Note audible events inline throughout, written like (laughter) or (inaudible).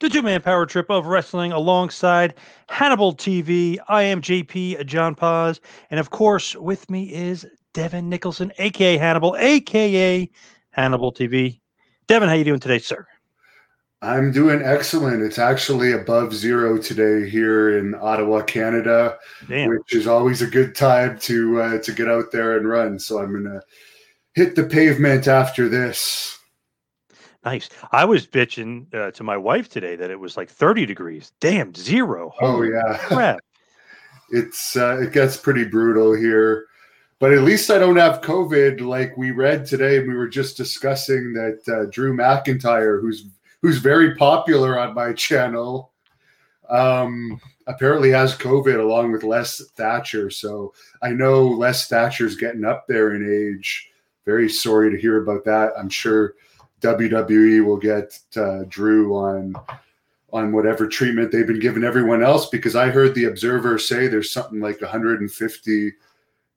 the two man power trip of wrestling alongside Hannibal TV. I am JP John Paz, and of course, with me is Devin Nicholson, aka Hannibal, aka Hannibal TV. Devin, how you doing today, sir? I'm doing excellent. It's actually above zero today here in Ottawa, Canada, Damn. which is always a good time to uh, to get out there and run. So I'm gonna hit the pavement after this. Nice. I was bitching uh, to my wife today that it was like 30 degrees. Damn, zero. Oh yeah, crap. (laughs) it's uh, it gets pretty brutal here. But at least I don't have COVID like we read today. We were just discussing that uh, Drew McIntyre, who's who's very popular on my channel, um, apparently has COVID along with Les Thatcher. So I know Les Thatcher's getting up there in age. Very sorry to hear about that. I'm sure WWE will get uh, Drew on on whatever treatment they've been giving everyone else because I heard the Observer say there's something like 150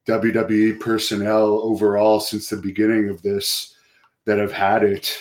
WWE personnel overall since the beginning of this that have had it.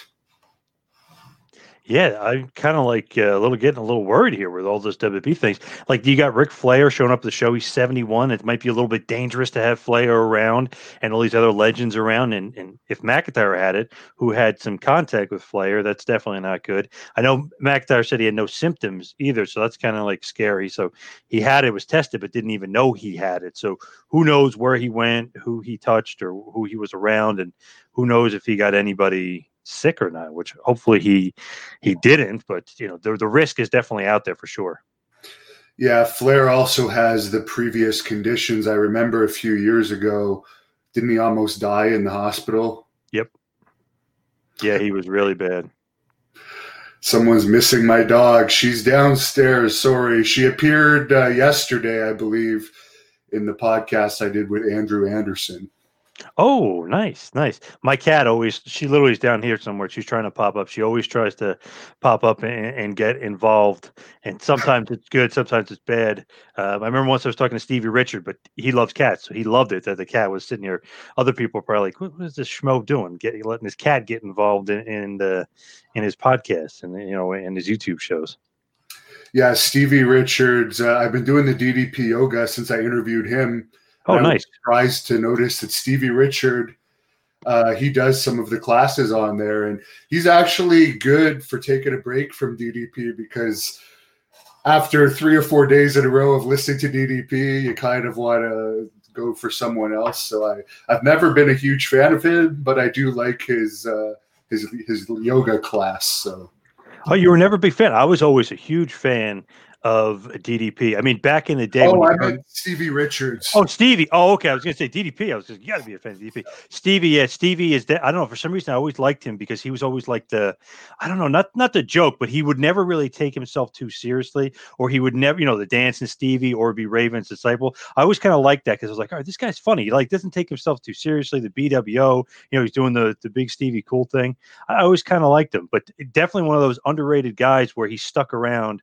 Yeah, I'm kind of like uh, a little getting a little worried here with all those WB things. Like, you got Ric Flair showing up at the show. He's 71. It might be a little bit dangerous to have Flair around and all these other legends around. And, and if McIntyre had it, who had some contact with Flair, that's definitely not good. I know McIntyre said he had no symptoms either, so that's kind of like scary. So he had it, was tested, but didn't even know he had it. So who knows where he went, who he touched, or who he was around, and who knows if he got anybody sick or not, which hopefully he he didn't, but you know, the the risk is definitely out there for sure. Yeah, Flair also has the previous conditions. I remember a few years ago, didn't he almost die in the hospital? Yep. Yeah, he was really bad. Someone's missing my dog. She's downstairs. Sorry. She appeared uh, yesterday, I believe, in the podcast I did with Andrew Anderson. Oh, nice, nice. My cat always, she literally is down here somewhere. She's trying to pop up. She always tries to pop up and, and get involved. And sometimes it's good, sometimes it's bad. Uh, I remember once I was talking to Stevie Richard, but he loves cats. So he loved it that the cat was sitting here. Other people are probably like, what, what is this schmo doing? Getting, letting his cat get involved in, in, the, in his podcast and, you know, in his YouTube shows. Yeah, Stevie Richards. Uh, I've been doing the DDP yoga since I interviewed him. Oh, I nice. was surprised to notice that Stevie Richard, uh, he does some of the classes on there, and he's actually good for taking a break from DDP because after three or four days in a row of listening to DDP, you kind of want to go for someone else. So I, I've never been a huge fan of him, but I do like his uh, his his yoga class. So Oh, you were never a big fan. I was always a huge fan of DDP. I mean, back in the day. Oh, I meant Stevie Richards. Oh, Stevie. Oh, okay. I was going to say DDP. I was just, you got to be a fan of DDP. Stevie, yeah, Stevie is. I don't know. For some reason, I always liked him because he was always like the, I don't know, not not the joke, but he would never really take himself too seriously, or he would never, you know, the dancing Stevie or be Raven's disciple. I always kind of liked that because I was like, all right, this guy's funny. He like doesn't take himself too seriously. The BWO, you know, he's doing the the big Stevie cool thing. I always kind of liked him, but definitely one of those underrated guys where he stuck around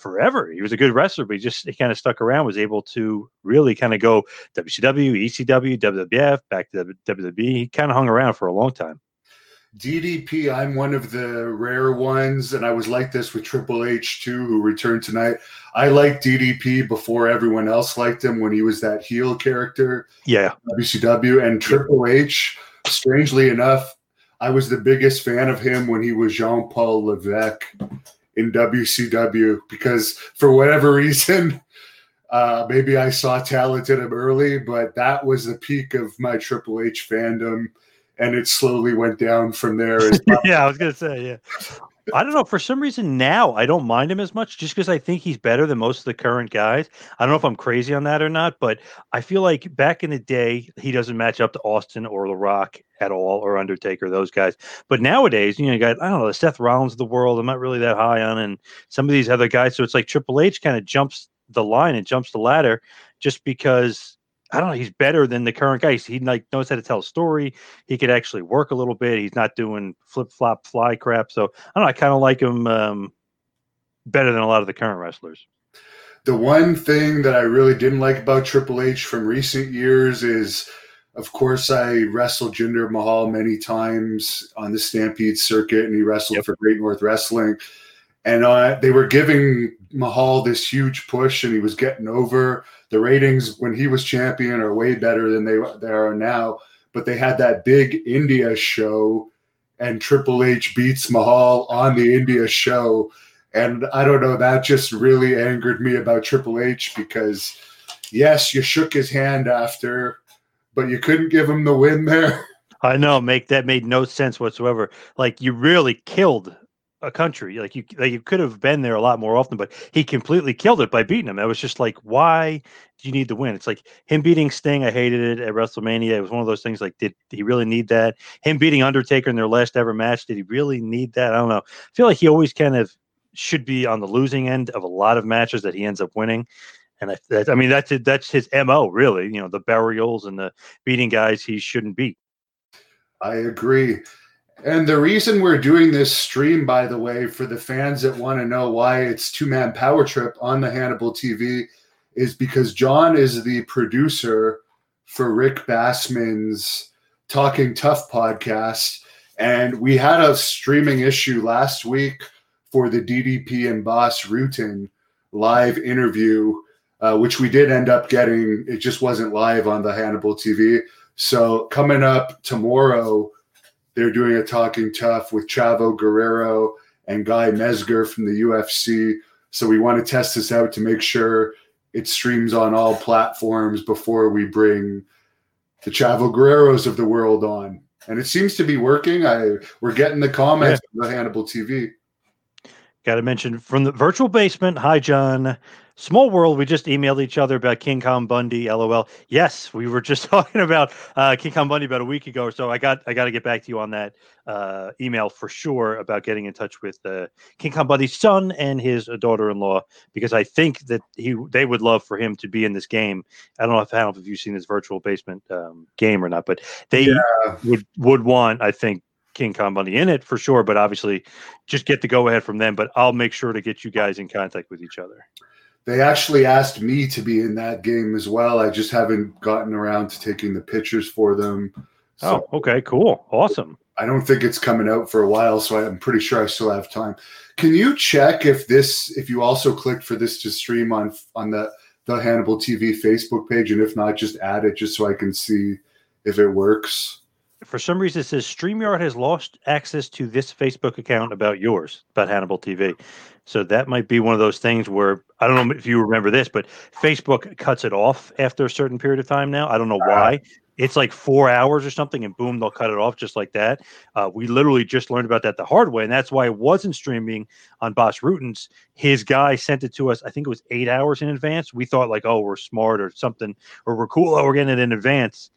forever. He was a good wrestler, but he just he kind of stuck around, was able to really kind of go WCW, ECW, WWF, back to WWE. He kind of hung around for a long time. DDP, I'm one of the rare ones, and I was like this with Triple H too, who returned tonight. I liked DDP before everyone else liked him when he was that heel character. Yeah. WCW and Triple H, strangely enough, I was the biggest fan of him when he was Jean Paul Levesque in WCW because for whatever (laughs) reason, uh, maybe I saw talent in him early, but that was the peak of my Triple H fandom, and it slowly went down from there. (laughs) yeah, I was gonna say, yeah. I don't know. For some reason now, I don't mind him as much, just because I think he's better than most of the current guys. I don't know if I'm crazy on that or not, but I feel like back in the day, he doesn't match up to Austin or The Rock at all, or Undertaker, those guys. But nowadays, you know, you got I don't know the Seth Rollins of the world. I'm not really that high on, and some of these other guys. So it's like Triple H kind of jumps the line and jumps the ladder just because I don't know. He's better than the current guys. He like knows how to tell a story. He could actually work a little bit. He's not doing flip flop fly crap. So I don't know. I kind of like him um, better than a lot of the current wrestlers. The one thing that I really didn't like about Triple H from recent years is, of course, I wrestled Jinder Mahal many times on the Stampede circuit, and he wrestled yep. for Great North Wrestling. And uh, they were giving Mahal this huge push, and he was getting over the ratings when he was champion are way better than they they are now. But they had that big India show, and Triple H beats Mahal on the India show, and I don't know. That just really angered me about Triple H because, yes, you shook his hand after, but you couldn't give him the win there. (laughs) I know, make that made no sense whatsoever. Like you really killed a country. Like you, like you could have been there a lot more often, but he completely killed it by beating him. It was just like, why do you need the win? It's like him beating Sting. I hated it at WrestleMania. It was one of those things. Like, did he really need that? Him beating Undertaker in their last ever match. Did he really need that? I don't know. I feel like he always kind of should be on the losing end of a lot of matches that he ends up winning. And I, that, I mean, that's it, that's his mo, really. You know, the burials and the beating guys he shouldn't beat. I agree. And the reason we're doing this stream, by the way, for the fans that want to know why it's Two Man Power Trip on the Hannibal TV, is because John is the producer for Rick Bassman's Talking Tough podcast. And we had a streaming issue last week for the DDP and Bas Rutten live interview, uh, which we did end up getting. It just wasn't live on the Hannibal TV. So coming up tomorrow, they're doing a talking tough with Chavo Guerrero and Guy Mezger from the UFC. So we want to test this out to make sure it streams on all platforms before we bring the Chavo Guerreros of the world on. And it seems to be working. I we're getting the comments yeah. on the Hannibal TV. Got to mention from the virtual basement. Hi, John. Small world. We just emailed each other about King Kong Bundy. LOL. Yes, we were just (laughs) talking about uh, King Kong Bundy about a week ago or so. I got I got to get back to you on that uh, email for sure about getting in touch with uh, King Kong Bundy's son and his daughter-in-law because I think that he they would love for him to be in this game. I don't know if I don't know if you've seen this virtual basement um, game or not, but they yeah. would would want I think King Kong Bundy in it for sure. But obviously, just get the go ahead from them. But I'll make sure to get you guys in contact with each other. They actually asked me to be in that game as well. I just haven't gotten around to taking the pictures for them. Oh, so oh, okay, cool, awesome. I don't think it's coming out for a while, so I'm pretty sure I still have time. Can you check if this, if you also clicked for this to stream on on the the Hannibal TV Facebook page, and if not, just add it just so I can see if it works. For some reason, it says StreamYard has lost access to this Facebook account about yours, about Hannibal TV. So that might be one of those things where I don't know if you remember this, but Facebook cuts it off after a certain period of time now. I don't know why. it's like four hours or something, and boom, they'll cut it off just like that. Uh, we literally just learned about that the hard way, and that's why it wasn't streaming on Bas Rutten's. His guy sent it to us. I think it was eight hours in advance. We thought like, oh, we're smart or something, or we're cool. Oh, we're getting it in advance.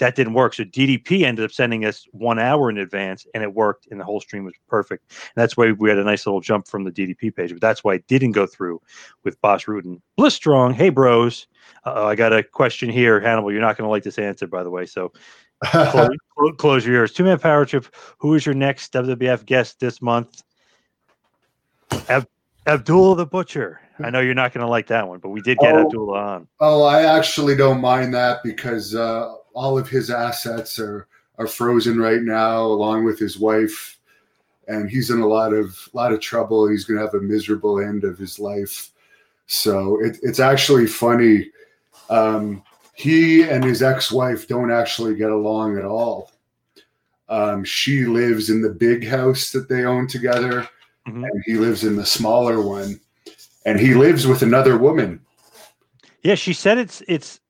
That didn't work. So DDP ended up sending us one hour in advance, and it worked, and the whole stream was perfect. And that's why we had a nice little jump from the DDP page. But that's why it didn't go through with Bas Rutten. Bliss Strong, hey bros. Uh, I got a question here, Hannibal. You're not going to like this answer, by the way. So (laughs) close, close your ears. Two man power trip. Who is your next WWF guest this month? Ab- Abdullah the Butcher. I know you're not going to like that one, but we did get Oh. Abdullah on. Oh, I actually don't mind that because uh, all of his assets are are frozen right now, along with his wife, and he's in a lot of lot of trouble. He's going to have a miserable end of his life. So it, it's actually funny. Um, he and his ex-wife don't actually get along at all. Um, she lives in the big house that they own together, Mhm. and he lives in the smaller one. And he lives with another woman. Yeah, she said it's it's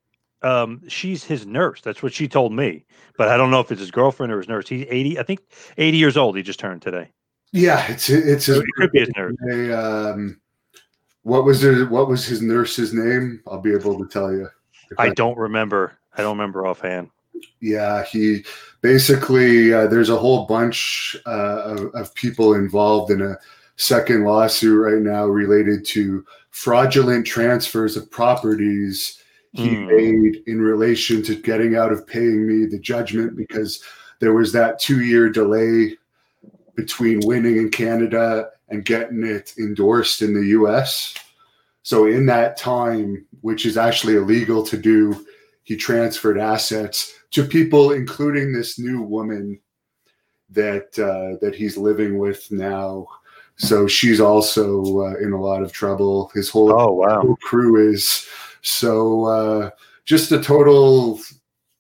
um she's his nurse. That's what she told me. But I don't know if it's his girlfriend or his nurse. He's 80, I think 80 years old. He just turned today. Yeah, it's it's So it could be his nurse. birthday, Um, what was the what was his nurse's name? I'll be able to tell you. If I don't remember. I don't remember offhand. Yeah, he basically uh, there's a whole bunch uh, of, of people involved in a second lawsuit right now related to fraudulent transfers of properties he Hmm. made in relation to getting out of paying me the judgment because there was that two year delay between winning in Canada and getting it endorsed in the US. So in that time, which is actually illegal to do, he transferred assets to people, including this new woman that uh, that he's living with now. So she's also uh, in a lot of trouble. His whole, Oh wow. crew is so uh, just a total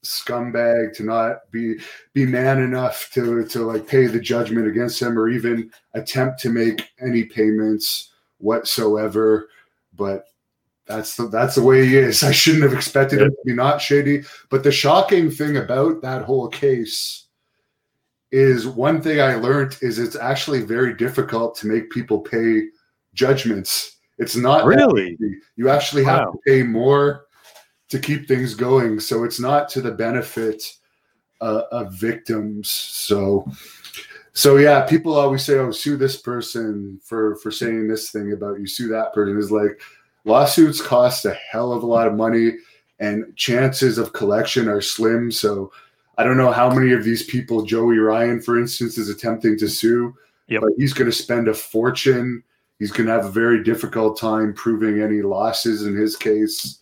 scumbag to not be be man enough to to like pay the judgment against him or even attempt to make any payments whatsoever. But that's the that's the way he is. I shouldn't have expected him to be not shady. But the shocking thing about that whole case is one thing I learned is it's actually very difficult to make people pay judgments. It's not Really? You actually have Wow. to pay more to keep things going. So it's not to the benefit uh, of victims. So, so yeah, people always say, "Oh, sue this person for for saying this thing about you. Sue that person." Is like lawsuits cost a hell of a lot of money, and chances of collection are slim. So. I don't know how many of these people, Joey Ryan, for instance, is attempting to sue, Yep. but he's going to spend a fortune. He's going to have a very difficult time proving any losses in his case.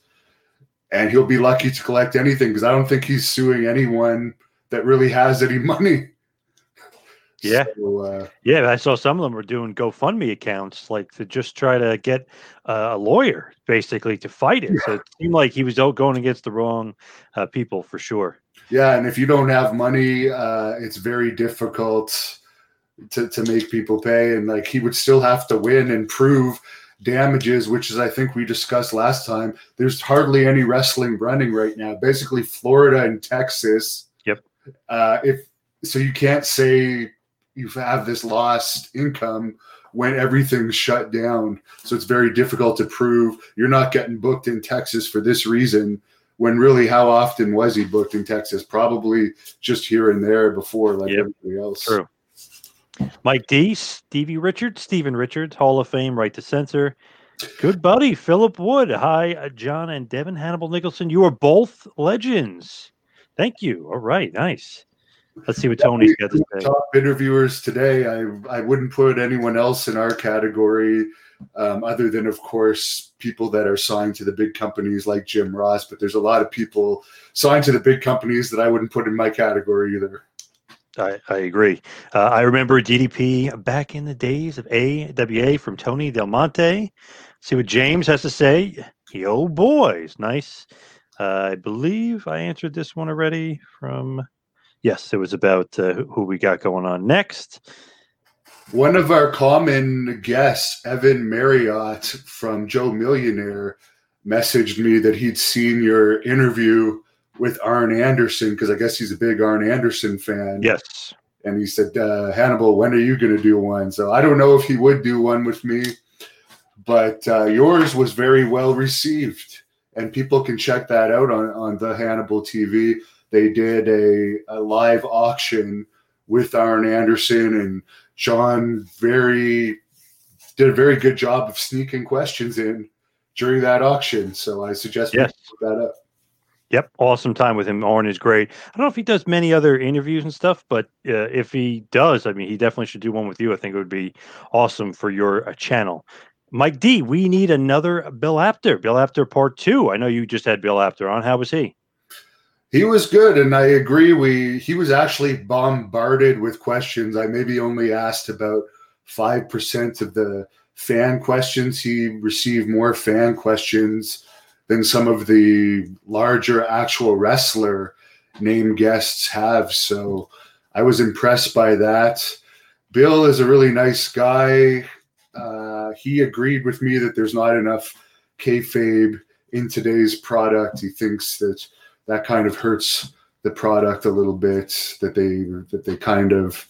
And he'll be lucky to collect anything because I don't think he's suing anyone that really has any (laughs) money. Yeah. So, uh, Yeah, I saw some of them were doing GoFundMe accounts, like to just try to get uh, a lawyer, basically, to fight it. So it seemed like he was out going against the wrong uh, people for sure. yeah. And if you don't have money, uh, it's very difficult to, to make people pay. And like he would still have to win and prove damages, which is, I think we discussed last time. There's hardly any wrestling running right now. Basically, Florida and Texas. Yep. Uh, if so, you can't say you have this lost income when everything's shut down. So it's very difficult to prove you're not getting booked in Texas for this reason. When really, how often was he booked in Texas? Probably just here and there before, like Yep. everybody else. True. Mike D, Stevie Richards, Stephen Richards, Hall of Fame, right to censor. Good buddy, Philip Wood. Hi, uh, John and Devin Hannibal Nicholson. You are both legends. Thank you. All right, nice. Let's see what Tony's got to say. Top interviewers today. I I wouldn't put anyone else in our category, um, other than of course people that are signed to the big companies like Jim Ross. But there's a lot of people signed to the big companies that I wouldn't put in my category either. I, I agree. Uh, I remember DDP back in the days of AWA from Tony Del Monte. See what James has to say. Yo, boys. Nice. Uh, I believe I answered this one already from. Yes, it was about uh, who- we got going on next. One of our common guests, Evan Marriott from Joe Millionaire, messaged me that he'd seen your interview with Arn Anderson because I guess he's a big Arn Anderson fan. Yes. And he said, uh, Hannibal, when are you going to do one? So I don't know if he would do one with me, but uh, yours was very well received. And people can check that out on, on the Hannibal TV. They did a, a live auction with Arn Anderson and John very did a very good job of sneaking questions in during that auction. So I suggest yes. we put that up. Yep, awesome time with him. Arn is great. I don't know if he does many other interviews and stuff, but uh, if he does, I mean, he definitely should do one with you. I think it would be awesome for your uh, channel. Mike D, we need another Bill Apter. Bill Apter part two. I know you just had Bill Apter on. How was he? He was good, and I agree. We he was actually bombarded with questions. I maybe only asked about five percent of the fan questions. He received more fan questions than some of the larger actual wrestler name guests have. So I was impressed by that. Bill is a really nice guy. Uh, he agreed with me that there's not enough kayfabe in today's product. He thinks that that kind of hurts the product a little bit. That they that they kind of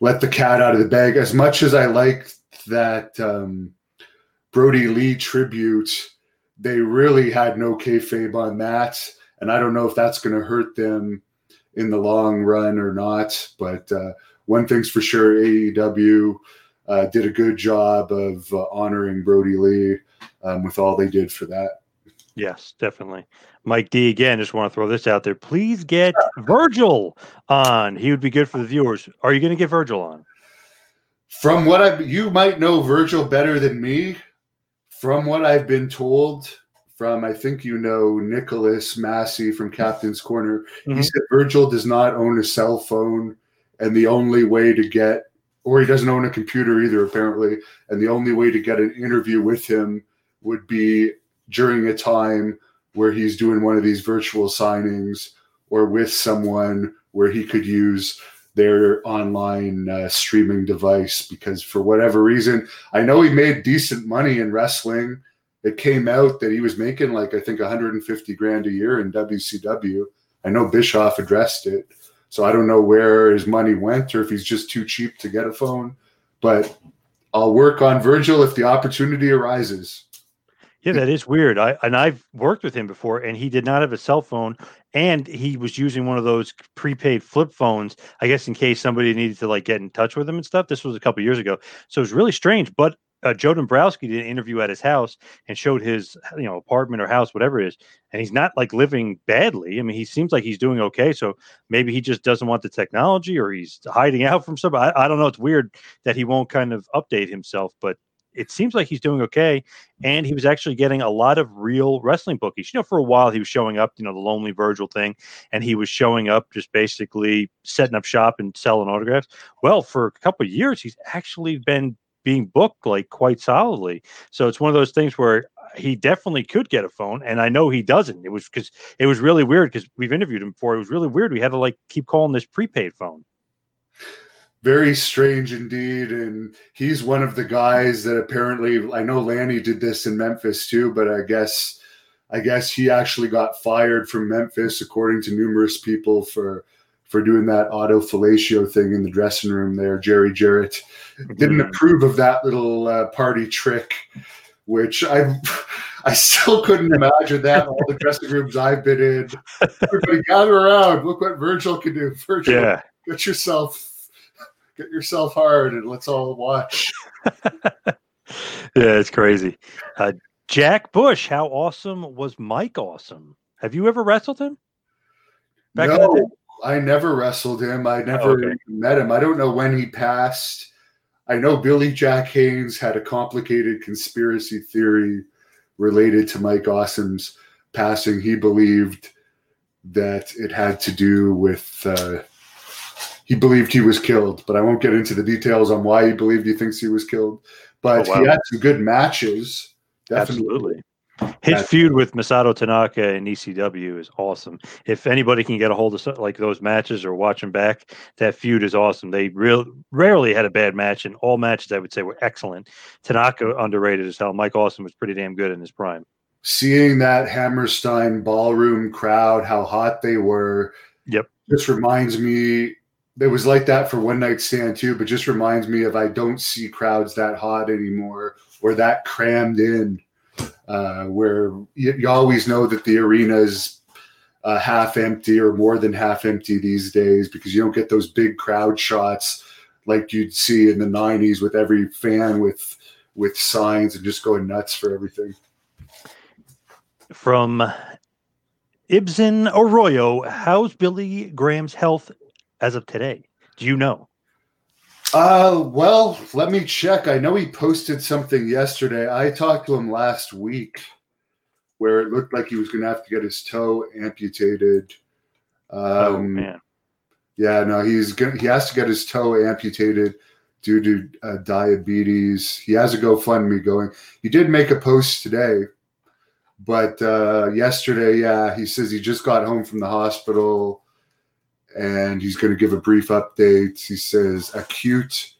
let the cat out of the bag. As much as I like that um, Brodie Lee tribute they really had no kayfabe on that, and I don't know if that's going to hurt them in the long run or not. But uh, one thing's for sure, AEW uh, did a good job of uh, honoring Brodie Lee um, with all they did for that. Yes, definitely. Mike D again, just want to throw this out there. Please get Virgil on. He would be good for the viewers. Are you going to get Virgil on? From what I you might know Virgil better than me, from what I've been told from, I think you know Nicholas Massey from Captain's Corner, mm-hmm. he said Virgil does not own a cell phone, and the only way to get, or he doesn't own a computer either, apparently, and the only way to get an interview with him would be during a time where he's doing one of these virtual signings or with someone where he could use their online uh, streaming device because for whatever reason, I know he made decent money in wrestling. It came out that he was making like I think 150 grand a year in WCW. I know Bischoff addressed it, so I don't know where his money went or if he's just too cheap to get a phone. But I'll work on Virgil if the opportunity arises. Yeah, that is weird. I and I've worked with him before, and he did not have a cell phone, and he was using one of those prepaid flip phones. I guess in case somebody needed to like get in touch with him and stuff. This was a couple years ago, so it was really strange. But uh, Joe Dombrowski did an interview at his house and showed his you know apartment or house, whatever it is, and he's not like living badly. I mean, he seems like he's doing okay. So maybe he just doesn't want the technology, or he's hiding (laughs) out from somebody. I, I don't know. It's weird that he won't kind of update himself, but it seems like he's doing okay. And he was actually getting a lot of real wrestling bookies. You know, for a while he was showing up, you know, the Lonely Virgil thing, and he was showing up just basically setting up shop and selling autographs. Well, for a couple of years, he's actually been being booked like quite solidly. So it's one of those things where he definitely could get a phone, and I know he doesn't. It was because it was really weird because we've interviewed him before. It was really weird. We had to like keep calling this prepaid phone very strange indeed. And he's one of the guys that apparently I know Lanny did this in Memphis too, but I guess I guess he actually got fired from Memphis, according to numerous people, for for doing that auto fellatio thing in the dressing room there. Jerry Jarrett didn't mm-hmm. approve of that little uh, party trick, which I (laughs) I still couldn't imagine that in all the dressing rooms I've been in. Everybody gather around. Look what Virgil can do. Virgil, yeah. get yourself get yourself hard and let's all watch. (laughs) yeah, it's crazy. Uh, Jack Bush, how awesome was Mike awesome? Have you ever wrestled him? Back no, I never wrestled him. I never oh, okay. met him. I don't know when he passed. I know Billy Jack Haynes had a complicated conspiracy theory related to Mike Awesome's passing. He believed that it had to do with uh, he believed he was killed, but I won't get into the details on why he believed he thinks he was killed. But oh, wow. he had some good matches. Definitely. Absolutely. His feud with Masato Tanaka in ECW is awesome. If anybody can get a hold of like those matches or watch them back, that feud is awesome. They real rarely had a bad match, and all matches I would say were excellent. Tanaka underrated as hell. Mike Awesome was pretty damn good in his prime. seeing that Hammerstein ballroom crowd, how hot they were. Yep. Just reminds me, it was like that for One Night Stand too, but just reminds me of I don't see crowds that hot anymore or that crammed in, uh, where you, you always know that the arena is uh, half empty or more than half empty these days because you don't get those big crowd shots like you'd see in the 90s with every fan with with signs and just going nuts for everything. From Ibsen Arroyo, how's Billy Graham's health as of today? Do you know? Uh, well, let me check. I know he posted something yesterday. I talked to him last week where it looked like he was going to have to get his toe amputated. Um, oh man. Yeah, no, he's gonna, he has to get his toe amputated due to uh, diabetes. He has a GoFundMe going. He did make a post today, but uh, yesterday, yeah, he says he just got home from the hospital and he's going to give a brief update. He says acute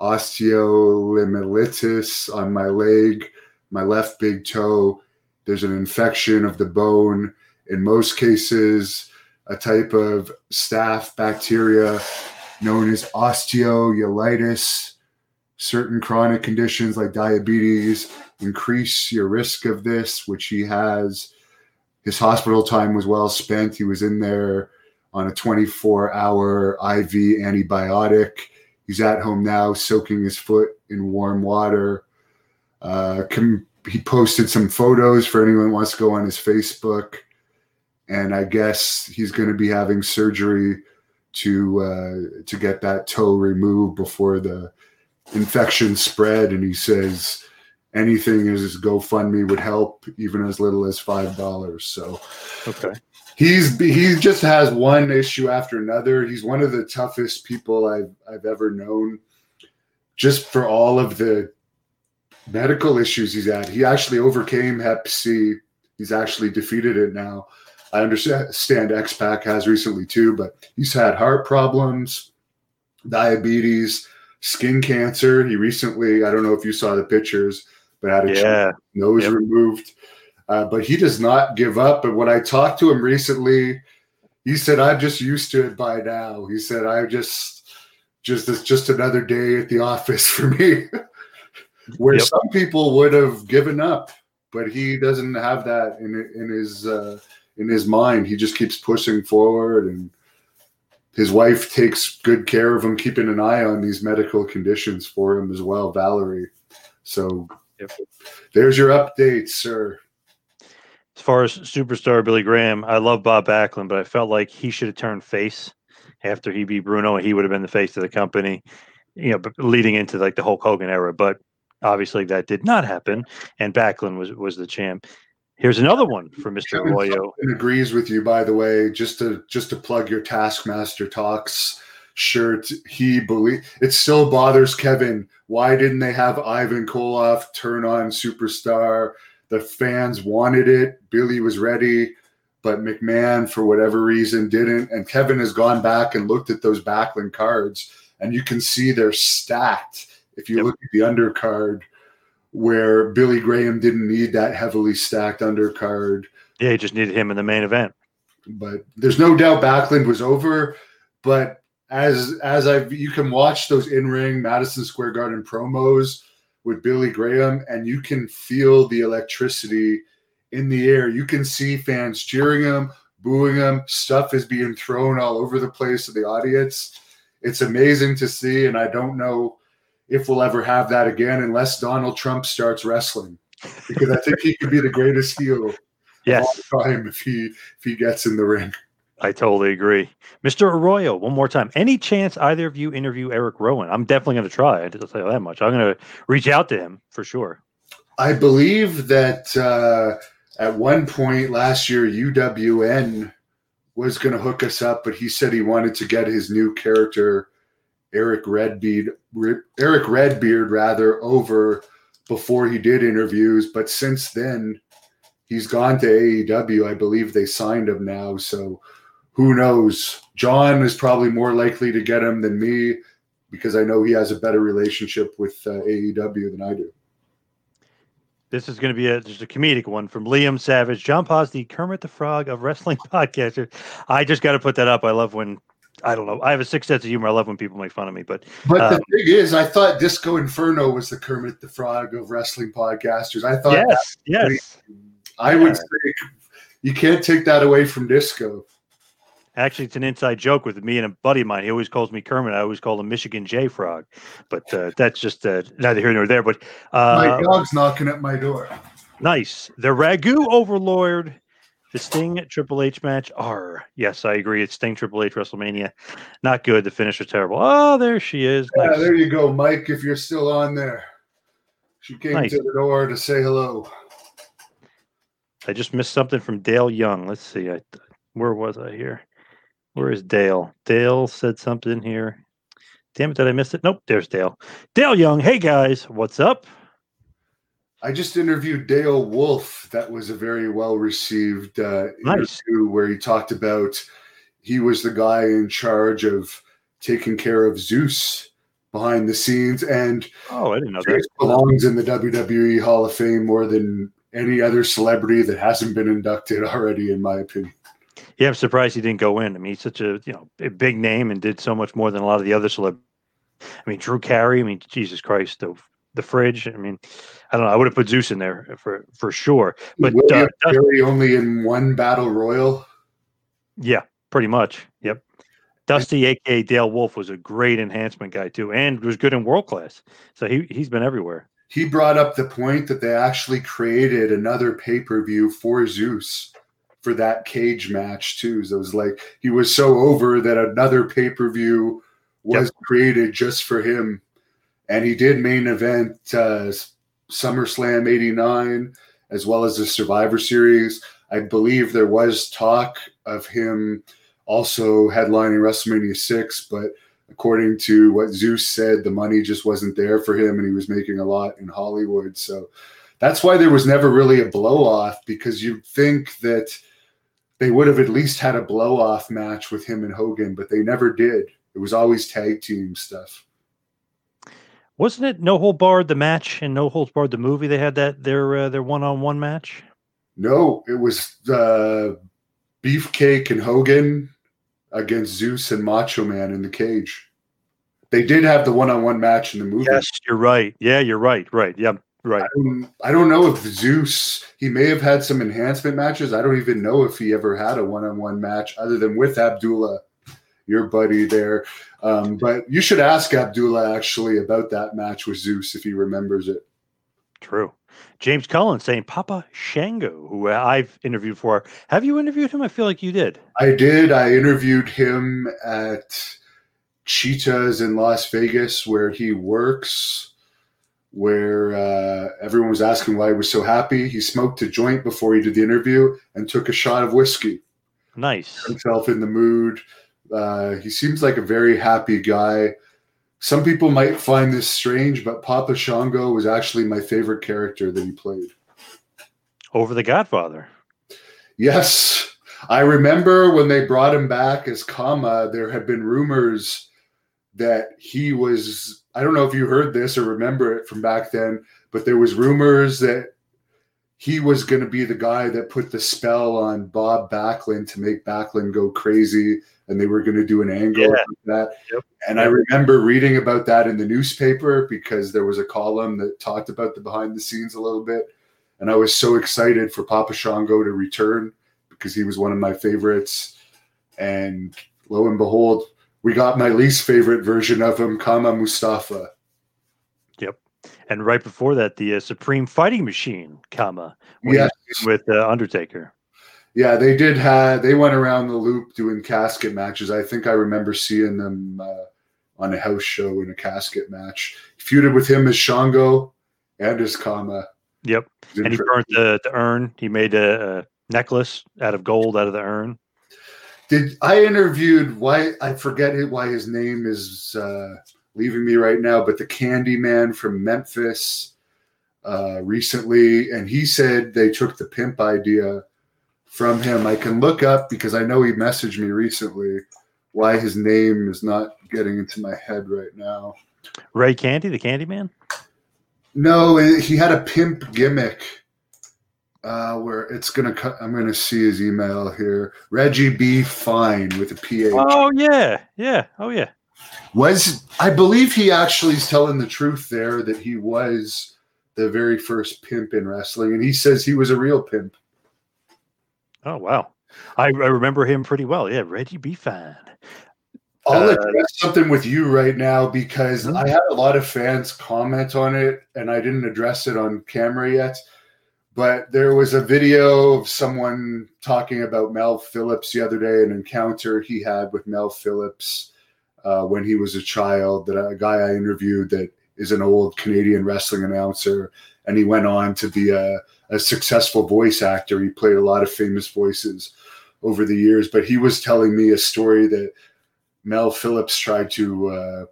osteomyelitis on my leg, my left big toe. There's an infection of the bone. In most cases, a type of staph bacteria known as osteoitis. Certain chronic conditions like diabetes increase your risk of this, which he has. His hospital time was well spent. He was in there on a 24 hour IV antibiotic. He's at home now, soaking his foot in warm water. Uh, com- he posted some photos for anyone wants to go on his Facebook. And I guess he's going to be having surgery to uh, to get that toe removed before the infection spread. And he says anything as GoFundMe would help, even as little as five dollars. So, okay, he's he just has one issue after another. He's one of the toughest people I've I've ever known. Just for all of the medical issues he's had, he actually overcame Hep C. He's actually defeated it now. I understand X-Pac has recently too, but he's had heart problems, diabetes, skin cancer. He recently, I don't know if you saw the pictures, but had a Yeah. nose Yep. removed. Uh, but he does not give up. But when I talked to him recently, he said, "I'm just used to it by now." He said, "I just, just it's just another day at the (laughs) office for me." (laughs) Where Yep. some people would have given up, but he doesn't have that in in his uh, in his mind. He just keeps pushing forward, and his wife takes good care of him, keeping an eye on these medical conditions for him as well, Valerie. So there's your update, sir. As far as superstar Billy Graham, I love Bob Backlund, but I felt like he should have turned face after he beat Bruno, and he would have been the face of the company, you know, leading into like the Hulk Hogan era. But obviously that did not happen, and Backlund was was the champ. Here's another one for Mr. Kevin Arroyo. Agrees with you, by the way. Just to just to plug your Taskmaster Talks shirt, he believe it still bothers Kevin. Why didn't they have Ivan Koloff turn on Superstar? The fans wanted it. Billy was ready, but McMahon, for whatever reason, didn't. And Kevin has gone back and looked at those Backlund cards, and you can see they're stacked. If you look at the undercard, where Billy Graham didn't need that heavily stacked undercard Yeah, he just needed him in the main event. but there's no doubt Backlund was over. But as as I've you can watch those in ring Madison Square Garden promos with Billy Graham, and you can feel the electricity in the air. You can see fans cheering him, booing him. Stuff is being thrown all over the place to the audience. It's amazing to see, and I don't know if we'll ever have that again unless Donald Trump starts wrestling, because I think he could be the greatest heel Yes. of all time if he if he gets in the ring. I totally agree. Mr. Arroyo, one more time. Any chance either of you interview Eric Rowan? I'm definitely going to try. I'll tell you that much. I'm going to reach out to him for sure. I believe that uh, at one point last year, UWN was going to hook us up, but he said he wanted to get his new character, Eric Redbeard, Eric Redbeard, rather, over before he did interviews. But since then, he's gone to AEW. I believe they signed him now, so who knows? John is probably more likely to get him than me because I know he has a better relationship with uh, AEW than I do. This is going to be a just a comedic one from Liam Savage, John Paz, the Kermit the Frog of wrestling (laughs) podcaster. I just got to put that up. I love when I don't know. I have a sick sense of humor. I love when people make fun of me, but But um, the thing is, I thought Disco Inferno was the Kermit the Frog of wrestling podcasters. I thought yes, yes. I would say you can't take that away from Disco. Actually, it's an inside joke with me and a buddy of mine. He always calls me Kermit. I always call him Michigan J Frog, but uh, that's just uh, neither here nor there. But My uh, dog's knocking at my door. Nice. The Ragu Overlord, the Sting Triple H match. R. Yes, I agree. It's Sting Triple H WrestleMania. Not good. The finish was terrible. Oh, there she is. Yeah, there you go, Mike. If you're still on there, she came Nice. to the door to say hello. I just missed something from Dale Young. Let's see. I, where was I here? Where is Dale? Dale said something here. Damn it, did I miss it? Nope, there's Dale. Dale Young. Hey guys, what's up? I just interviewed Dale Wolfe. That was a very well received uh, Nice. interview where he talked about he was the guy in charge of taking care of Zeus behind the scenes, and Oh, I didn't know Zeus that. belongs in the WWE Hall of Fame more than any other celebrity that hasn't been inducted (laughs) already, in my opinion. Yeah, I'm surprised he didn't go in. I mean, he's such a you know a big name and did so much more than a lot of the other celeb. I mean, Drew Carey. I mean, Jesus Christ, the the fridge. I mean, I don't know. I would have put Zeus in there for for sure. But uh, William Perry only in one battle royal. yeah, pretty much. Yep. Dusty, aka Dale Wolfe, was a great enhancement guy too, and was good in world class. So he he's been everywhere. He brought up the point that they actually created another pay per view for Zeus for that cage match too. So it was like he was so over that another pay per view was created just for him, and he did main event uh, SummerSlam '89 as well as the Survivor Series. I believe there was talk of him also headlining WrestleMania six, but according to what Zeus said, the money just wasn't there for him, and he was making a lot in Hollywood. So that's why there was never really a blow off because you'd think that they would have at least had a blow off match with him and Hogan, but they never did. It was always tag team stuff. Wasn't it No Hold Barred the match and No Holds Barred the movie? They had that their uh, their one on one match. No, it was uh, Beefcake and Hogan against Zeus and Macho Man in the cage. They did have the one on one match in the movie. Yes, you're right. Yeah, you're right. Right. Yeah, right. Um, I don't know if Zeus, he may have had some enhancement matches. I don't even know if he ever had a one on one match other than with Abdullah, your buddy there. Um, but you should ask Abdullah actually about that match with Zeus if he remembers it. True. James Cullen saying Papa Shango, who I've interviewed for. Have you interviewed him? I feel like you did. I did. I interviewed him at Cheetahs in Las Vegas, where he works, where uh, everyone was asking why he was so happy. He smoked a joint before he did the interview and took a shot of whiskey. Nice. Himself in the mood. Uh, he seems like a very happy guy. Some people might find this strange, but Papa Shango was actually my favorite character that he played. Over the Godfather. Yes. I remember when they brought him back as Kama, there had been rumors that he was I don't know if you heard this or remember it from back then, but there was rumors that he was going to be the guy that put the spell on Bob Backlund to make Backlund go crazy and they were going to do an angle Yeah. like that. And I remember reading about that in the newspaper because there was a column that talked about the behind the scenes a little bit. And I was so excited for Papa Shango to return because he was one of my favorites. And lo and behold, we got my least favorite version of him, Kama Mustafa. Yep. And right before that, the uh, Supreme Fighting Machine, he Yes. with uh, Undertaker. Yeah, they did have, they went around the loop doing casket matches. I think I remember seeing them uh, on a house show in a casket match. Feuded with him as Shango and as Kama. Yep. And he burnt the, the urn. He made a, a necklace out of gold out of the urn. Did I interviewed why I forget it why his name is uh, leaving me right now, but the Candy Man from Memphis uh, recently, and he said they took the pimp idea from him. I can look up because I know he messaged me recently why his name is not getting into my head right now. Ray Candy, the Candy Man. No, he had a pimp gimmick. Uh, where it's gonna cut. I'm gonna see his email here. Reggie B. Fine with a PH. Oh yeah, yeah. Oh yeah. Was I believe he actually is telling the truth there that he was the very first pimp in wrestling, and he says he was a real pimp. Oh wow, I, I remember him pretty well. Yeah, Reggie B. Fine. I'll uh, address something with you right now because mm-hmm. I had a lot of fans comment on it, and I didn't address it on camera yet. But there was a video of someone talking about Mel Phillips the other day, an encounter he had with Mel Phillips uh, when he was a child. That a guy I interviewed that is an old Canadian wrestling announcer, and he went on to be a, a successful voice actor. He played a lot of famous voices over the years, but he was telling me a story that Mel Phillips tried to uh,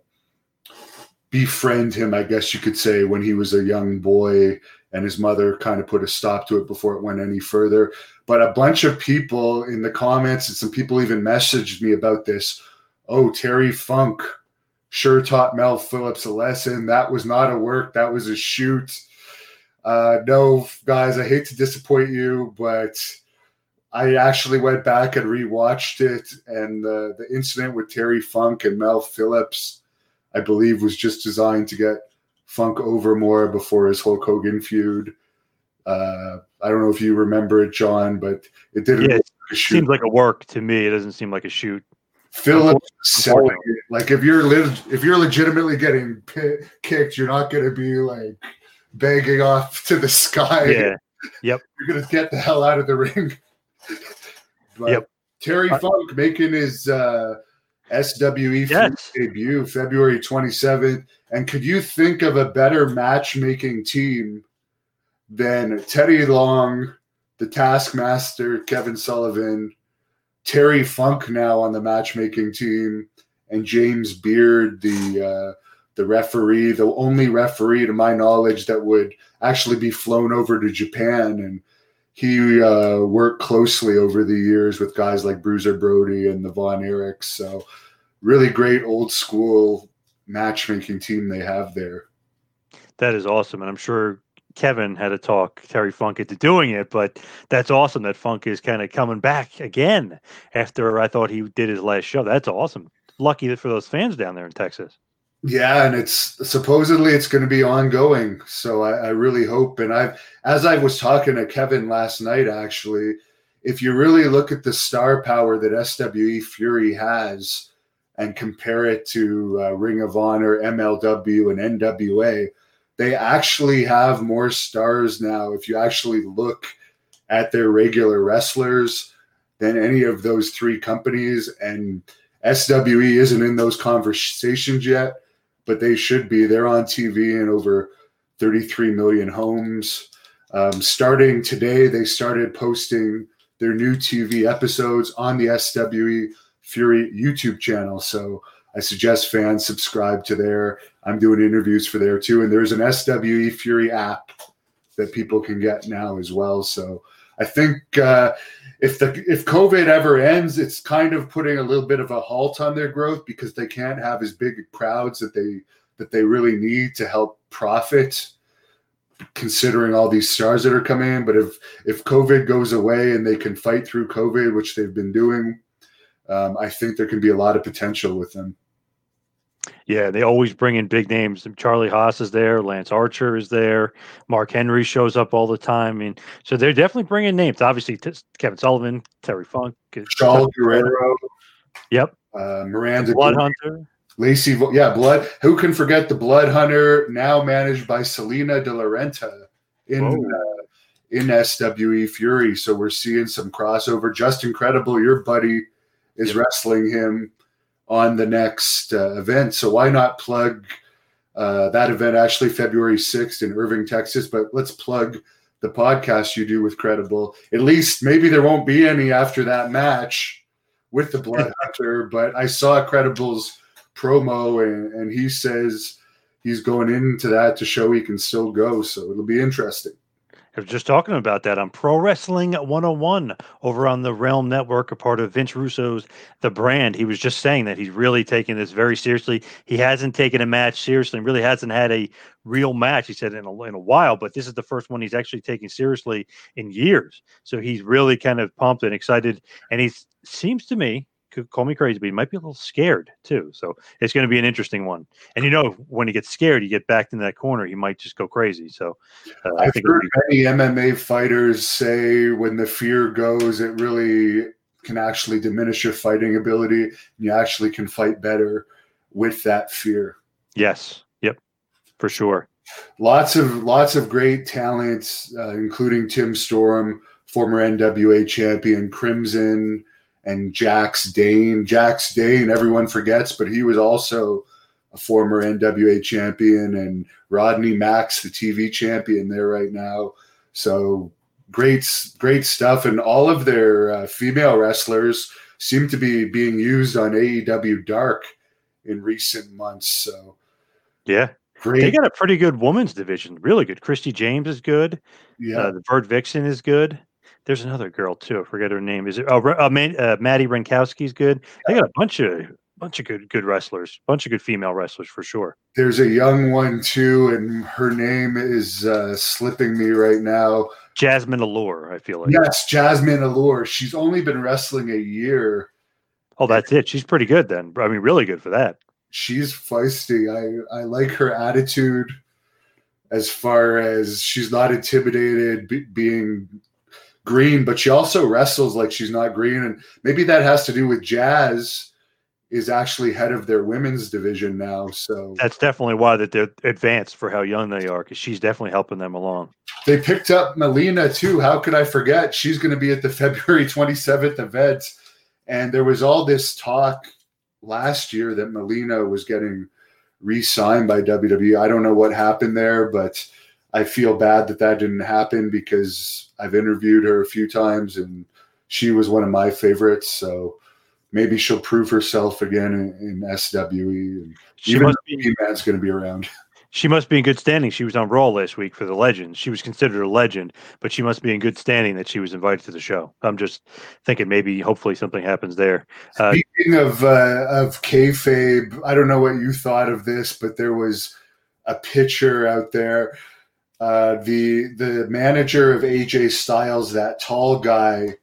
befriend him, I guess you could say, when he was a young boy and his mother kind of put a stop to it before it went any further. But a bunch of people in the comments and some people even messaged me about this. Oh, Terry Funk sure taught Mel Phillips a lesson. That was not a work, that was a shoot. Uh, no, guys, I hate to disappoint you, but I actually went back and rewatched it, and the the incident with Terry Funk and Mel Phillips, I believe, was just designed to get Funk over more before his Hulk Hogan feud. Uh, I don't know if you remember it, John, but it didn't. Yeah, it seems like a work to me. It doesn't seem like a shoot. Phillips selling it. Like if you're if you're legitimately getting kicked, you're not going to be like begging off to the sky. Yeah. Yep. (laughs) You're going to get the hell out of the ring. (laughs) but yep. Terry Funk making his uh, SWE yes. debut February 27th. And could you think of a better matchmaking team than Teddy Long, the Taskmaster, Kevin Sullivan, Terry Funk now on the matchmaking team, and James Beard, the uh, the referee, the only referee to my knowledge that would actually be flown over to Japan and he uh, worked closely over the years with guys like Bruiser Brody and the Von Erichs. So really great old school matchmaking team they have there. That is awesome, and I'm sure Kevin had to talk Terry Funk into doing it, but that's awesome that Funk is kind of coming back again after I thought he did his last show. That's awesome. Lucky for those fans down there in Texas. Yeah, and it's supposedly it's going to be ongoing. So I, I, really hope. And I've, as I was talking to Kevin last night, actually, if you really look at the star power that SWE Fury has and compare it to uh, Ring of Honor, MLW, and NWA, they actually have more stars now. If you actually look at their regular wrestlers than any of those three companies, and SWE isn't in those conversations yet but they should be. They're on TV in over 33 million homes. Um, starting today, they started posting their new TV episodes on the SWE Fury YouTube channel. So I suggest fans subscribe to there. I'm doing interviews for there too. And there's an SWE Fury app that people can get now as well. So I think uh, if the if COVID ever ends, it's kind of putting a little bit of a halt on their growth because they can't have as big crowds that they that they really need to help profit considering all these stars that are coming in but if if covid goes away and they can fight through covid which they've been doing um, i think there can be a lot of potential with them yeah, they always bring in big names. Charlie Haas is there, Lance Archer is there, Mark Henry shows up all the time. I mean, so they're definitely bringing names. Obviously, t- Kevin Sullivan, Terry Funk, Charles Guerrero. Yep. Uh, Miranda Blood Hunter. Lacey, yeah, Blood. Who can forget the Blood Hunter, now managed by Salina De La Renta in uh, in SWE Fury. So we're seeing some crossover. Just incredible, your buddy, is yep. wrestling him on the next uh, event. So why not plug uh, that event actually February 6th in Irving, Texas? But let's plug the podcast you do with Credible. At least maybe there won't be any after that match with the Blood (laughs) Hunter, but I saw Credible's promo and, and he says he's going into that to show he can still go. So it'll be interesting. I was just talking about that on Pro Wrestling 101 over on the Realm Network, a part of Vince Russo's The Brand. He was just saying that he's really taking this very seriously. He hasn't taken a match seriously and really hasn't had a real match, he said, in a, in a while, but this is the first one he's actually taking seriously in years. So he's really kind of pumped and excited. And he seems to me, call me crazy, but he might be a little scared too. So it's going to be an interesting one. And you know, when he gets scared, you get backed in that corner, he might just go crazy. So uh, I've heard many MMA fighters say when the fear goes, it really can actually diminish your fighting ability. And you actually can fight better with that fear. Yes. Yep. For sure. Lots of lots of great talents, uh, including Tim Storm, former NWA champion, Crimson and Jax Dane. Jax Dane, everyone forgets, but he was also a former NWA champion, and Rodney Mack, the TV champion, there right now. So great, great stuff, and all of their uh, female wrestlers seem to be being used on AEW Dark in recent months. So yeah. Great. They got a pretty good women's division, really good. Christy James is good. Yeah, uh, the Bird Vixen is good. There's another girl too. I forget her name. Is it? Oh, uh, uh, Maddie Wrenkowski's good. They got a bunch of bunch of good good wrestlers, bunch of good female wrestlers for sure. There's a young one too, and her name is uh, slipping me right now. Jasmine Allure, I feel like. Yes, Jasmine Allure. She's only been wrestling a year. Oh, that's it. She's pretty good then. I mean, really good for that. She's feisty. I I like her attitude as far as she's not intimidated being green, but she also wrestles like she's not green. And maybe that has to do with Jazz is actually head of their women's division now. So that's definitely why that they're advanced for how young they are, because she's definitely helping them along. They picked up Melina too. How could I forget? She's going to be at the (laughs) February 27th event. And there was all this talk last year that Melina was getting re-signed by WWE. I don't know what happened there, but I feel bad that that didn't happen because I've interviewed her a few times and she was one of my favorites. So maybe she'll prove herself again in, in SWE. And she even must be, man's going to be around. (laughs) She must be in good standing. She was on Raw last week for the Legends. She was considered a legend, but she must be in good standing that she was invited to the show. I'm just thinking maybe, hopefully, something happens there. Uh, Speaking of uh, of kayfabe, I don't know what you thought of this, but there was a picture out there uh, the the manager of AJ Styles, that tall guy,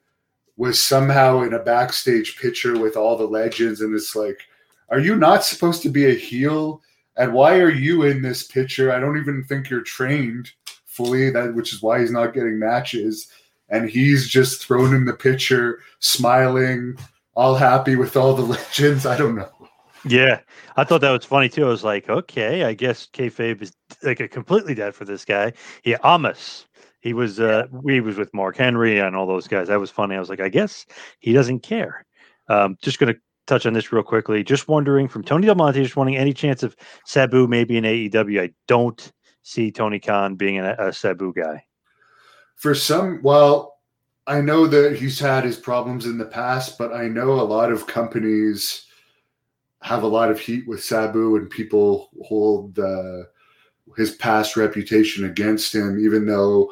was somehow in a backstage picture with all the legends, and it's like, are you not supposed to be a heel? And why are you in this picture? I don't even think you're trained fully. That which is why he's not getting matches, and he's just thrown in the picture, smiling, all happy with all the (laughs) legends. I don't know. Yeah, I thought that was funny too. I was like, okay, I guess kayfabe is like a completely dead for this guy. Yeah, Omos. He was uh he was with Mark Henry and all those guys. That was funny. I was like, I guess he doesn't care. Um, just gonna touch on this real quickly. Just wondering from Tony Del Monte, just wondering any chance of Sabu maybe in AEW. I don't see Tony Khan being a, a Sabu guy. For some, well, I know that he's had his problems in the past, but I know a lot of companies have a lot of heat with Sabu, and people hold uh, his past reputation against him, even though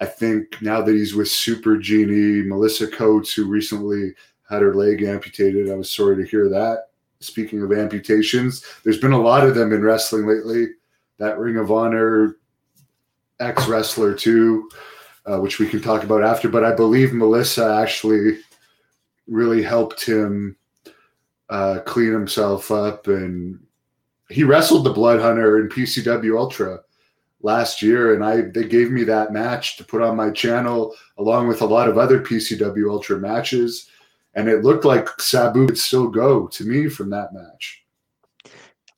I think now that he's with Super Genie, Melissa Coates, who recently had her leg amputated, I was sorry to hear that. Speaking of amputations, there's been a lot of them in wrestling lately. That Ring of Honor ex wrestler, too, uh, which we can talk about after. But I believe Melissa actually really helped him uh, clean himself up, and he wrestled the Blood Hunter in PCW Ultra last year, and I they gave me that match to put on my channel along with a lot of other PCW Ultra matches, and it looked like Sabu would still go to me from that match.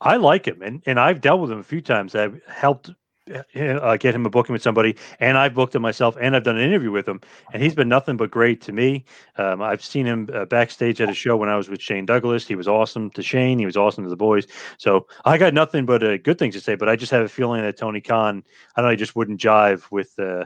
I like him, and and I've dealt with him a few times. I've helped uh, get him a booking with somebody, and I've booked him myself, and I've done an interview with him, and he's been nothing but great to me. Um, I've seen him uh, backstage at a show when I was with Shane Douglas. He was awesome to Shane. He was awesome to the boys. So I got nothing but uh, good things to say. But I just have a feeling that Tony Khan, I know, he just wouldn't jive with uh,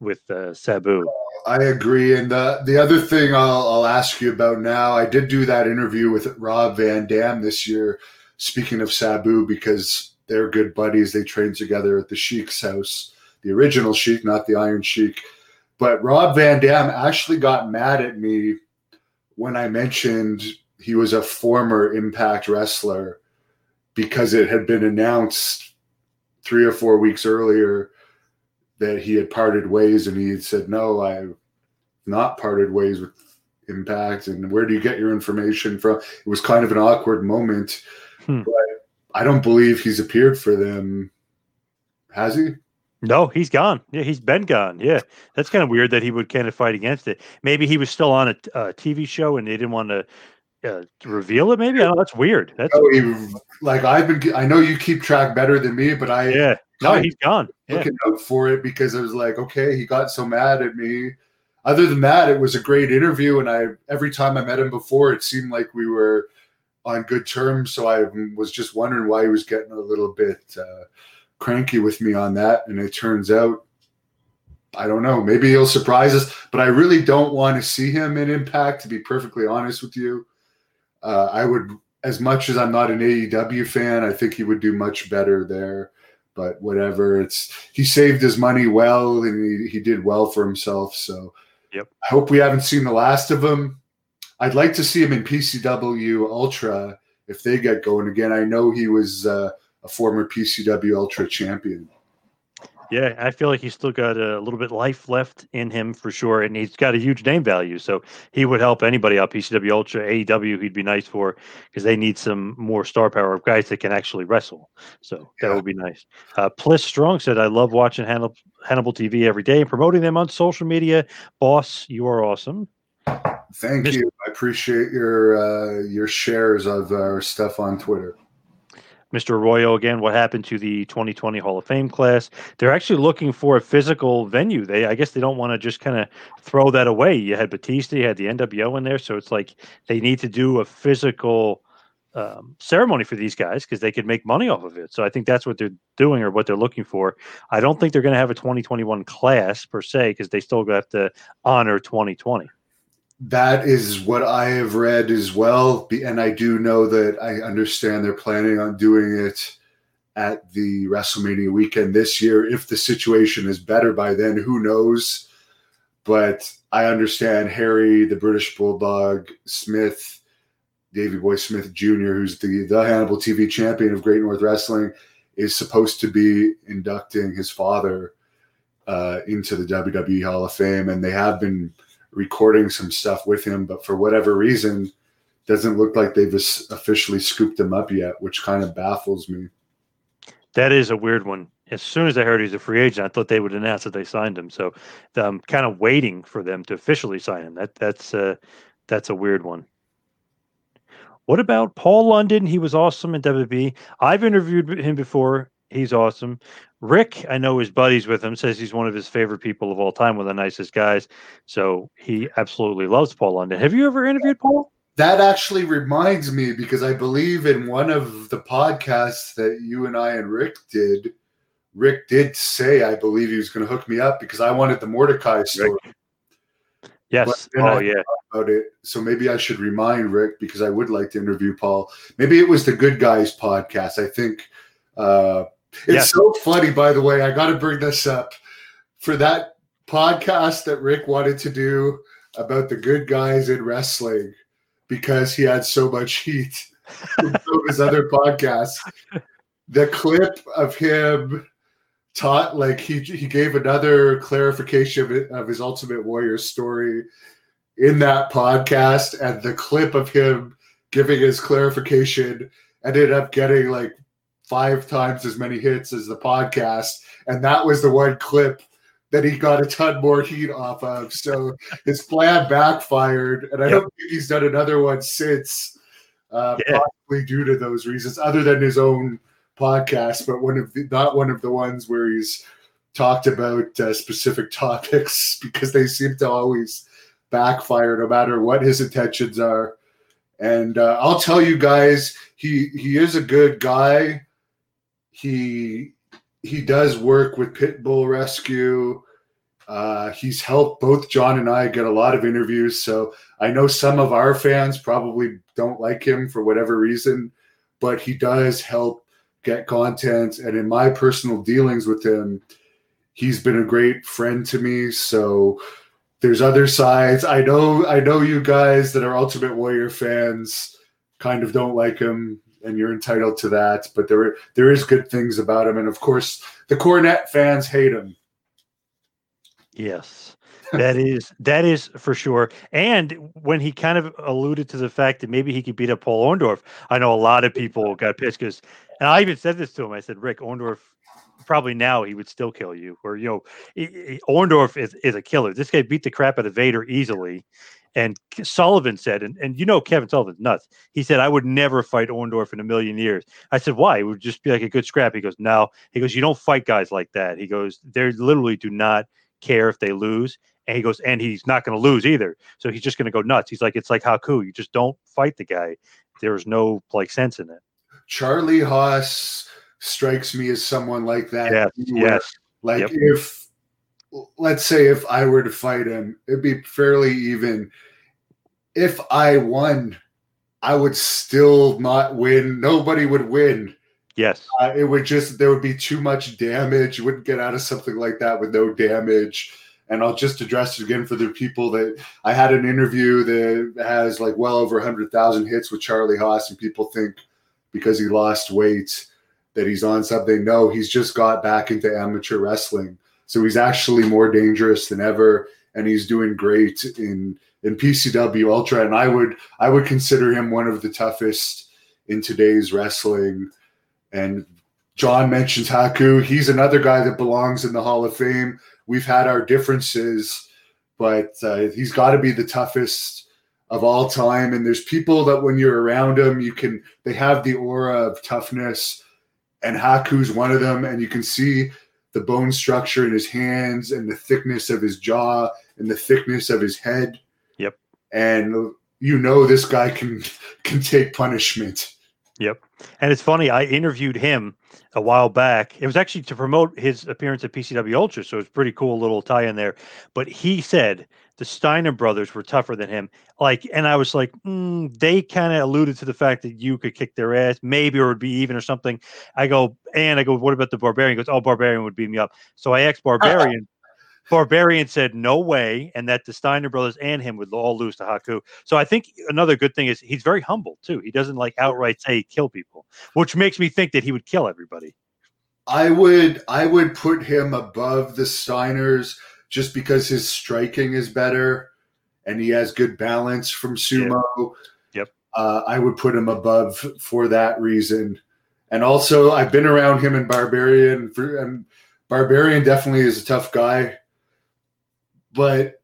with uh, Sabu. I agree. And the the other thing I'll, I'll ask you about now, I did do that interview with Rob Van Dam this year. Speaking of Sabu, because they're good buddies. They train together at the Sheik's house. the original Sheik, not the Iron Sheik. But Rob Van Dam actually got mad at me when I mentioned he was a former Impact wrestler because it had been announced three or four weeks earlier that he had parted ways, and he had said, "No, I've not parted ways with Impact." And where do you get your information from? It was kind of an awkward moment, Hmm. but I don't believe he's appeared for them. Has he? No, he's gone. Yeah, he's been gone. Yeah, that's kind of weird that he would kind of fight against it. Maybe he was still on a, a TV show and they didn't want to uh, reveal it. Maybe I don't know. That's weird. That's No, he, like I've been. I know you keep track better than me, but I yeah. No, he's gone. Yeah. looking out for it because I was like, okay, he got so mad at me. Other than that, it was a great interview, and I every time I met him before, it seemed like we were on good terms. So I was just wondering why he was getting a little bit uh, cranky with me on that, and it turns out. I don't know. Maybe he'll surprise us, but I really don't want to see him in Impact. To be perfectly honest with you, uh, I would, as much as I'm not an AEW fan, I think he would do much better there but whatever. It's he saved his money well and he, he did well for himself. So Yep. I hope we haven't seen the last of him. I'd like to see him in PCW Ultra if they get going again. I know he was uh, a former PCW Ultra champion. Yeah, I feel like he's still got a little bit life left in him for sure, and he's got a huge name value. So he would help anybody out. PCW Ultra, AEW, he'd be nice for because they need some more star power of guys that can actually wrestle. So that Yeah. would be nice. Uh, Pliss Strong said, "I love watching Hannibal, Hannibal TV every day and promoting them on social media. Boss, you are awesome." Thank Mr. you. I appreciate your uh, your shares of our stuff on Twitter. Mr. Arroyo again, what happened to the 2020 Hall of Fame class? They're actually looking for a physical venue. They, I guess, they don't want to just kind of throw that away. You had Batista, you had the NWO in there, so it's like they need to do a physical um, ceremony for these guys because they could make money off of it. So I think that's what they're doing or what they're looking for. I don't think they're going to have a 2021 class per se because they still have to honor 2020. That is what I have read as well. And I do know that I understand they're planning on doing it at the WrestleMania weekend this year. If the situation is better by then, who knows? But I understand Harry, the British Bulldog, Smith, Davey Boy Smith Jr., who's the, the Hannibal TV champion of Great North Wrestling, is supposed to be inducting his father uh, into the WWE Hall of Fame. And they have been recording some stuff with him, but for whatever reason, doesn't look like they've officially scooped him up yet, which kind of baffles me. That is a weird one. As soon as I heard he's a free agent, I thought they would announce that they signed him. So I'm kind of waiting for them to officially sign him. That that's uh, that's a weird one. What about Paul London? He was awesome in WWE. I've interviewed him before. He's awesome. Rick, I know his buddies with him, says he's one of his favorite people of all time, one of the nicest guys. So he absolutely loves Paul London. Have you ever interviewed Paul? That actually reminds me because I believe in one of the podcasts that you and I and Rick did, Rick did say, I believe he was going to hook me up because I wanted the Mordecai story. Yes. Oh I yeah. about it. So maybe I should remind Rick because I would like to interview Paul. Maybe it was the Good Guys podcast. I think uh, it's Yes. so funny, by the way. I got to bring this up for that podcast that Rick wanted to do about the good guys in wrestling because he had so much heat (laughs) from of his other podcasts. The clip of him taught like he he gave another clarification of, it, of his Ultimate Warrior story in that podcast, and the clip of him giving his clarification ended up getting like five times as many hits as the podcast, and that was the one clip that he got a ton more heat off of. So (laughs) his plan backfired, and I don't think he's done another one since, uh, Yeah. possibly due to those reasons, other than his own podcast, but one of the, not one of the ones where he's talked about uh, specific (laughs) topics because they seem to always backfire no matter what his intentions are. And uh, I'll tell you guys, he he is a good guy. He he does work with Pitbull Rescue. Uh, he's helped both John and I get a lot of interviews. So I know some of our fans probably don't like him for whatever reason, but he does help get content. And in my personal dealings with him, he's been a great friend to me. So there's other sides. I know I know you guys that are Ultimate Warrior fans kind of don't like him and you're entitled to that, but there there is good things about him and of course the Cornette fans hate him. Yes. that (laughs) is that is for sure. And when he kind of alluded to the fact that maybe he could beat up Paul Orndorff, I know a lot of people got pissed because, and I even said this to him. I said, Rick Orndorff, probably now he would still kill you, or you know, Orndorff is is a killer. This guy beat the crap out of Vader easily. And Sullivan said, and, and you know Kevin Sullivan's nuts. He said, I would never fight Orndorff in a million years. I said, why? It would just be like a good scrap. He goes, no. He goes, you don't fight guys like that. He goes, they literally do not care if they lose. And he goes, and he's not going to lose either. So he's just going to go nuts. He's like, it's like Haku. You just don't fight the guy. There's no like sense in it. Charlie Haas strikes me as someone like that. Yes. yes. Like yep. if, let's say, if I were to fight him, it'd be fairly even. If I won, I would still not win. Nobody would win. Yes. Uh, it would just, there would be too much damage. You wouldn't get out of something like that with no damage and I'll just address it again for the people that I had an interview that has like well over 100,000 hits with Charlie Haas, and people think because he lost weight that he's on something. No, he's just got back into amateur wrestling. So he's actually more dangerous than ever, and he's doing great in in PCW Ultra. And I would I would consider him one of the toughest in today's wrestling. And John mentions Haku. He's another guy that belongs in the Hall of Fame. We've had our differences, but uh, he's got to be the toughest of all time. And there's people that when you're around him, you can they have the aura of toughness, and Haku's one of them. And you can see the bone structure in his hands and the thickness of his jaw and the thickness of his head. Yep. And you know this guy can (laughs) can take punishment. Yep. And it's funny, I interviewed him a while back. It was actually to promote his appearance at PCW Ultra, so it's pretty cool little tie in there. But he said the Steiner brothers were tougher than him. Like, and I was like, mm, they kind of alluded to the fact that you could kick their ass, maybe or it would be even or something. I go, and I go, what about the Barbarian? He goes, oh, Barbarian would beat me up. So I asked (laughs) Barbarian. Barbarian said no way, and that the Steiner brothers and him would all lose to Haku. So I think another good thing is he's very humble too. He doesn't like outright say kill people, which makes me think that he would kill everybody. I would I would put him above the Steiners just because his striking is better and he has good balance from sumo. Yep. Uh, I would put him above for that reason. And also, I've been around him in Barbarian, for, and Barbarian definitely is a tough guy but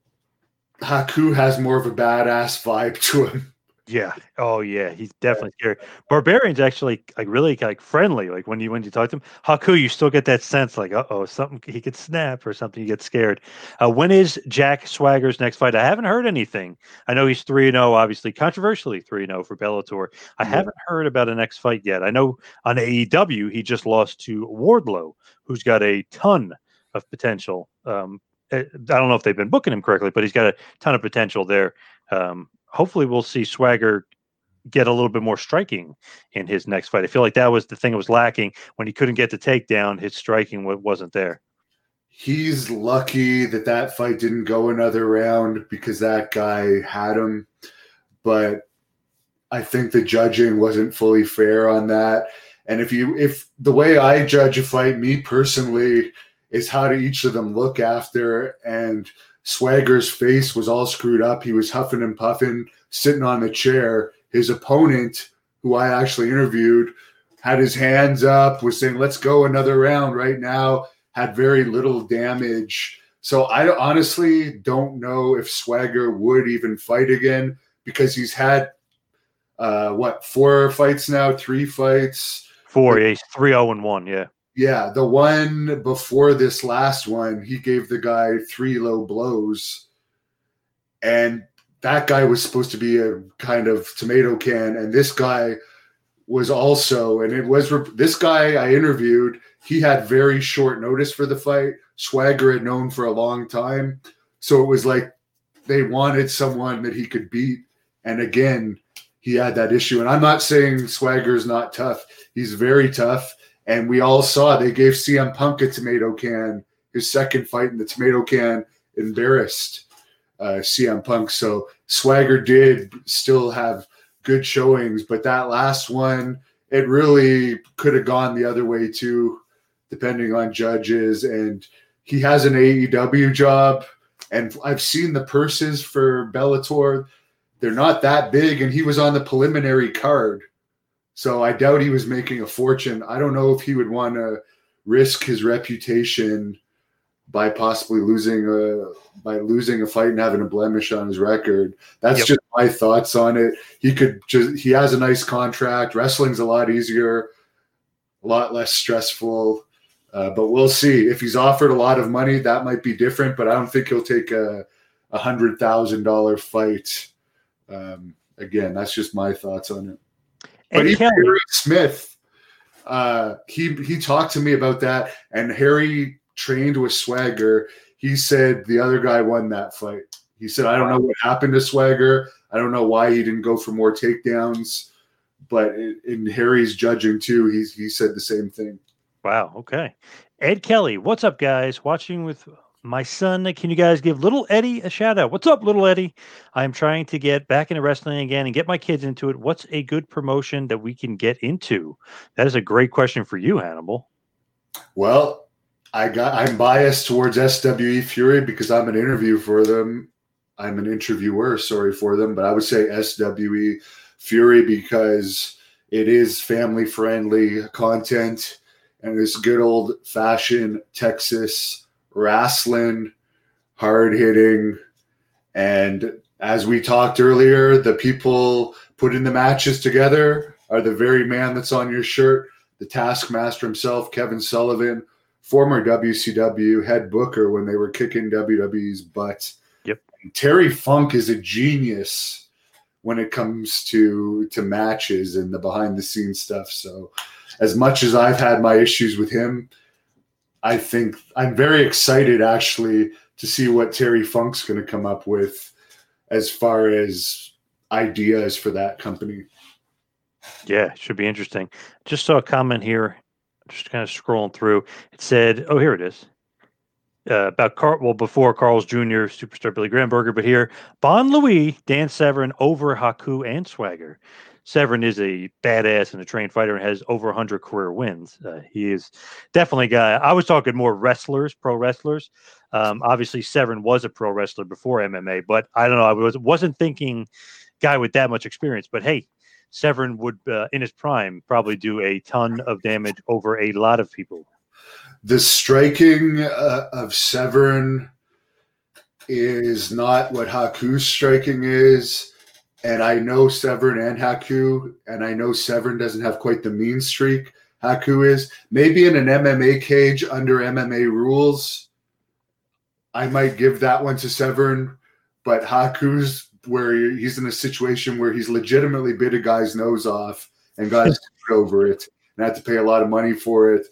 Haku has more of a badass vibe (laughs) to him. Yeah. Oh yeah. He's definitely scary. Barbarian's actually like really like friendly. Like when you when you talk to him, Haku, you still get that sense like, uh oh, something he could snap or something. You get scared. Uh, when is Jack Swagger's next fight? I haven't heard anything. I know he's three zero, oh, obviously controversially three zero oh for Bellator. I yeah. haven't heard about a next fight yet. I know on AEW he just lost to Wardlow, who's got a ton of potential. Um, I don't know if they've been booking him correctly, but he's got a ton of potential there. Um, hopefully, we'll see Swagger get a little bit more striking in his next fight. I feel like that was the thing that was lacking when he couldn't get the takedown. His striking wasn't there. He's lucky that that fight didn't go another round because that guy had him. But I think the judging wasn't fully fair on that. And if you, if the way I judge a fight, me personally, is how do each of them look after. And Swagger's face was all screwed up. He was huffing and puffing, sitting on the chair. His opponent, who I actually interviewed, had his hands up, was saying, let's go another round right now, had very little damage. So I honestly don't know if Swagger would even fight again because he's had uh, what four fights now, three fights. Four, yeah, he's three zero oh and one, yeah. Yeah, the one before this last one, he gave the guy three low blows. And that guy was supposed to be a kind of tomato can. And this guy was also, and it was this guy I interviewed, he had very short notice for the fight. Swagger had known for a long time. So it was like they wanted someone that he could beat. And again, he had that issue. And I'm not saying Swagger's not tough, he's very tough and we all saw they gave CM Punk a tomato can his second fight in the tomato can embarrassed uh, CM Punk. So Swagger did still have good showings, but that last one, it really could have gone the other way too, depending on judges. And he has an AEW job, and I've seen the purses for Bellator. They're not that big, and he was on the preliminary card. So I doubt he was making a fortune. I don't know if he would want to risk his reputation by possibly losing a by losing a fight and having a blemish on his record. That's Yep. just my thoughts on it. He could just he has a nice contract. Wrestling's a lot easier, a lot less stressful. Uh, but we'll see if he's offered a lot of money. That might be different, but I don't think he'll take a a hundred thousand dollar fight. Um, again, that's just my thoughts on it. But And even Kelly, Harry Smith, uh, he he talked to me about that, and Harry trained with Swagger. He said the other guy won that fight. He said, "I don't know what happened to Swagger. I don't know why he didn't go for more takedowns." But in, in Harry's judging too, he he said the same thing. Wow. Okay. Ed Kelly, what's up, guys? Watching with my son. Can you guys give little Eddie a shout out? What's up, little Eddie? I'm trying to get back into wrestling again and get my kids into it. What's a good promotion that we can get into? That is a great question for you, Hannibal. Well, I got I'm biased towards SWE Fury because I'm an interview for them. I'm an interviewer, sorry for them, but I would say SWE Fury because it is family friendly content and it's good old fashioned Texas wrestling, hard hitting. And as we talked earlier, the people putting the matches together are the very man that's on your shirt, the Taskmaster himself, Kevin Sullivan, former WCW head booker when they were kicking WWE's butt. Yep. Terry Funk is a genius when it comes to to matches and the behind the scenes stuff. So as much as I've had my issues with him, I think I'm very excited actually to see what Terry Funk's going to come up with as far as ideas for that company. Yeah, should be interesting. Just saw a comment here, just kind of scrolling through. It said, "Oh, here it is." Uh, about Carl, well, before Carl's Jr., superstar Billy Granberger, but here, Bon Louis, Dan Severn, over Haku and Swagger. Severn is a badass and a trained fighter and has over 100 career wins. Uh, he is definitely a guy. I was talking more wrestlers, pro wrestlers. Um, obviously, Severn was a pro wrestler before MMA, but I don't know. I was, wasn't thinking guy with that much experience. But hey, Severn would, uh, in his prime, probably do a ton of damage over a lot of people. The striking uh, of Severn is not what Haku's striking is. And I know Severn and Haku, and I know Severn doesn't have quite the mean streak Haku is. Maybe in an MMA cage under MMA rules, I might give that one to Severn, but Haku's where he's in a situation where he's legitimately bit a guy's nose off and got (laughs) over it and had to pay a lot of money for it.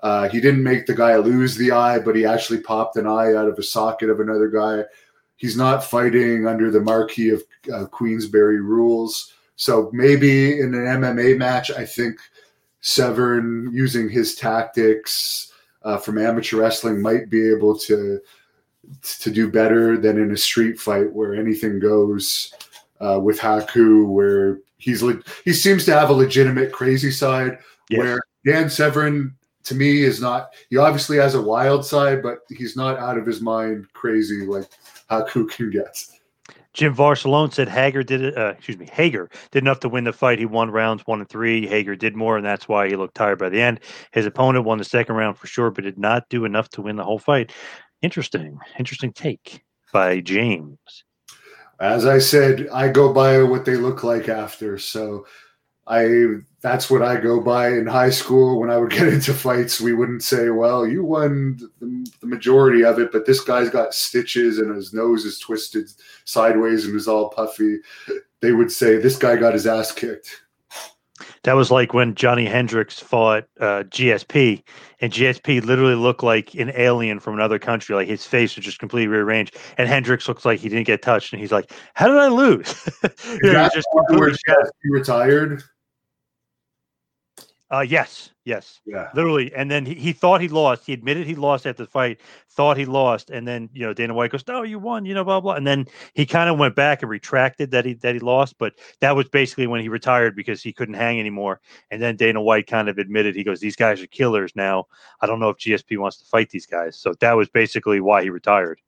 Uh, he didn't make the guy lose the eye, but he actually popped an eye out of a socket of another guy. He's not fighting under the marquee of uh, Queensberry rules. So maybe in an MMA match, I think Severn using his tactics uh, from amateur wrestling might be able to to do better than in a street fight where anything goes. Uh, with Haku, where he's le- he seems to have a legitimate crazy side, Yes. where Dan Severn to me is not. He obviously has a wild side, but he's not out of his mind crazy like Haku can get. Jim Varsalone said Hager did it. Uh, excuse me, Hager did enough to win the fight. He won rounds one and three. Hager did more, and that's why he looked tired by the end. His opponent won the second round for sure, but did not do enough to win the whole fight. Interesting, interesting take by James. As I said, I go by what they look like after. So I that's what I go by in high school when I would get (laughs) into fights. We wouldn't say, "Well, you won the, the majority of it, but this guy's got stitches and his nose is twisted sideways and is all puffy." They would say, "This guy got his ass kicked." That was like when Johnny Hendricks fought uh, GSP, and GSP literally looked like an alien from another country. Like his face was just completely rearranged, and Hendricks looks like he didn't get touched, and he's like, "How did I lose?" (laughs) You know, just where he retired. Uh, yes, yes, Yeah. literally. And then he, he thought he lost. He admitted he lost after the fight. Thought he lost, and then you know Dana White goes, "No, you won," you know, blah blah. And then he kind of went back and retracted that he that he lost, but that was basically when he retired because he couldn't hang anymore. And then Dana White kind of admitted he goes, "These guys are killers now. I don't know if GSP wants to fight these guys." So that was basically why he retired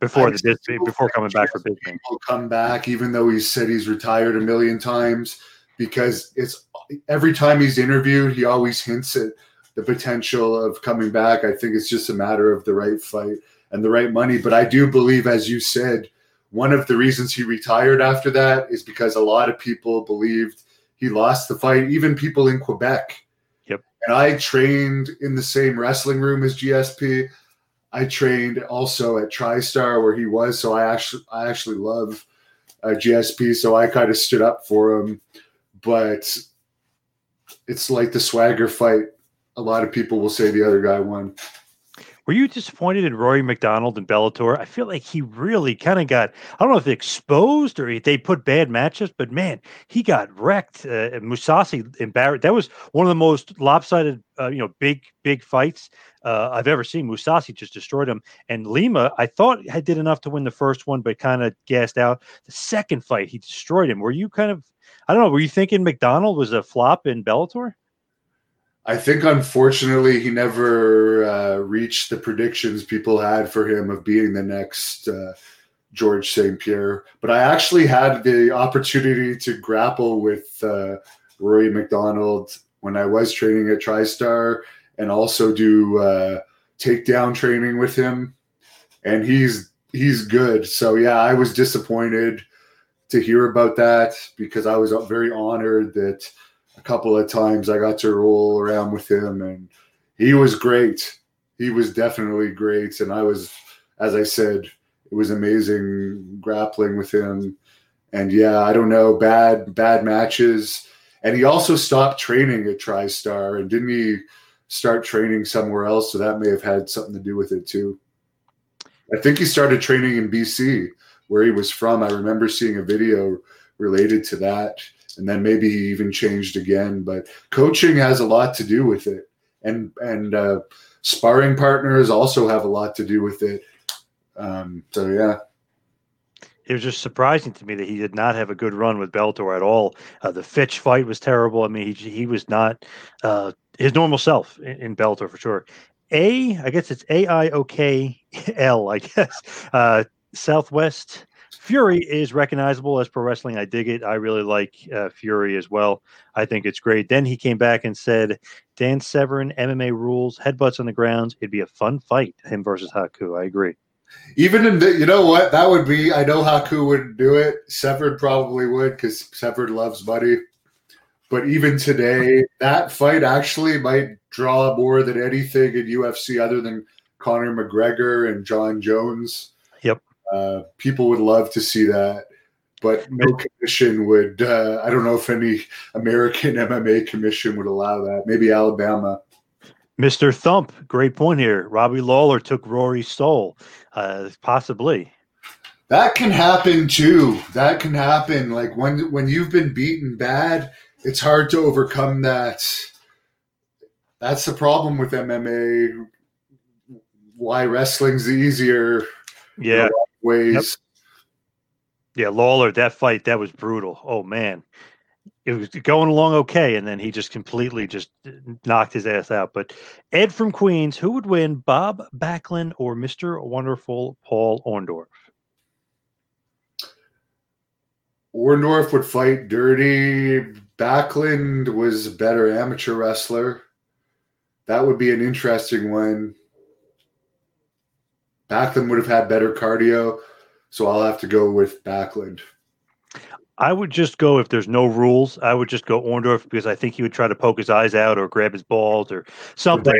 before I the before coming back for. Will come back, even though he said he's retired a million times, because it's every time he's interviewed, he always hints at the potential of coming back. I think it's just a matter of the right fight and the right money. But I do believe, as you said, one of the reasons he retired after that is because a lot of people believed he lost the fight, even people in Quebec. Yep. And I trained in the same wrestling room as GSP. I trained also at TriStar where he was, so I actually I actually love uh, GSP, so I kind of stood up for him. But it's like the swagger fight. A lot of people will say the other guy won. Were you disappointed in Rory MacDonald and Bellator? I feel like he really kind of got, I don't know if exposed or they put bad matches, but man, he got wrecked. Uh, Mousasi embarrassed. That was one of the most lopsided, uh, you know, big, big fights uh, I've ever seen. Mousasi just destroyed him. And Lima, I thought had did enough to win the first one, but kind of gassed out. The second fight, he destroyed him. Were you kind of, I don't know, were you thinking MacDonald was a flop in Bellator? I think, unfortunately, he never uh, reached the predictions people had for him of being the next uh, George St. Pierre. But I actually had the opportunity to grapple with uh, Rory MacDonald when I was training at TriStar and also do uh, takedown training with him. And he's he's good. So yeah, I was disappointed to hear about that because I was very honored that a couple of times I got to roll around with him and he was great. He was definitely great. And I was, as I said, it was amazing grappling with him. And yeah, I don't know, bad, bad matches. And he also stopped training at TriStar and didn't he start training somewhere else? So that may have had something to do with it too. I think he started training in BC where he was from. I remember seeing a video related to that and then maybe even changed again. But coaching has a lot to do with it, and and uh, sparring partners also have a lot to do with it. Um, so yeah. It was just surprising to me that he did not have a good run with Bellator at all. Uh, the Fitch fight was terrible. I mean, he he was not uh, his normal self in, in Bellator for sure. A, I guess it's A I O K L. I guess uh, Southwest Fury is recognizable as pro wrestling. I dig it. I really like uh, Fury as well. I think it's great. Then he came back and said, Dan Severn, MMA rules, headbutts on the ground. It'd be a fun fight, him versus Haku. I agree. Even in the, you know what, that would be, I know Haku would do it. Severn probably would because Severn loves Buddy. But even today, that fight actually might draw more than anything in UFC other than Conor McGregor and Jon Jones. Yep. Uh, people would love to see that, but no commission would. Uh, I don't know if any American (laughs) MMA commission would allow that. Maybe Alabama. Mr. Thump, great point here. Robbie Lawler took Rory's soul, uh, possibly. That can happen too. That can happen. Like when when you've been beaten bad, it's hard to overcome that. That's the problem with MMA. Why wrestling's the easier Yeah. ways. Yep. Yeah, Lawler, that fight, that was brutal. Oh man. It was going along okay, and then he just completely just knocked his ass out. But Ed from Queens, who would win, Bob Backlund or Mr. Wonderful Paul Orndorff? Orndorff would fight dirty. Backlund was a better amateur wrestler. That would be an interesting one. Backlund would have had better cardio, so I'll have to go with Backlund. I would just go if there's no rules. I would just go Orndorff because I think he would try to poke his eyes out or grab his balls or something,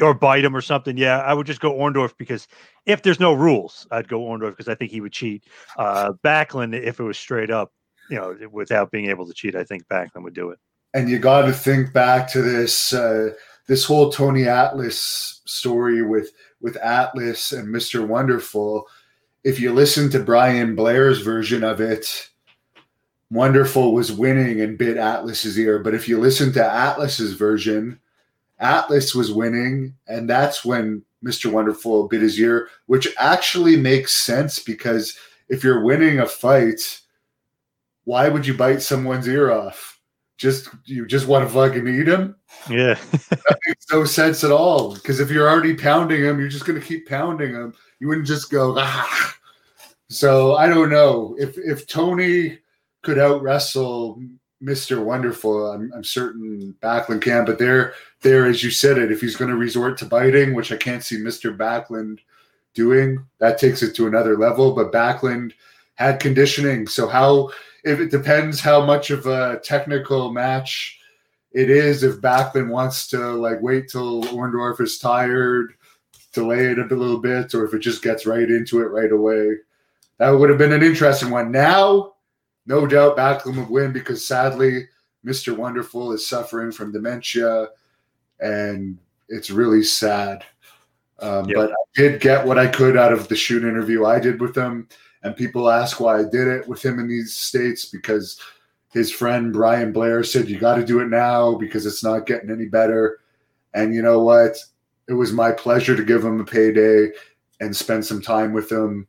or bite him or something. Yeah, I would just go Orndorff because if there's no rules, I'd go Orndorff because I think he would cheat. Uh, Backlund, if it was straight up, you know, without being able to cheat, I think Backlund would do it. And you got to think back to this uh, this whole Tony Atlas story with with Atlas and Mr. Wonderful. If you listen to Brian Blair's version of it, Wonderful was winning and bit Atlas's ear. But if you listen to Atlas's version, Atlas was winning, and that's when Mr. Wonderful bit his ear, which actually makes sense because if you're winning a fight, why would you bite someone's ear off? Just you just want to fucking eat him? Yeah. (laughs) that makes no sense at all. Because if you're already pounding him, you're just gonna keep pounding him. You wouldn't just go, ah. So I don't know. If if Tony could out wrestle Mr. Wonderful, I'm, I'm certain Backlund can, but there there, as you said it, if he's going to resort to biting, which I can't see Mr. Backlund doing, that takes it to another level. But Backlund had conditioning. So how if it depends how much of a technical match it is if Backlund wants to like wait till Orndorff is tired, delay it a little bit, or if it just gets right into it right away. That would have been an interesting one. Now, no doubt Backlund would win because sadly, Mr. Wonderful is suffering from dementia and it's really sad. Um, yep. But I did get what I could out of the shoot interview I did with him. And people ask why I did it with him in these states because his friend Brian Blair said, You got to do it now because it's not getting any better. And you know what? It was my pleasure to give him a payday and spend some time with him.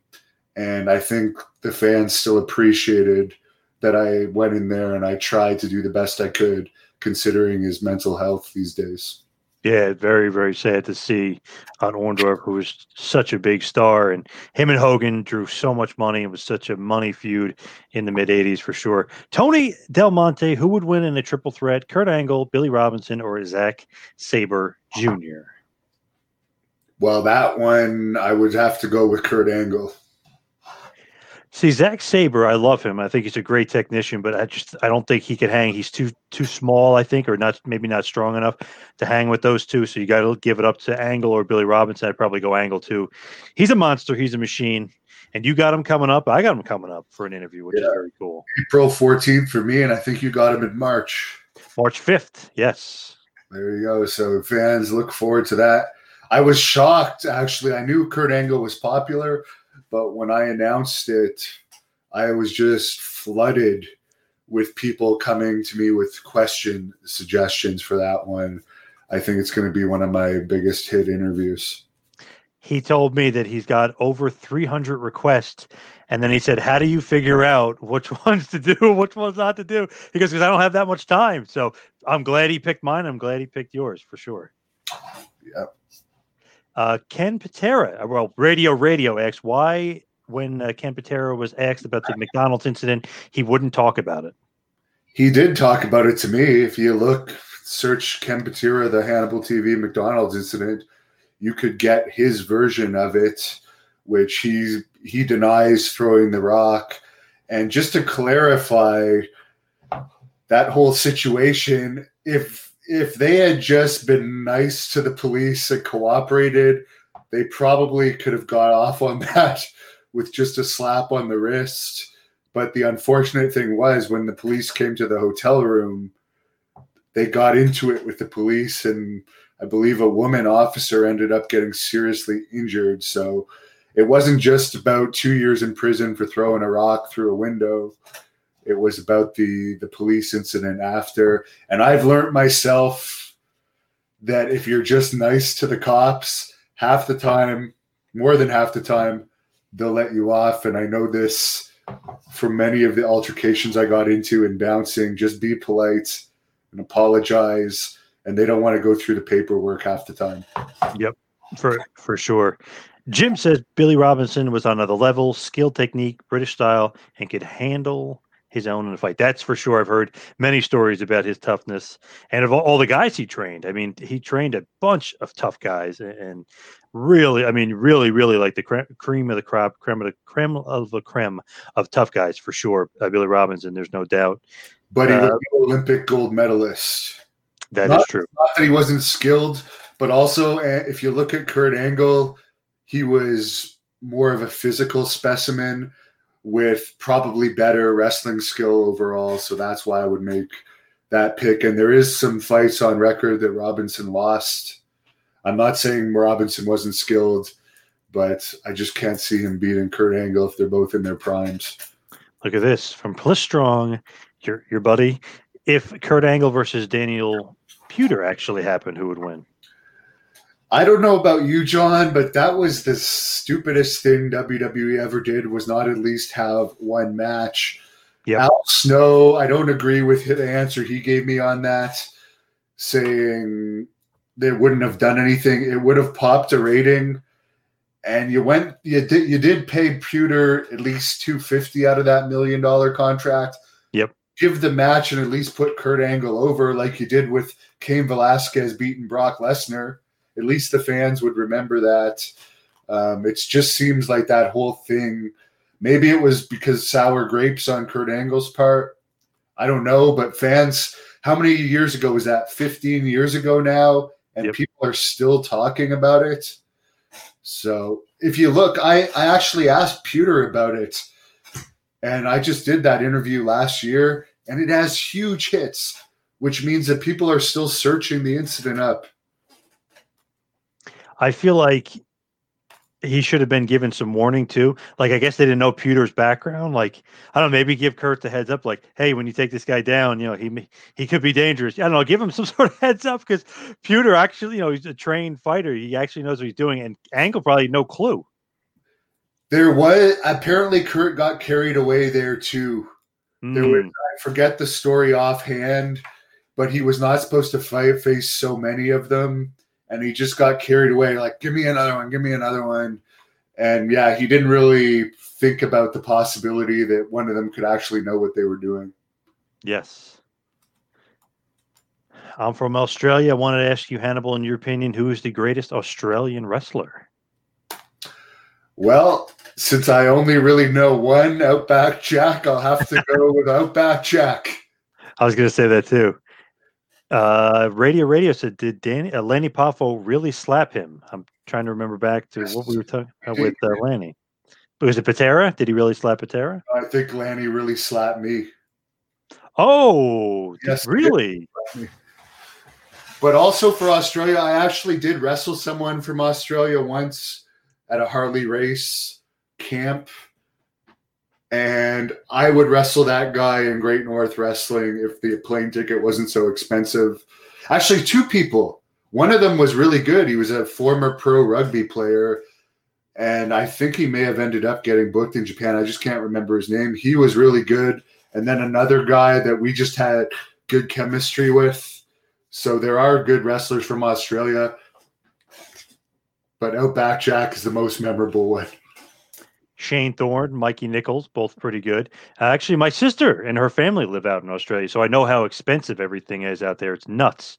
And I think the fans still appreciated that I went in there and I tried to do the best I could considering his mental health these days. Yeah, very, very sad to see on Orndorff, who was such a big star, and him and Hogan drew so much money. It was such a money feud in the mid '80s for sure. Tony Del Monte, who would win in a triple threat? Kurt Angle, Billy Robinson, or Zack Sabre Jr. Well, that one I would have to go with Kurt Angle. See, Zack Sabre, I love him. I think he's a great technician, but I just I don't think he could hang. He's too too small, I think, or not maybe not strong enough to hang with those two. So you got to give it up to Angle or Billy Robinson. I'd probably go Angle too. He's a monster. He's a machine. And you got him coming up. I got him coming up for an interview, which yeah. is very cool. April 14th for me, and I think you got him in March. March 5th. Yes. There you go. So fans look forward to that. I was shocked actually. I knew Kurt Angle was popular, but when I announced it, I was just flooded with people coming to me with question suggestions for that one. I think it's going to be one of my biggest hit interviews. He told me that he's got over 300 requests. And then he said, How do you figure out which (laughs) ones to do, which ones not to do? He goes, Because I don't have that much time. So I'm glad he picked mine. I'm glad he picked yours for sure. Yep. Uh, Ken Patera, uh, well, Radio Radio asks, why, when uh, Ken Patera was asked about the McDonald's incident, he wouldn't talk about it? He did talk about it to me. If you look, search Ken Patera, the Hannibal TV McDonald's incident, you could get his version of it, which he he denies throwing the rock. And just to clarify that whole situation, if if they had just been nice to the police and cooperated, they probably could have got off on (laughs) that with just a slap on the wrist. But the unfortunate thing was when the police came to the hotel room, they got into it with the police, and I believe a woman officer ended up getting seriously injured. So it wasn't just about two years in prison for throwing a rock through a window. It was about the the police incident after, and I've learned myself that if you're just nice to the cops, half the time, more than half the time, they'll let you off. And I know this from many of the altercations I got into in bouncing. Just be polite and apologize, and they don't want to go through the paperwork half the time. Yep, for for sure. Jim says Billy Robinson was on another level, skill, technique, British style, and could handle his own in a fight. That's for sure. I've heard many stories about his toughness and of all, all, the guys he trained. I mean, he trained a bunch of tough guys and really, I mean, really, really like the cream of the crop, creme of the creme of the creme of tough guys for sure. Uh, Billy Robinson, there's no doubt. But he uh, was an Olympic gold medalist. That not, is true. Not that he wasn't skilled, but also eh, if you look at Kurt Angle, he was more of a physical specimen with probably better wrestling skill overall. So that's why I would make that pick. And there is some fights on record that Robinson lost. I'm not saying Robinson wasn't skilled, but I just can't see him beating Kurt Angle if they're both in their primes. Look at this from Pliss Strong, your your buddy. If Kurt Angle versus Daniel Puder actually happened, who would win? I don't know about you, John, but that was the stupidest thing WWE ever did. Was not at least have one match. Yeah. Al Snow, I don't agree with the answer he gave me on that, saying they wouldn't have done anything. It would have popped a rating, and you went, you did, you did pay Puder at least two fifty out of that million dollar contract. Yep. Give the match and at least put Kurt Angle over like you did with Cain Velasquez beating Brock Lesnar. At least the fans would remember that. Um, it just seems like that whole thing. Maybe it was because sour grapes on Kurt Angle's part. I don't know, but fans, how many years ago was that? 15 years ago now, and Yep. people are still talking about it. So if you look, I, I actually asked Puder about it, and I just did that interview last year, and it has huge hits, which means that people are still searching the incident up. I feel like he should have been given some warning too. Like I guess they didn't know Puder's background. Like I don't know, maybe give Kurt the heads up. Like, hey, when you take this guy down, you know he he could be dangerous. I don't know, give him (laughs) some sort of heads up because Puder actually, you know, he's a trained fighter. He actually knows what he's doing, and Angle probably no clue. There was apparently Kurt got carried away there too. There was, Mm, I forget the story offhand, but he was not supposed to fight face so many of them, and he just got carried away. Like, give me another one, give me another one, and yeah, he didn't really think about the possibility that one of them could actually know what they were doing. yes. I'm from Australia. I wanted to ask you, Hannibal, in your opinion, who is the greatest Australian wrestler? Well, since I only really know one Outback Jack, I'll have to go with Outback Jack. (laughs) I was going to say that too. Uh, Radio Radio said, "Did Danny uh, Lanny Poffo really slap him?" I'm trying to remember back to what we were talking uh, with uh, (laughs) Lanny. Was it Patera? Did he really slap Patera? I think Lanny really slapped me. Oh, Yes, really? But also for Australia, I actually did wrestle someone from Australia once at a Harley Race camp. And I would wrestle that guy in Great North Wrestling if the plane ticket wasn't so expensive. Actually, two people. One of them was really good. He was a former pro rugby player. And I think he may have ended up getting booked in Japan. I just can't remember his name. He was really good. And then another guy that we just had good chemistry with. So there are good wrestlers from Australia, but Outback Jack is the most memorable one. Shane Thorne, Mikey Nichols, both pretty good. Uh, actually, my sister and her family live out in Australia, so I know how expensive everything is out there. It's nuts.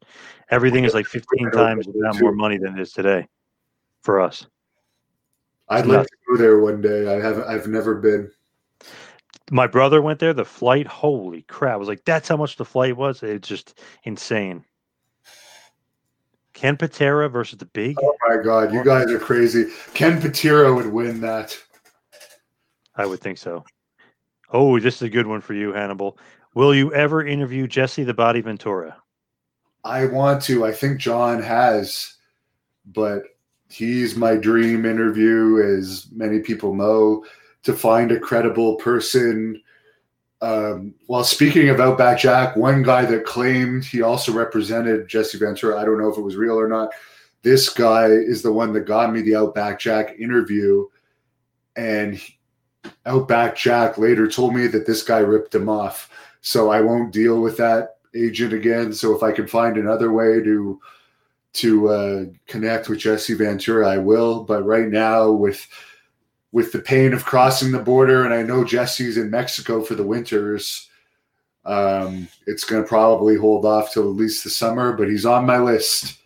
Everything is like 15 times more money than it is today for us. I'd like to go there one day. I haven't. I've never been. My brother went there. The flight, holy crap! I was like, that's how much the flight was. It's just insane. Ken Patera versus the Big. Oh my god, you guys are crazy. Ken Patera would win that. I would think so. Oh, this is a good one for you, Hannibal. Will you ever interview Jesse the Body Ventura? I want to. I think John has, but he's my dream interview, as many people know, to find a credible person. Um, well, speaking of Outback Jack, one guy that claimed he also represented Jesse Ventura, I don't know if it was real or not. This guy is the one that got me the Outback Jack interview. And Outback Jack later told me that this guy ripped him off. So I won't deal with that agent again. So if I can find another way to to uh, connect with Jesse Ventura, I will. But right now, with with the pain of crossing the border, and I know Jesse's in Mexico for the winters, um, it's going to probably hold off till at least the summer. But he's on my list.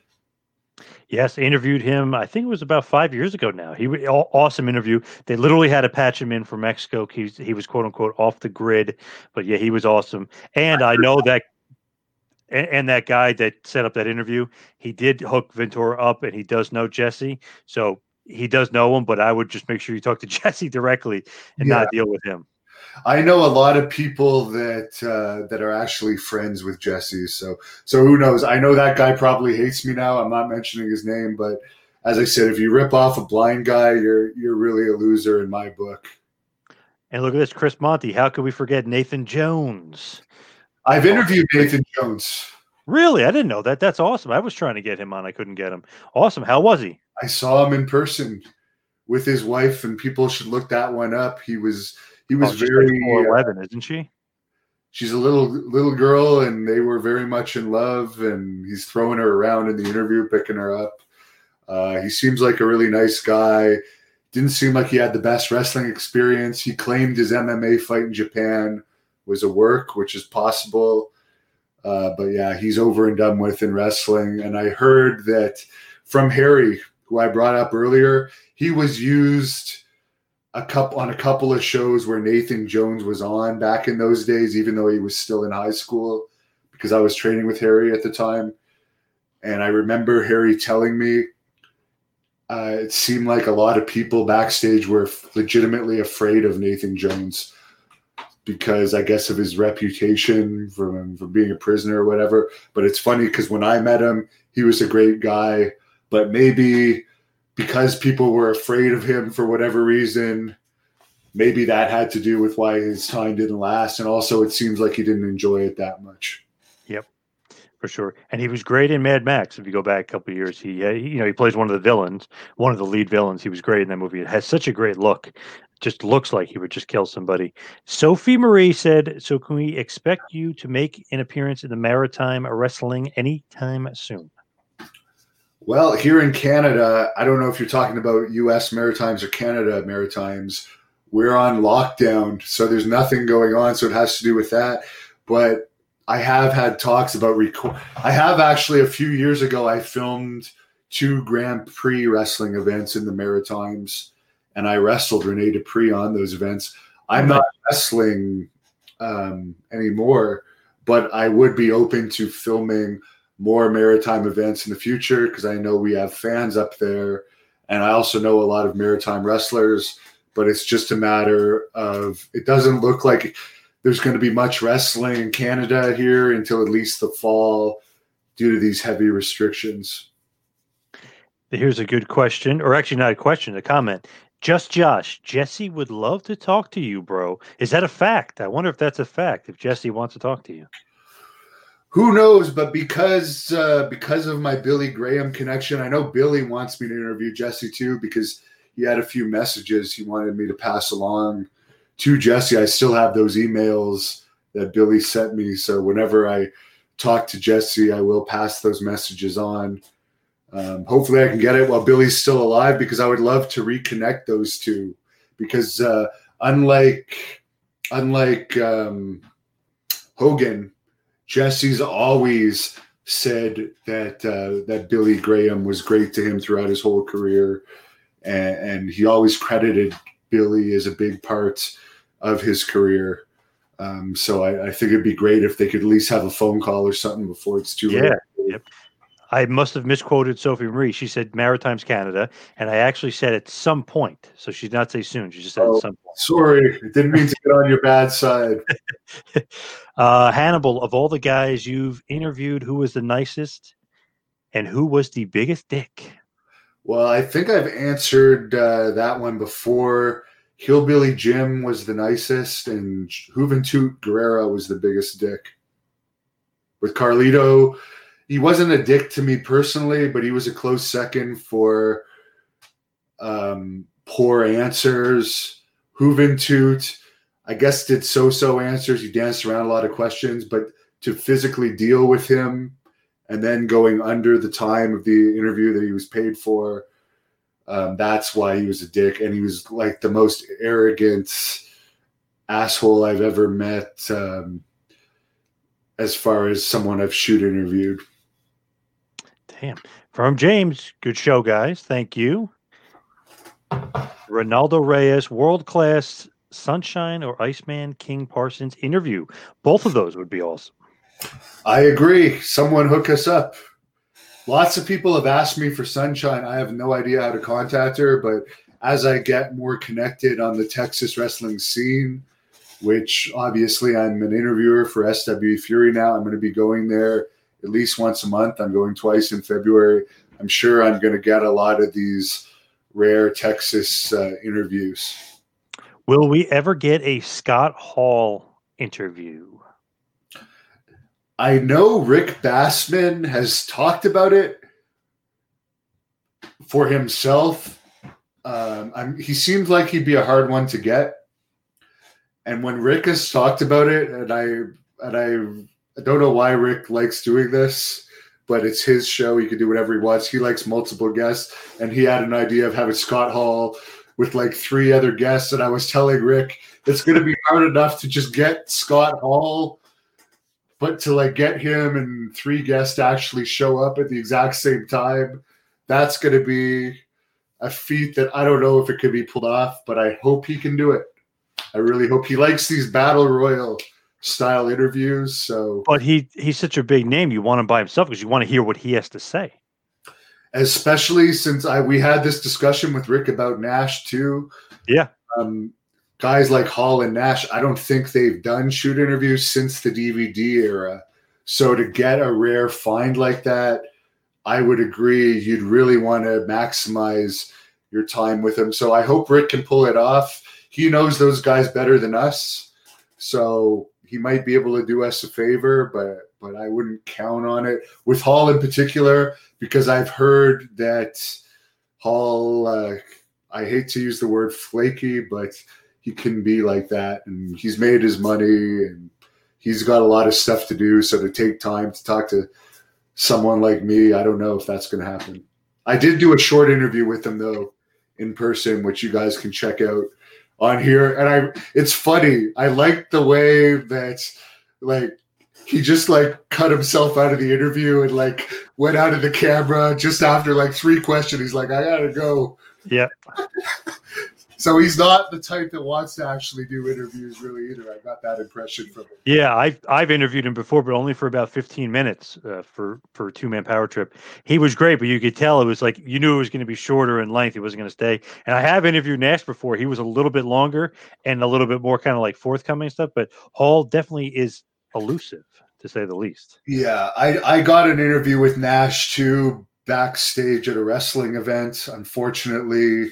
Yes, I interviewed him. I think it was about five years ago now. He awesome interview. They literally had to patch him in for Mexico. He was, he was quote unquote off the grid, but yeah, he was awesome. And I know that, and, and that guy that set up that interview, he did hook Ventura up, and he does know Jesse, so he does know him. But I would just make sure you talk to (laughs) Jesse directly and not deal with him. I know a lot of people that uh, that are actually friends with Jesse. So so who knows? I know that guy probably hates me now. I'm not mentioning his name, but as I said, if you rip off a blind guy, you're you're really a loser in my book. And look at this, Chris Monty. How could we forget Nathan Jones? I've interviewed Nathan Jones. Really? I didn't know that. That's awesome. I was trying to get him on. I couldn't get him. Awesome. How was he? I saw him in person with his wife, and people should look that one up. He was he was Oh, very like uh, isn't she? she's a little little girl and they were very much in love and he's throwing her around in the interview picking her up. Uh, he seems like a really nice guy. Didn't seem like he had the best wrestling experience. He claimed his mma fight in japan was a work which is possible. Uh, but yeah he's over and done with in wrestling. And i heard that from harry who i brought up earlier he was used a couple on a couple of shows where Nathan Jones was on back in those days, even though he was still in high school, because I was training with Harry at the time. And I remember Harry telling me uh, it seemed like a lot of people backstage were legitimately afraid of Nathan Jones because I guess of his reputation from, from being a prisoner or whatever. But it's funny because when I met him, he was a great guy, but maybe because people were afraid of him for whatever reason, maybe that had to do with why his time didn't last. And also, it seems like he didn't enjoy it that much. Yep, for sure. And he was great in Mad Max. If you go back a couple years, he, uh, you know he plays one of the villains, one of the lead villains. He was great in that movie. It has such a great look. Just looks like he would just kill somebody. Sophie Marie said, "So can we expect you to make an appearance in the Maritime Wrestling anytime soon?" Well, here in Canada, I don't know if you're talking about US Maritimes or Canada Maritimes. We're on lockdown, so there's nothing going on. So it has to do with that. But I have had talks about record. I have actually a few years ago, I filmed two Grand Prix wrestling events in the Maritimes, and I wrestled Rene Dupree on those events. I'm not wrestling um, anymore, but I would be open to filming more maritime events in the future because I know we have fans up there, and I also know a lot of maritime wrestlers. But it's just a matter of it doesn't look like there's going to be much wrestling in Canada here until at least the fall due to these heavy restrictions. Here's a good question, or actually not a question, a comment. Just Josh, Jesse would love to talk to you, bro. Is that a fact? I wonder if that's a fact. If Jesse wants to talk to you. Who knows? But because uh, because of my Billy Graham connection, I know Billy wants me to interview Jesse too because he had a few messages he wanted me to pass along to Jesse. I still have those emails that Billy sent me, so whenever I talk to Jesse, I will pass those messages on. Um, hopefully, I can get it while Billy's still alive because I would love to reconnect those two. Because uh, unlike unlike um, Hogan, Jesse's always said that uh, that Billy Graham was great to him throughout his whole career, and, and he always credited Billy as a big part of his career. Um, so I, I think it'd be great if they could at least have a phone call or something before it's too late. Yeah. Yep. I must have misquoted Sophie Marie. She said Maritimes Canada, and I actually said at some point. So she's not say soon. She just said Oh, at some point. Sorry, It didn't mean to get on your bad side. (laughs) (laughs) Uh, Hannibal, of all the guys you've interviewed, who was the nicest, and who was the biggest dick? Well, I think I've answered uh, that one before. Hillbilly Jim was the nicest, and Juventud Guerrera was the biggest dick. With Carlito, he wasn't a dick to me personally, but he was a close second for um, poor answers. Juventud, I guess, did so-so answers. He danced around a lot of questions, but to physically deal with him and then going under the time of the interview that he was paid for, um, that's why he was a dick. And he was like the most arrogant asshole I've ever met um, as far as someone I've shoot interviewed. Damn. From James, good show, guys. Thank you. Ronaldo Reyes, world class Sunshine or Iceman King Parsons interview. Both of those would be awesome. I agree. Someone hook us up. Lots of people have asked me for Sunshine. I have no idea how to contact her, but as I get more connected on the Texas wrestling scene, which obviously I'm an interviewer for SW Fury now, I'm going to be going there at least once a month. I'm going twice in February. I'm sure I'm going to get a lot of these rare Texas uh, interviews. Will we ever get a Scott Hall interview? I know Rick Bassman has talked about it for himself. Um, I'm, he seems like he'd be a hard one to get. And when Rick has talked about it, and I and I, I don't know why Rick likes doing this, but it's his show. He can do whatever he wants. He likes multiple guests, and he had an idea of having Scott Hall with like three other guests. And I was telling Rick, it's going to be hard enough to just get Scott Hall, but to like get him and three guests to actually show up at the exact same time, that's going to be a feat that I don't know if it could be pulled off, but I hope he can do it. I really hope he likes these battle royal style interviews. So, but he he's such a big name. You want him by himself because you want to hear what he has to say. Especially since I we had this discussion with Rick about Nash too. Yeah. Um, guys like Hall and Nash, I don't think they've done shoot interviews since the DVD era. So to get a rare find like that, I would agree you'd really want to maximize your time with him. So I hope Rick can pull it off. He knows those guys better than us. So he might be able to do us a favor, but but I wouldn't count on it with Hall in particular because I've heard that Hall. Uh, I hate to use the word flaky, but he can be like that, and he's made his money, and he's got a lot of stuff to do. So to take time to talk to someone like me, I don't know if that's going to happen. I did do a short interview with him though in person, which you guys can check out on here, and I it's funny. I like the way that like he just like cut himself out of the interview and like went out of the camera just after like three questions. He's like, I gotta go. Yeah. So he's not the type that wants to actually do interviews really either. I got that impression from him. Yeah, I've I've interviewed him before, but only for about fifteen minutes uh, for for two man power trip. He was great, but you could tell it was like you knew it was going to be shorter in length. He wasn't going to stay. And I have interviewed Nash before. He was a little bit longer and a little bit more kind of like forthcoming stuff. But Hall definitely is elusive to say the least. Yeah, I I got an interview with Nash too backstage at a wrestling event. Unfortunately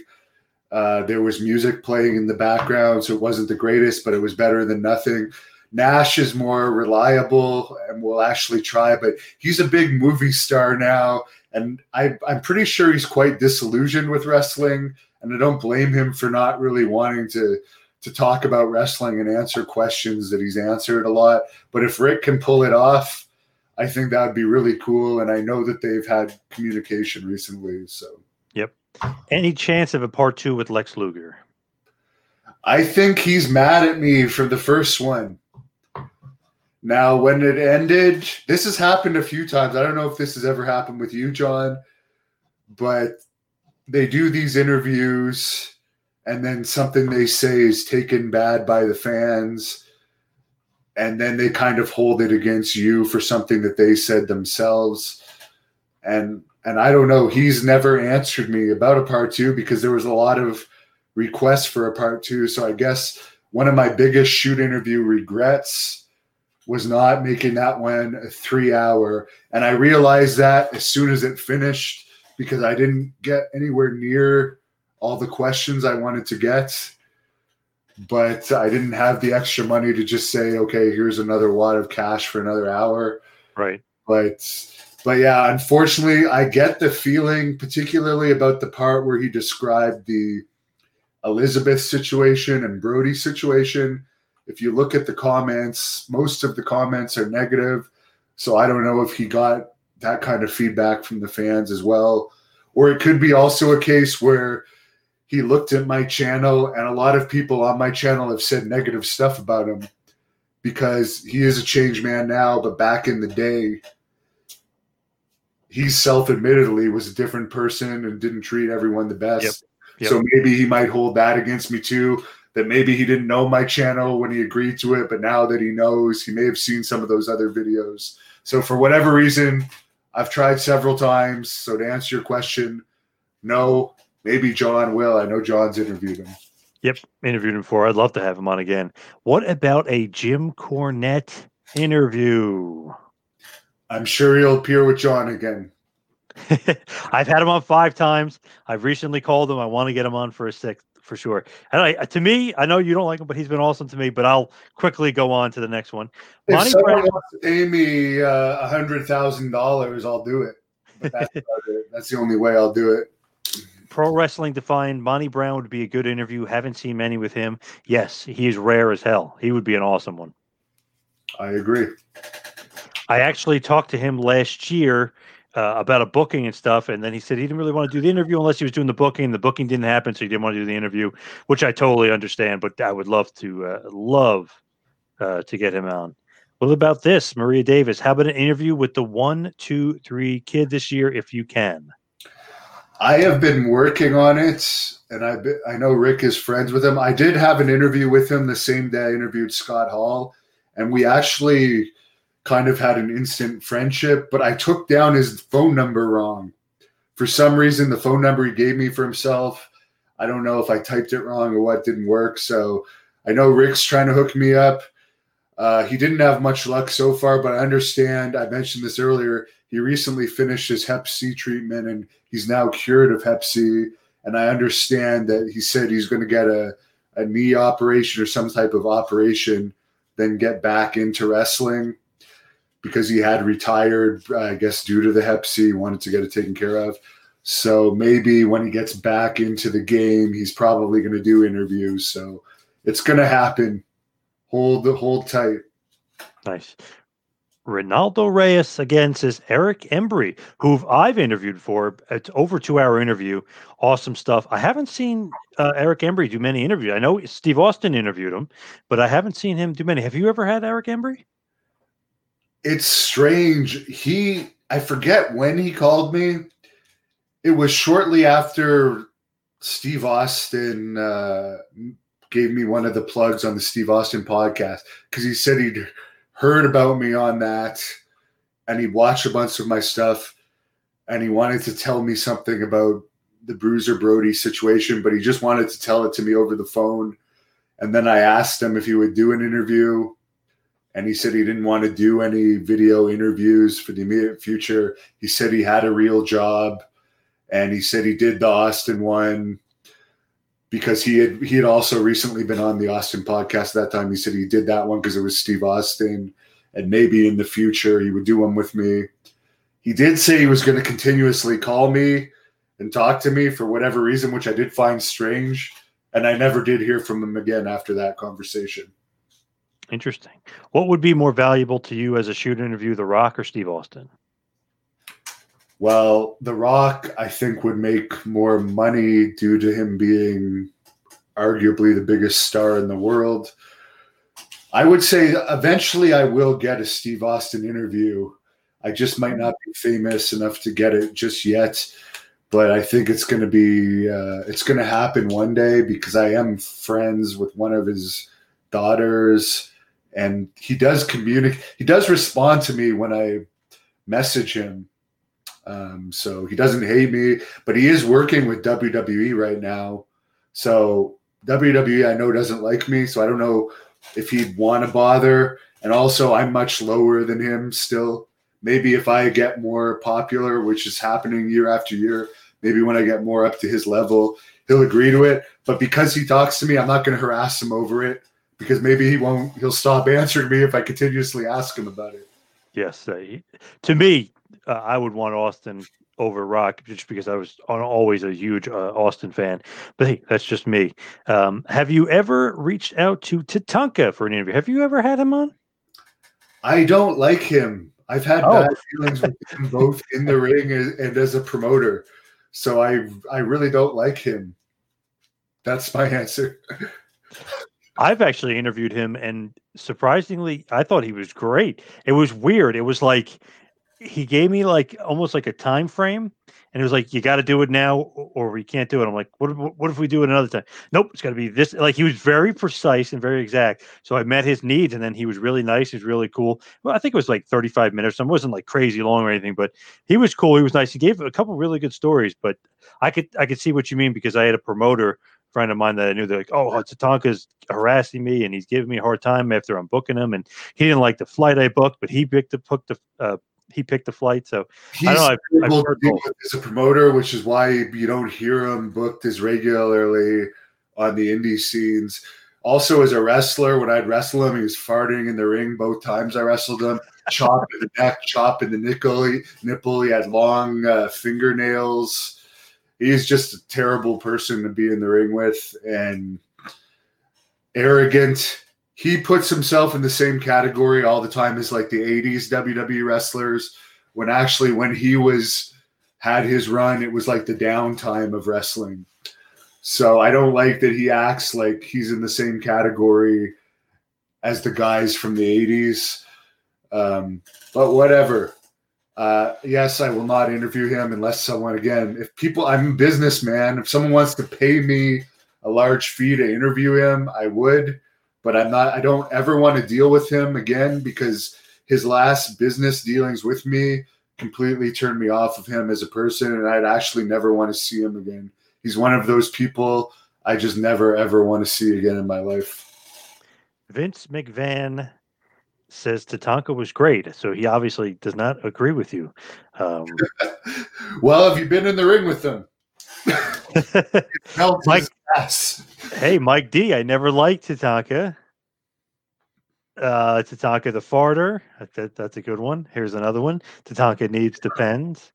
uh, there was music playing in the background, so it wasn't the greatest, but it was better than nothing. Nash is more reliable and will actually try, but he's a big movie star now. And I, I'm pretty sure he's quite disillusioned with wrestling. And I don't blame him for not really wanting to, to talk about wrestling and answer questions that he's answered a lot. But if Rick can pull it off, I think that would be really cool. And I know that they've had communication recently. So. Any chance of a part two with Lex Luger? I think he's mad at me for the first one. Now, when it ended, this has happened a few times. I don't know if this has ever happened with you, John, but they do these interviews and then something they say is taken bad by the fans and then they kind of hold it against you for something that they said themselves and and I don't know. He's never answered me about a part two because there was a lot of requests for a part two. So I guess one of my biggest shoot interview regrets was not making that one a three hour. And I realized that as soon as it finished because I didn't get anywhere near all the questions I wanted to get. But I didn't have the extra money to just say, okay, here's another wad of cash for another hour. Right. But but yeah, unfortunately, I get the feeling, particularly about the part where he described the Elizabeth situation and Brody situation. If you look at the comments, most of the comments are negative. So I don't know if he got that kind of feedback from the fans as well. Or it could be also a case where he looked at my channel and a lot of people on my channel have said negative stuff about him because he is a change man now, but back in the day, he self-admittedly was a different person and didn't treat everyone the best. Yep. Yep. So maybe he might hold that against me too. That maybe he didn't know my channel when he agreed to it, but now that he knows, he may have seen some of those other videos. So for whatever reason, I've tried several times. So to answer your question, no. Maybe John will. I know John's interviewed him. Yep, interviewed him before. I'd love to have him on again. What about a Jim Cornette interview? I'm sure he'll appear with John again. (laughs) I've had him on five times. I've recently called him. I want to get him on for a sixth for sure. And I, to me, I know you don't like him, but he's been awesome to me. But I'll quickly go on to the next one. If Monty someone Brown, wants to pay me uh, a hundred thousand dollars, I'll do it. But that's, (laughs) it. that's the only way I'll do it. Pro Wrestling Defined, Monty Brown would be a good interview. Haven't seen many with him. Yes, he is rare as hell. He would be an awesome one. I agree. I actually talked to him last year uh, about a booking and stuff, and then he said he didn't really want to do the interview unless he was doing the booking. The booking didn't happen, so he didn't want to do the interview, which I totally understand. But I would love to uh, love uh, to get him on. What about this, Maria Davis? How about an interview with the one, two, three kid this year, if you can? I have been working on it, and I I know Rick is friends with him. I did have an interview with him the same day I interviewed Scott Hall, and we actually kind of had an instant friendship. But I took down his phone number wrong. For some reason, the phone number he gave me for himself, I don't know if I typed it wrong or what didn't work. So I know Rick's trying to hook me up. Uh, he didn't have much luck so far, but I understand. I mentioned this earlier. He recently finished his Hep C treatment and he's now cured of Hep C. And I understand that he said he's going to get a, a knee operation or some type of operation, then get back into wrestling because he had retired, I guess, due to the Hep C, wanted to get it taken care of. So maybe when he gets back into the game, he's probably going to do interviews. So it's going to happen. Hold the hold tight. Nice. Ronaldo Reyes again says Eric Embry, who I've interviewed for. It's over two hour interview. Awesome stuff. I haven't seen uh, Eric Embry do many interviews. I know Steve Austin interviewed him, but I haven't seen him do many. Have you ever had Eric Embry? It's strange. He I forget when he called me. It was shortly after Steve Austin uh, gave me one of the plugs on the Steve Austin podcast because he said he'd heard about me on that and he watched a bunch of my stuff and he wanted to tell me something about the Bruiser Brody situation, but he just wanted to tell it to me over the phone. And then I asked him if he would do an interview, and he said he didn't want to do any video interviews for the immediate future. He said he had a real job, and he said he did the Austin one because he had he had also recently been on the Austin podcast at that time. He said he did that one because it was Steve Austin, and maybe in the future he would do one with me. He did say he was going to continuously call me and talk to me for whatever reason, which I did find strange, and I never did hear from him again after that conversation. Interesting. What would be more valuable to you as a shoot interview, The Rock or Steve Austin? Well, The Rock, I think, would make more money due to him being arguably the biggest star in the world. I would say eventually I will get a Steve Austin interview. I just might not be famous enough to get it just yet, but I think it's going to be uh, it's going to happen one day because I am friends with one of his daughters, and he does communicate. He does respond to me when I message him um, so he doesn't hate me, but he is working with WWE right now. So WWE, I know, doesn't like me. So I don't know if he'd want to bother. And also, I'm much lower than him still. Maybe if I get more popular, which is happening year after year, maybe when I get more up to his level, he'll agree to it. But because he talks to me, I'm not going to harass him over it because maybe he won't, he'll stop answering me if I continuously ask him about it. Yes. Uh, he, to me, uh, I would want Austin over Rock just because I was always a huge uh, Austin fan. But hey, that's just me. Um, have you ever reached out to Tatanka for an interview? Have you ever had him on? I don't like him. I've had oh. bad feelings with him both in the ring and, and as a promoter. So I I really don't like him. That's my (laughs) answer. I've actually interviewed him, and surprisingly, I thought he was great. It was weird. It was like he gave me like almost like a time frame and it was like you got to do it now or we can't do it i'm like what, what if we do it another time nope it's got to be this like he was very precise and very exact so i met his needs and then he was really nice he's really cool well i think it was like 35 minutes so it wasn't like crazy long or anything but he was cool he was nice he gave a couple really good stories but i could i could see what you mean because i had a promoter friend of mine that I knew they're like, oh, Tatanka's harassing me and he's giving me a hard time after I'm booking him. And he didn't like the flight I booked, but he picked the booked the uh, he picked the flight. So he's I know, I've, I've as a promoter, which is why you don't hear him booked as regularly on the indie scenes. Also, as a wrestler, when I'd wrestle him, he was farting in the ring both times I wrestled him. Chop in the neck, chop in the nipple. He, nipple. He had long uh, fingernails. He's just a terrible person to be in the ring with and arrogant. He puts himself in the same category all the time as like the 80s WWE wrestlers. When actually when he was had his run it was like the downtime of wrestling. So i don't like that he acts like he's in the same category as the guys from the 80s um, but whatever uh, yes i will not interview him unless someone again if people i'm a businessman if someone wants to pay me a large fee to interview him i would but i'm not i don't ever want to deal with him again because his last business dealings with me completely turned me off of him as a person and I'd actually never want to see him again. He's one of those people I just never ever want to see again in my life. Vince McMahon says Tatanka was great, so he obviously does not agree with you. Um, (laughs) well, have you been in the ring with them? (laughs) Mike, hey, Mike D, I never liked Tatanka. Uh, Tatanka the farter. That, that's a good one. Here's another one. Tatanka needs depends.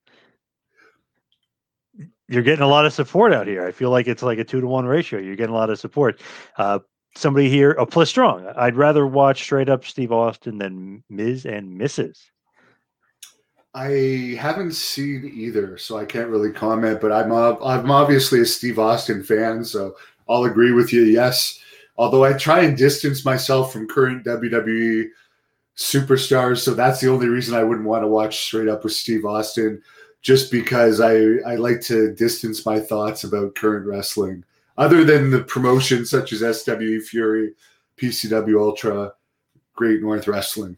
You're getting a lot of support out here. I feel like it's like a two to one ratio. You're getting a lot of support. Uh, somebody here, oh, plus strong. I'd rather watch straight up Steve Austin than Miz and Mrs. I haven't seen either, so I can't really comment. But I'm I'm obviously a Steve Austin fan, so I'll agree with you. Yes, Although I try and distance myself from current WWE superstars, so that's the only reason I wouldn't want to watch straight up with Steve Austin, just because I I like to distance my thoughts about current wrestling, other than the promotions such as SWE Fury, PCW Ultra, Great North Wrestling.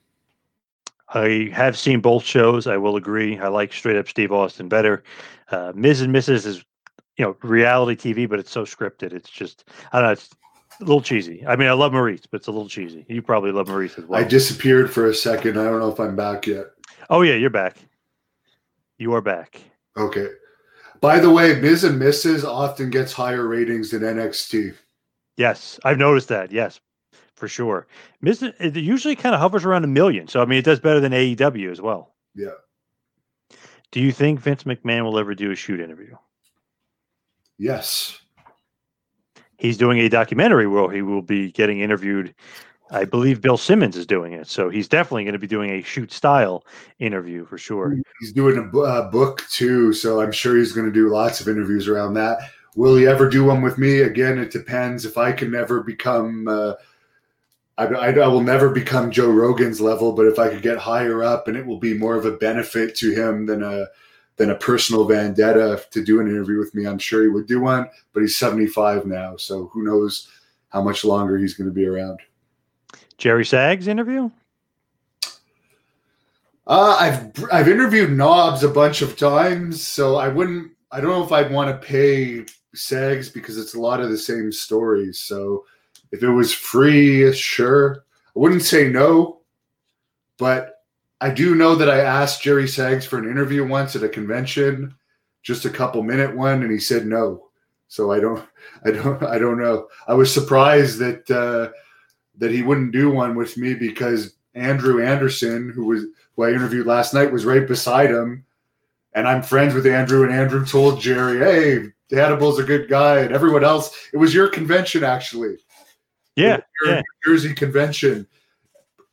I have seen both shows. I will agree. I like straight up Steve Austin better. Uh, Miz and Mrs. is you know reality TV, but it's so scripted. It's just I don't know. It's a little cheesy. I mean, I love Maryse, but it's a little cheesy. You probably love Maryse as well. I disappeared for a second. I don't know if I'm back yet. Oh yeah, you're back. You are back. Okay. By the way, Miz and Mrs. often gets higher ratings than NXT. Yes, I've noticed that. Yes, for sure. Miz it usually kind of hovers around a million, so I mean, it does better than AEW as well. Yeah. Do you think Vince McMahon will ever do a shoot interview? Yes he's doing a documentary where he will be getting interviewed. I believe Bill Simmons is doing it, so he's definitely going to be doing a shoot style interview for sure. He's doing a uh, book too, so I'm sure he's going to do lots of interviews around that. Will he ever do one with me? Again, it depends. If I can never become, uh, I, I, I will never become Joe Rogan's level, but if I could get higher up, and it will be more of a benefit to him than a than a personal vendetta to do an interview with me. I'm sure he would do one, but he's 75 now, so who knows how much longer he's going to be around. Jerry Sags interview? Uh, I've I've interviewed Knobbs a bunch of times, so I wouldn't. I don't know if I'd want to pay Sags because it's a lot of the same stories. So if it was free, sure, I wouldn't say no, but I do know that I asked Jerry Sags for an interview once at a convention, just a couple minute one, and he said no. So I don't, I don't, I don't know. I was surprised that uh, that he wouldn't do one with me because Andrew Anderson, who was who I interviewed last night, was right beside him, and I'm friends with Andrew. And Andrew told Jerry, "Hey, Hannibal's a good guy," and everyone else. It was your convention, actually. Yeah, your yeah. New Jersey convention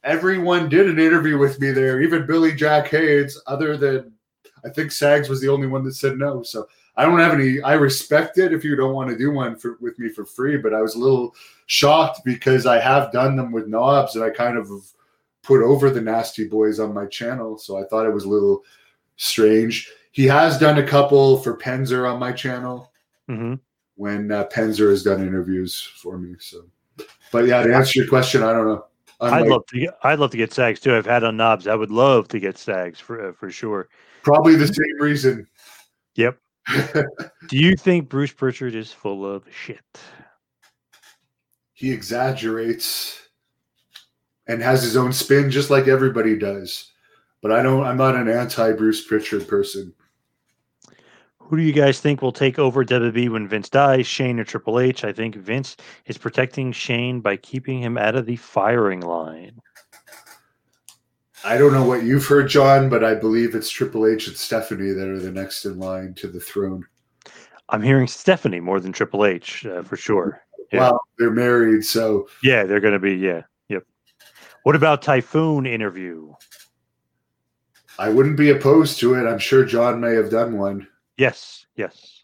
everyone did an interview with me there, even Billy Jack Haynes, other than I think Sags was the only one that said no. So I don't have any, I respect it if you don't want to do one for, with me for free, but I was a little shocked because I have done them with Knobbs and I kind of put over the nasty boys on my channel. So I thought it was a little strange. He has done a couple for Penzer on my channel mm-hmm. when uh, Penzer has done interviews for me. So, but yeah, to answer your question, I don't know. I'd love to. Get, I'd love to get Sags too. I've had on Knobbs. I would love to get Sags for uh, for sure. Probably the same reason. Yep. (laughs) Do you think Bruce Pritchard is full of shit? He exaggerates and has his own spin, just like everybody does. But I don't. I'm not an anti Bruce Pritchard person. Who do you guys think will take over WWE when Vince dies, Shane or Triple H? I think Vince is protecting Shane by keeping him out of the firing line. I don't know what you've heard, John, but I believe it's Triple H and Stephanie that are the next in line to the throne. I'm hearing Stephanie more than Triple H uh, for sure. Yeah. Well, they're married, so yeah, they're going to be. Yeah, yep. What about Typhoon interview? I wouldn't be opposed to it. I'm sure John may have done one. Yes, yes.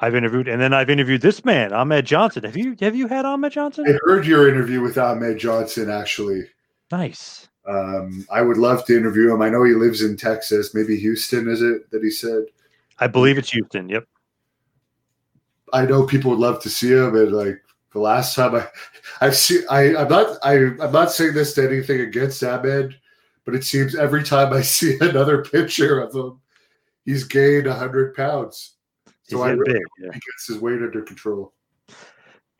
I've interviewed, and then I've interviewed this man, Ahmed Johnson. Have you have you had Ahmed Johnson? I heard your interview with Ahmed Johnson. Actually, nice. Um, I would love to interview him. I know he lives in Texas, maybe Houston. Is it that he said? I believe it's Houston. Yep. I know people would love to see him, and like the last time I, (laughs) I've seen, I, I'm not, I, I'm not saying this to anything against Ahmed, but it seems every time I (laughs) see another picture of him, he's gained hundred pounds. So He's I really big, yeah. he gets his weight under control.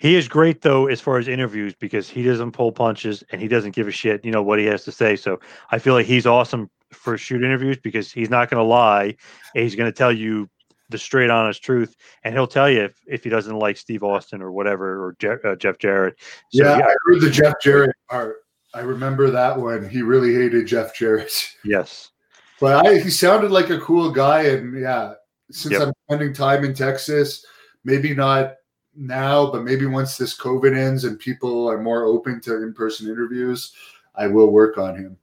He is great though as far as interviews because he doesn't pull punches and he doesn't give a shit, you know, what he has to say. So I feel like he's awesome for shoot interviews because he's not going to lie. And he's going to tell you the straight honest truth and he'll tell you if, if he doesn't like Steve Austin or whatever or Je- uh, Jeff Jarrett. So, yeah, I heard the Jeff Jarrett part. I remember that one. He really hated Jeff Jarrett. (laughs) Yes. But I, he sounded like a cool guy, and yeah, since Yep. I'm spending time in Texas, maybe not now, but maybe once this COVID ends and people are more open to in-person interviews, I will work on him.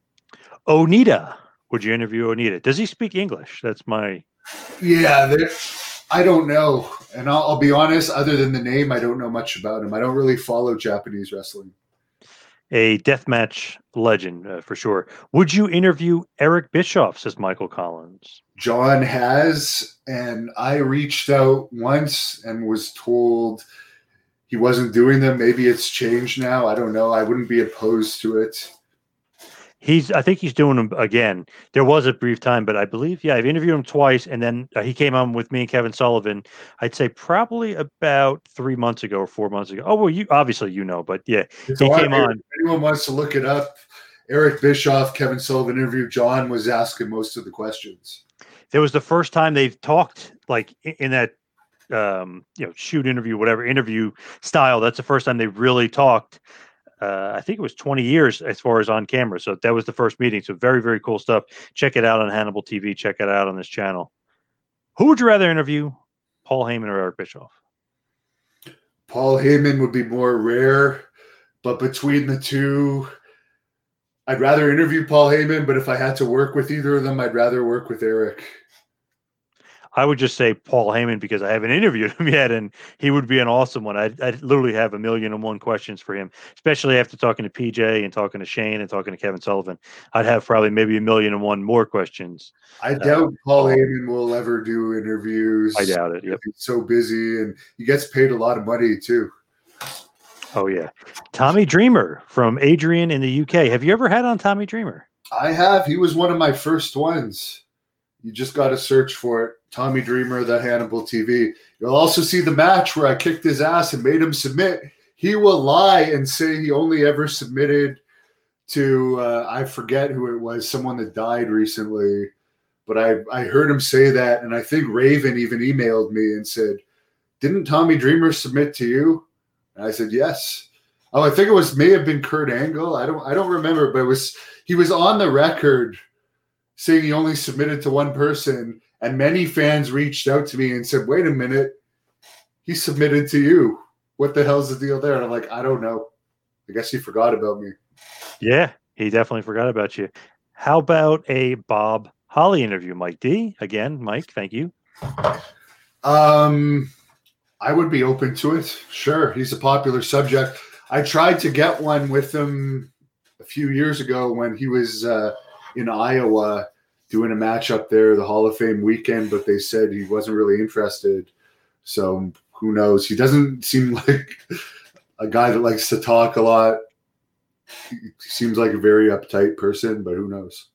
Onita. Would you interview Onita? Does he speak English? That's my Yeah, I don't know, and I'll, I'll be honest. Other than the name, I don't know much about him. I don't really follow Japanese wrestling. A deathmatch legend uh, for sure. Would you interview Eric Bischoff? Says Michael Collins. John has, and I reached out once and was told he wasn't doing them. Maybe it's changed now. I don't know. I wouldn't be opposed to it. He's, I think he's doing them again. There was a brief time, but I believe, yeah, I've interviewed him twice, and then uh, he came on with me and Kevin Sullivan. I'd say probably about three months ago or four months ago. Oh well, you obviously you know, but yeah, It's he came on. If anyone wants to look it up, Eric Bischoff, Kevin Sullivan interview. John was asking most of the questions. There was the first time they've talked like in that um, you know shoot interview, whatever interview style. That's the first time they really talked. Uh, I think it was 20 years as far as on camera. So that was the first meeting. So very, very cool stuff. Check it out on Hannibal TV. Check it out on this channel. Who would you rather interview, Paul Heyman or Eric Bischoff? Paul Heyman would be more rare, but between the two, I'd rather interview Paul Heyman. But if I had to work with either of them, I'd rather work with Eric. I would just say Paul Heyman because I haven't (laughs) interviewed him yet, and he would be an awesome one. I'd, I'd literally have a million and one questions for him, especially after talking to PJ and talking to Shane and talking to Kevin Sullivan. I'd have probably maybe a million and one more questions. I Uh, doubt Paul Heyman will ever do interviews. I doubt it. Yep. He's so busy, and he gets paid a lot of money too. Oh yeah, Tommy Dreamer from Adrian in the UK. Have you ever had on Tommy Dreamer? I have. He was one of my first ones. You just got to search for it. Tommy Dreamer, the Hannibal TV. You'll also see the match where I kicked his ass and made him submit. He will lie and say he only ever submitted to uh, I forget who it was, someone that died recently. But I I heard him say that, and I think Raven even emailed me and said, "Didn't Tommy Dreamer submit to you?" And I said, "Yes." Oh, I think it was may have been Kurt Angle. I don't I don't remember, but it was he was on the record saying he only submitted to one person, and many fans reached out to me and said, "Wait a minute, he submitted to you. What the hell's the deal there?" And I'm like, "I don't know. I guess he forgot about me." Yeah, he definitely forgot about you. How about a Bob Holly interview, Mike D? Again, Mike, thank you. Um, I would be open to it. Sure, he's a popular subject. I tried to get one with him a few years ago when he was uh, in Iowa doing a match up there, the Hall of Fame weekend, but they said he wasn't really interested. So who knows? He doesn't seem (laughs) like a guy that likes to talk a lot. He seems like a very uptight person, but who knows?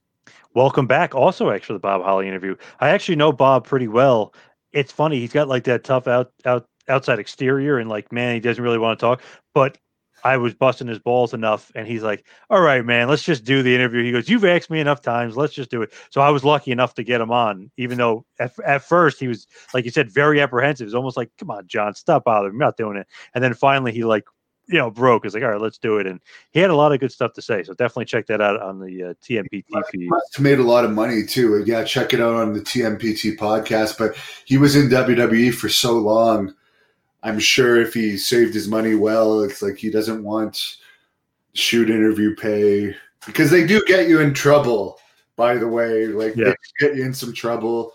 Welcome back. Also, actually, the Bob Holly interview. I actually know Bob pretty well. It's funny. He's got like that tough out out outside exterior, and like, man, he doesn't really want to talk. But I was busting his balls enough, and he's like, "All right, man, let's just do the interview." He goes, "You've asked me enough times. Let's just do it." So I was lucky enough to get him on, even though at, at first he was, like you said, very apprehensive. It was almost like, "Come on, John, stop bothering me. I'm not doing it." And then finally, he like, you know, broke. It's like, "All right, let's do it." And he had a lot of good stuff to say. So definitely check that out on the uh, TMPT feed. Made a lot of money too. Yeah, check it out on the TMPT podcast. But he was in WWE for so long. I'm sure if he saved his money well, it's like he doesn't want shoot interview pay because they do get you in trouble. By the way, like Yeah. they get you in some trouble,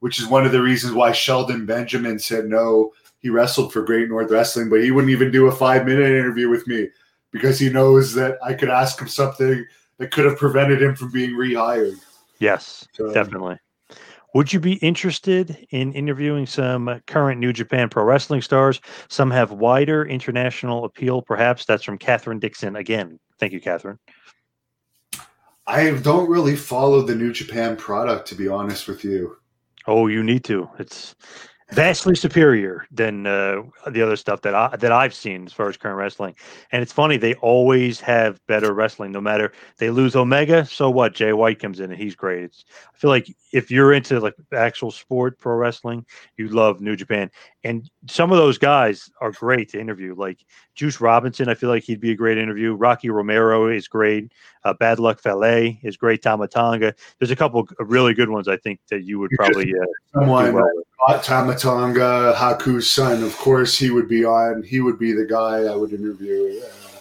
which is one of the reasons why Shelton Benjamin said no. He wrestled for Great North Wrestling, but he wouldn't even do a five minute interview with me because he knows that I could ask him something that could have prevented him from being rehired. Yes, So- definitely. Would you be interested in interviewing some uh, current New Japan Pro Wrestling stars? Some have wider international appeal, perhaps. That's from Catherine Dixon. Again, thank you, Catherine. I don't really follow the New Japan product, to be honest with you. Oh, you need to. It's vastly superior than uh, the other stuff that I that I've seen as far as current wrestling. And it's funny they always have better wrestling. No matter they lose Omega, so what? Jay White comes in and he's great. It's, I feel like if you're into like actual sport pro wrestling, you love New Japan. And some of those guys are great to interview. Like Juice Robinson, I feel like he'd be a great interview. Rocky Romero is great. Uh, Bad Luck Fale is great. Tama Tonga. There's a couple of really good ones I think that you would probably uh, Someone, do well with. Tama Tonga, Haku's son, of course, he would be on. He would be the guy I would interview. Uh,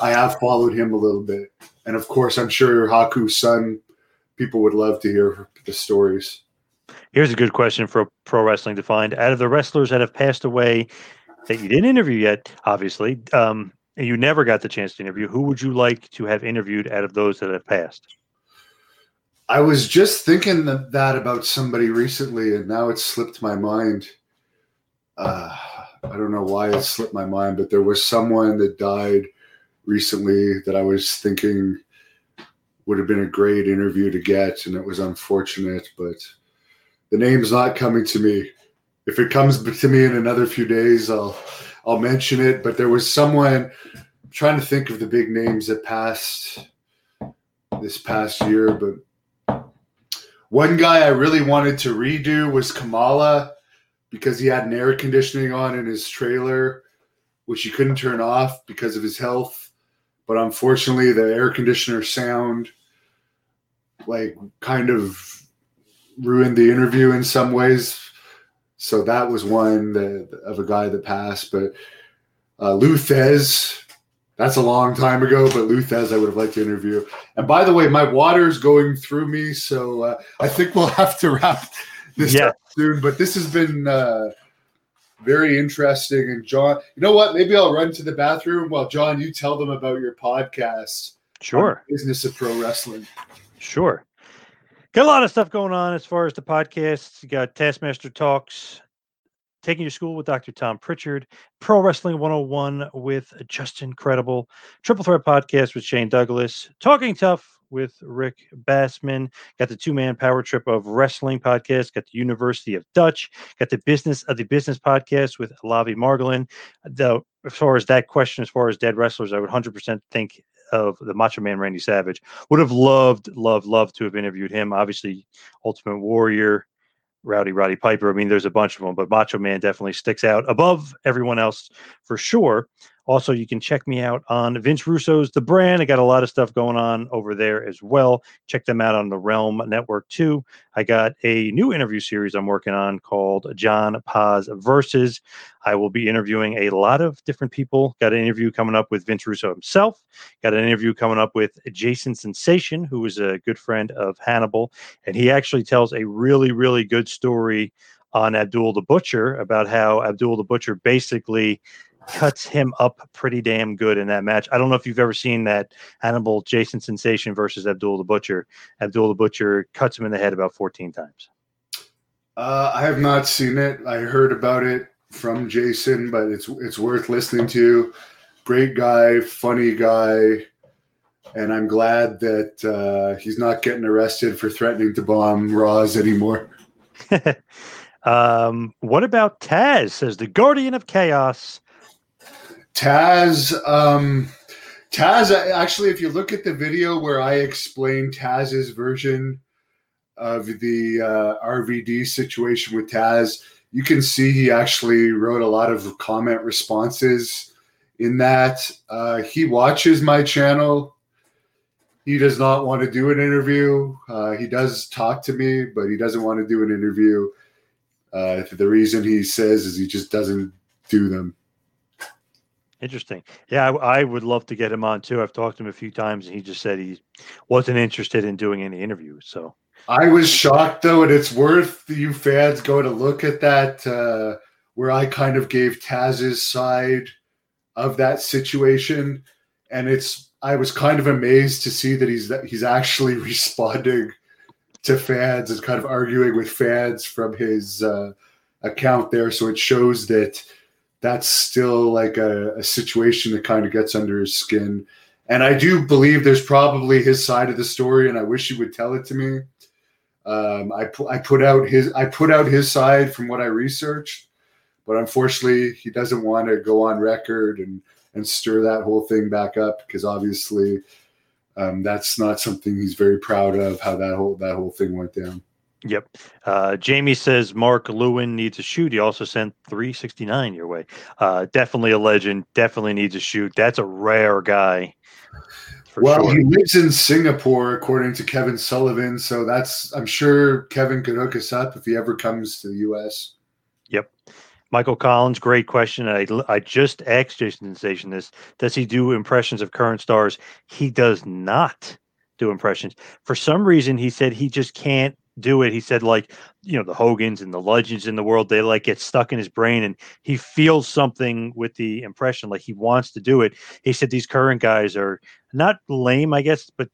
I have followed him a little bit. And of course, I'm sure your Haku's son, people would love to hear the stories. Here's a good question for pro wrestling to find. Out of the wrestlers that have passed away that you didn't interview yet, obviously, um, you never got the chance to interview, who would you like to have interviewed out of those that have passed? I was just thinking that, about somebody recently, and now it's slipped my mind. Uh, I don't know why it slipped my mind, but there was someone that died recently that I was thinking would have been a great interview to get, and it was unfortunate, but the name's not coming to me. If it comes to me in another few days, I'll I'll mention it. But there was someone trying to think of the big names that passed this past year, but one guy I really wanted to redo was Kamala because he had an air conditioning on in his trailer, which he couldn't turn off because of his health. But unfortunately, the air conditioner sound like kind of ruined the interview in some ways. So that was one that, of a guy that passed. But uh, Lou Thez, that's a long time ago, but Lou Thez I would have liked to interview. And by the way, my water's going through me, so uh, I think we'll (laughs) have to wrap this Yeah. up soon. But this has been uh, very interesting. And John, you know what? Maybe I'll run to the bathroom while John, you tell them about your podcast, Sure. Business of Pro Wrestling. Sure. Got a lot of stuff going on as far as the podcasts. You got Taskmaster Talks, Taking Your School with Dr. Tom Pritchard, Pro Wrestling 101 with Justin Credible, Triple Threat Podcast with Shane Douglas, Talking Tough with Rick Bassman, got the two man power trip of wrestling podcast, got the University of Dutch, got the business of the business podcast with Lavie Margolin. The, as far as that question, as far as dead wrestlers, I would 100% think of the Macho Man Randy Savage. Would have loved, loved, loved to have interviewed him. Obviously, Ultimate Warrior, Rowdy Roddy Piper. I mean, there's a bunch of them, but Macho Man definitely sticks out above everyone else for sure. Also, you can check me out on Vince Russo's The Brand. I got a lot of stuff going on over there as well. Check them out on the Realm Network too. I got a new interview series I'm working on called John Paz Versus. I will be interviewing a lot of different people. Got an interview coming up with Vince Russo himself. Got an interview coming up with Jason Sensation, who is a good friend of Hannibal. And he actually tells a really, really good story on Abdul the Butcher about how Abdul the Butcher basically cuts him up pretty damn good in that match. I don't know if you've ever seen that Hannibal Jason Sensation versus Abdul the Butcher. Abdul the Butcher cuts him in the head about 14 times. Uh, I have not seen it. I heard about it from Jason, but it's it's worth listening to. Great guy, funny guy, and I'm glad that uh, he's not getting arrested for threatening to bomb Raws anymore. (laughs) um, what about Taz? Says the Guardian of Chaos. Taz, um, Taz. Actually, if you look at the video where I explain Taz's version of the uh, RVD situation with Taz, you can see he actually wrote a lot of comment responses in that. Uh, he watches my channel. He does not want to do an interview. Uh, he does talk to me, but he doesn't want to do an interview. Uh, the reason he says is he just doesn't do them. Interesting. Yeah, I, I, would love to get him on too. I've talked to him a few times, and he just said he wasn't interested in doing any interviews. So I was shocked though, and it's worth you fans go to look at that uh, where I kind of gave Taz's side of that situation, and it's I was kind of amazed to see that he's that he's actually (laughs) responding to fans and kind of arguing with fans from his uh, account there. So it shows that that's still like a, a situation that kind of gets under his skin. And I do believe there's probably his side of the story, and I wish he would tell it to me. Um, I, pu- I put out his I put out his side from what I researched, but unfortunately he doesn't want to go on record and and stir that whole thing back up because obviously um, that's not something he's very proud of how that whole that whole thing went down. Yep. Uh, Jamie says Mark Lewin needs a shoot. He also sent 369 your way. Uh, definitely a legend. Definitely needs a shoot. That's a rare guy well, sure. he lives in Singapore, according to Kevin Sullivan. So that's I'm sure Kevin could hook us up if he ever comes to the U.S. Yep. Michael Collins, great question. I, I just asked Jason Sensation this. Does he do impressions of current stars? He does not do impressions. For some reason, he said he just can't do it. He said, like, you know, the Hogans and the legends in the world, they like get stuck in his brain and he feels something with the impression, like he wants to do it. He said these current guys are not lame, I guess, but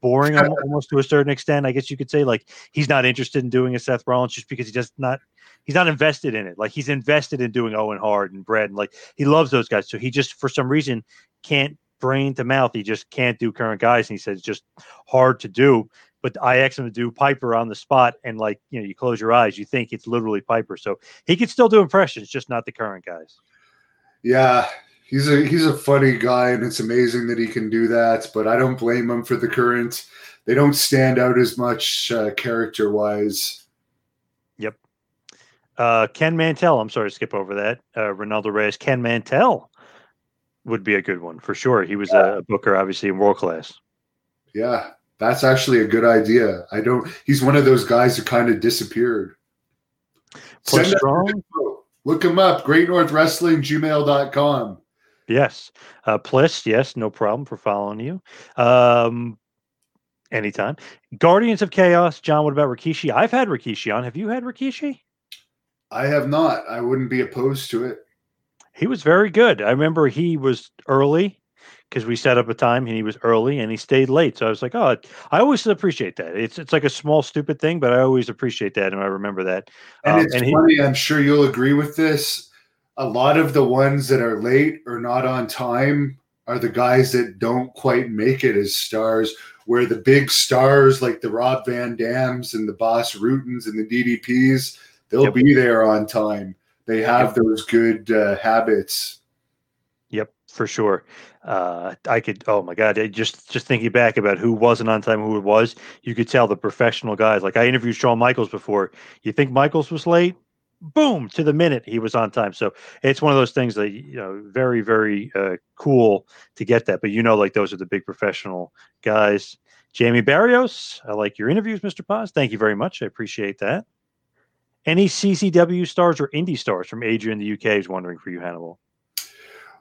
boring (laughs) almost to a certain extent. I guess you could say, like, he's not interested in doing a Seth Rollins just because he just not he's not invested in it. Like he's invested in doing Owen Hart and Brad and like he loves those guys. So he just for some reason can't brain to mouth. He just can't do current guys. And he says it's just hard to do but I asked him to do Piper on the spot, and like you know, you close your eyes, you think it's literally Piper. So he can still do impressions, just not the current guys. Yeah, he's a he's a funny guy, and it's amazing that he can do that. But I don't blame him for the current. They don't stand out as much uh, character wise. Yep. Uh, Ken Mantell. I'm sorry to skip over that. Uh, Ronaldo Reyes. Ken Mantell would be a good one for sure. He was yeah. a booker, obviously, in world class. Yeah, that's actually a good idea. I don't. He's one of those guys who kind of disappeared. Send strong. Look him up. Great North Wrestling gmail.com. Yes. Uh, Pliss, yes, no problem for following you. Um, anytime. Guardians of Chaos. John, what about Rikishi? I've had Rikishi on. Have you had Rikishi? I have not. I wouldn't be opposed to it. He was very good. I remember he was early because we set up a time and he was early and he stayed late. So I was like, oh, I always appreciate that. It's it's like a small stupid thing, but I always appreciate that and I remember that. And um, it's and funny. He, I'm sure you'll agree with this. A lot of the ones that are late or not on time are the guys that don't quite make it as stars. Where the big stars like the Rob Van Dams and the Bas Ruttens and the DDPs, they'll yep. be there on time. They have yep. those good uh, habits. Yep, for sure uh, I could. Oh my God! Just just thinking back about who wasn't on time, who it was, you could tell the professional guys. Like I interviewed Shawn Michaels before. You think Michaels was late? Boom! To the minute, he was on time. So it's one of those things that you know, very very uh, cool to get that. But you know, like those are the big professional guys. Jamie Barrios, I like your interviews, Mr. Paz. Thank you very much. I appreciate that. Any CCW stars or indie stars from Adrian, the UK, is wondering for you, Hannibal.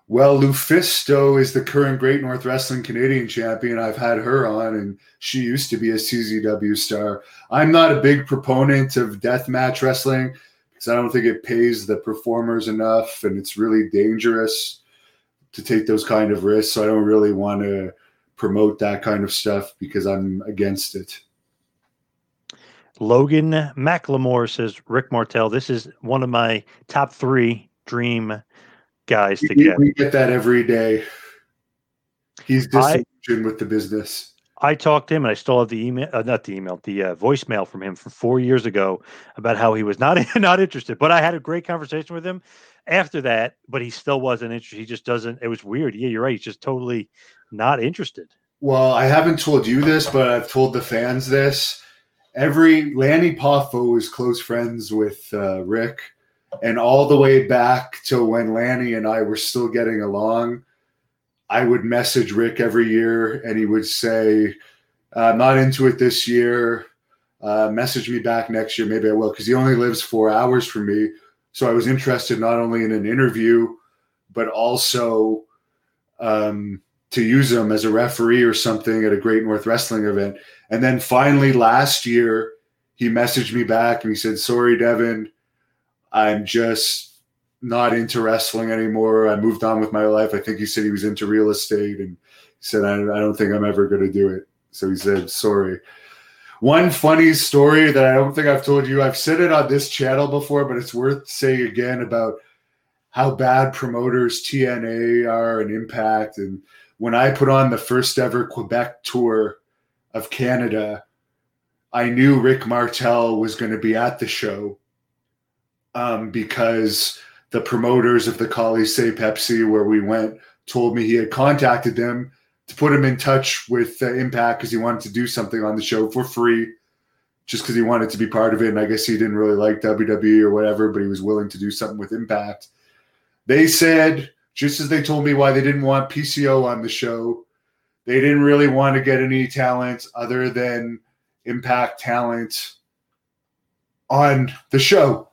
Well, Lufisto is the current Great North Wrestling Canadian champion. I've had her on, and she used to be a CZW star. I'm not a big proponent of death match wrestling because I don't think it pays the performers enough, and it's really dangerous to take those kind of risks. So I don't really want to promote that kind of stuff because I'm against it. Logan McLemore says, Rick Martel, this is one of my top three dream guys to we, get. We get that every day. He's disillusioned I, with the business. I talked to him, and I still have the email, uh, not the email, the uh, voicemail from him from four years ago about how he was not (laughs) not interested. But I had a great conversation with him after that. But he still wasn't interested. He just doesn't. It was weird. Yeah, you're right. He's just totally not interested. Well, I haven't told you this, but I've told the fans this. Every Lanny Poffo is close friends with uh, Rick, and all the way back to when Lanny and I were still getting along I would message Rick every year and he would say, I'm not into it this year. Uh, message me back next year. Maybe I will, because he only lives four hours from me. So I was interested not only in an interview, but also um, to use him as a referee or something at a Great North Wrestling event. And then finally last year, he messaged me back and he said, Sorry, Devon, I'm just not into wrestling anymore. I moved on with my life. I think he said he was into real estate and said, I, I don't think I'm ever going to do it. So he said, sorry. One funny story that I don't think I've told you, I've said it on this channel before, but it's worth saying again about how bad promoters TNA are and Impact. And when I put on the first ever Quebec tour of Canada, I knew Rick Martel was going to be at the show um, because the promoters of the Say Pepsi, where we went, told me he had contacted them to put him in touch with uh, Impact because he wanted to do something on the show for free, just because he wanted to be part of it. And I guess he didn't really like WWE or whatever, but he was willing to do something with Impact. They said, just as they told me why they didn't want PCO on the show, they didn't really want to get any talent other than Impact talent on the show.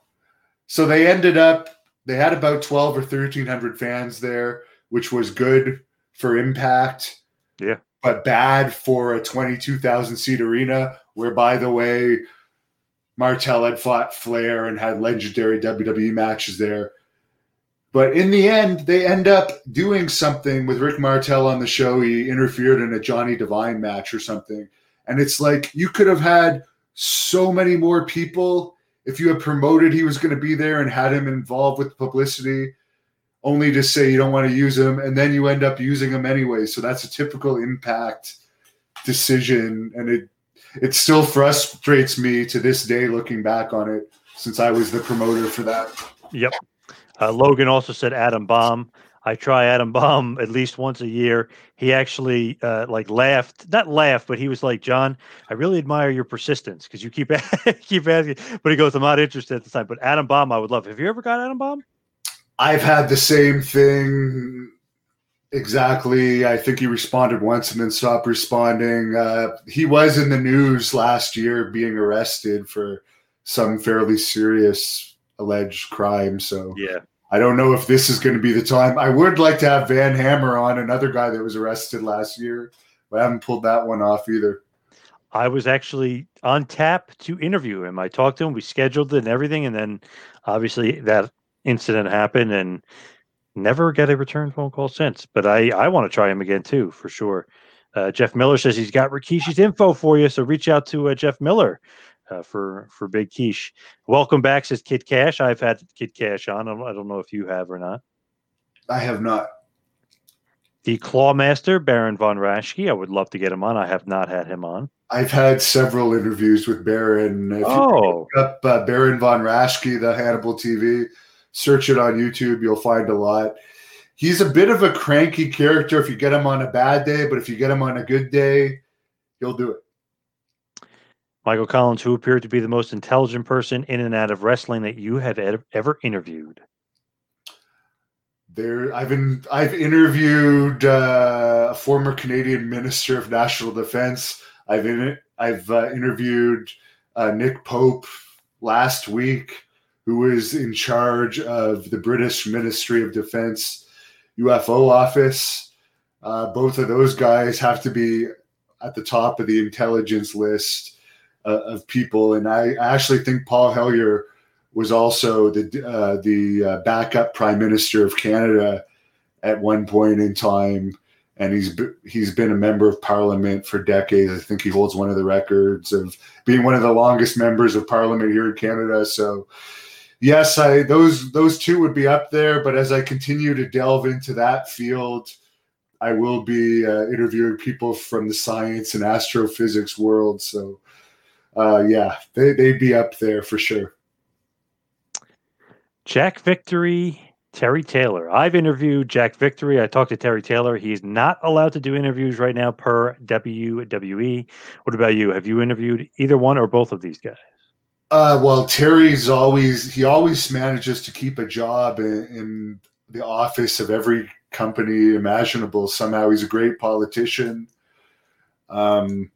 So they ended up they had about 12 or 1300 fans there which was good for impact. Yeah. But bad for a 22,000 seat arena where by the way Martel had fought Flair and had legendary WWE matches there. But in the end they end up doing something with Rick Martel on the show. He interfered in a Johnny Devine match or something. And it's like you could have had so many more people if you had promoted he was going to be there and had him involved with publicity only to say you don't want to use him and then you end up using him anyway. So that's a typical impact decision and it it still frustrates me to this day looking back on it since i was the promoter for that. Yep. Uh, logan also said adam bomb I try Adam Bomb at least once a year. He actually uh, like laughed, not laughed, but he was like, "John, I really admire your persistence because you keep (laughs) keep asking." But he goes, "I'm not interested at the time." But Adam Bomb, I would love. Have you ever got Adam Bomb? I've had the same thing exactly. I think he responded once and then stopped responding. Uh, he was in the news last year being arrested for some fairly serious alleged crime. So yeah, I don't know if this is going to be the time. I would like to have Van Hammer on, another guy that was arrested last year, but I haven't pulled that one off either. I was actually on tap to interview him. I talked to him, we scheduled it and everything, and then obviously that incident happened and never get a return phone call since. But I, I want to try him again too, for sure. Uh, Jeff Miller says he's got Rikishi's info for you, so reach out to uh, Jeff Miller uh, for for Big Quiche. Welcome back, says Kid Cash. I've had Kid Cash on. I don't, I don't know if you have or not. I have not. The Clawmaster, Baron von Raschke. I would love to get him on. I have not had him on. I've had several interviews with Baron. If oh, up uh, Baron von Raschke, the Hannibal TV, search it on YouTube. You'll find a lot. He's a bit of a cranky character if you get him on a bad day, but if you get him on a good day, he'll do it. Michael Collins, who appeared to be the most intelligent person in and out of wrestling that you have ever interviewed. There, I've been I've interviewed uh, a former Canadian Minister of National Defense. I've in, I've uh, interviewed uh, Nick Pope last week, who was in charge of the British Ministry of Defense UFO office. Uh, both of those guys have to be at the top of the intelligence list uh, of people. And I actually think Paul Hellyer was also the uh, the uh, backup prime minister of Canada at one point in time, and he's he's been a member of parliament for decades. I think he holds one of the records of being one of the longest members of parliament here in Canada. So. Yes, I those those two would be up there, but as I continue to delve into that field, I will be uh, interviewing people from the science and astrophysics world. So, uh, yeah, they, they'd be up there for sure. Jack Victory, Terry Taylor. I've interviewed Jack Victory. I talked to Terry Taylor. He's not allowed to do interviews right now per WWE. What about you? Have you interviewed either one or both of these guys? Uh, well, Terry's always he always manages to keep a job in, in the office of every company imaginable. Somehow he's a great politician. Um,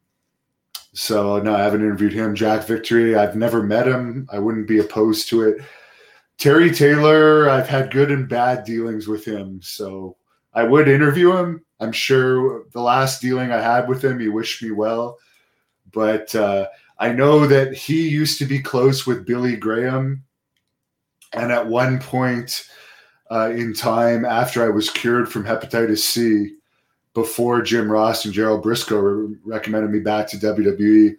so no, I haven't interviewed him. Jack Victory, I've never met him. I wouldn't be opposed to it. Terry Taylor, I've had good and bad dealings with him, so I would interview him. I'm sure the last dealing I had with him, he wished me well, but uh, I know that he used to be close with Billy Graham, and at one point uh, in time, after I was cured from hepatitis C, before Jim Ross and Gerald Brisco re- recommended me back to WWE,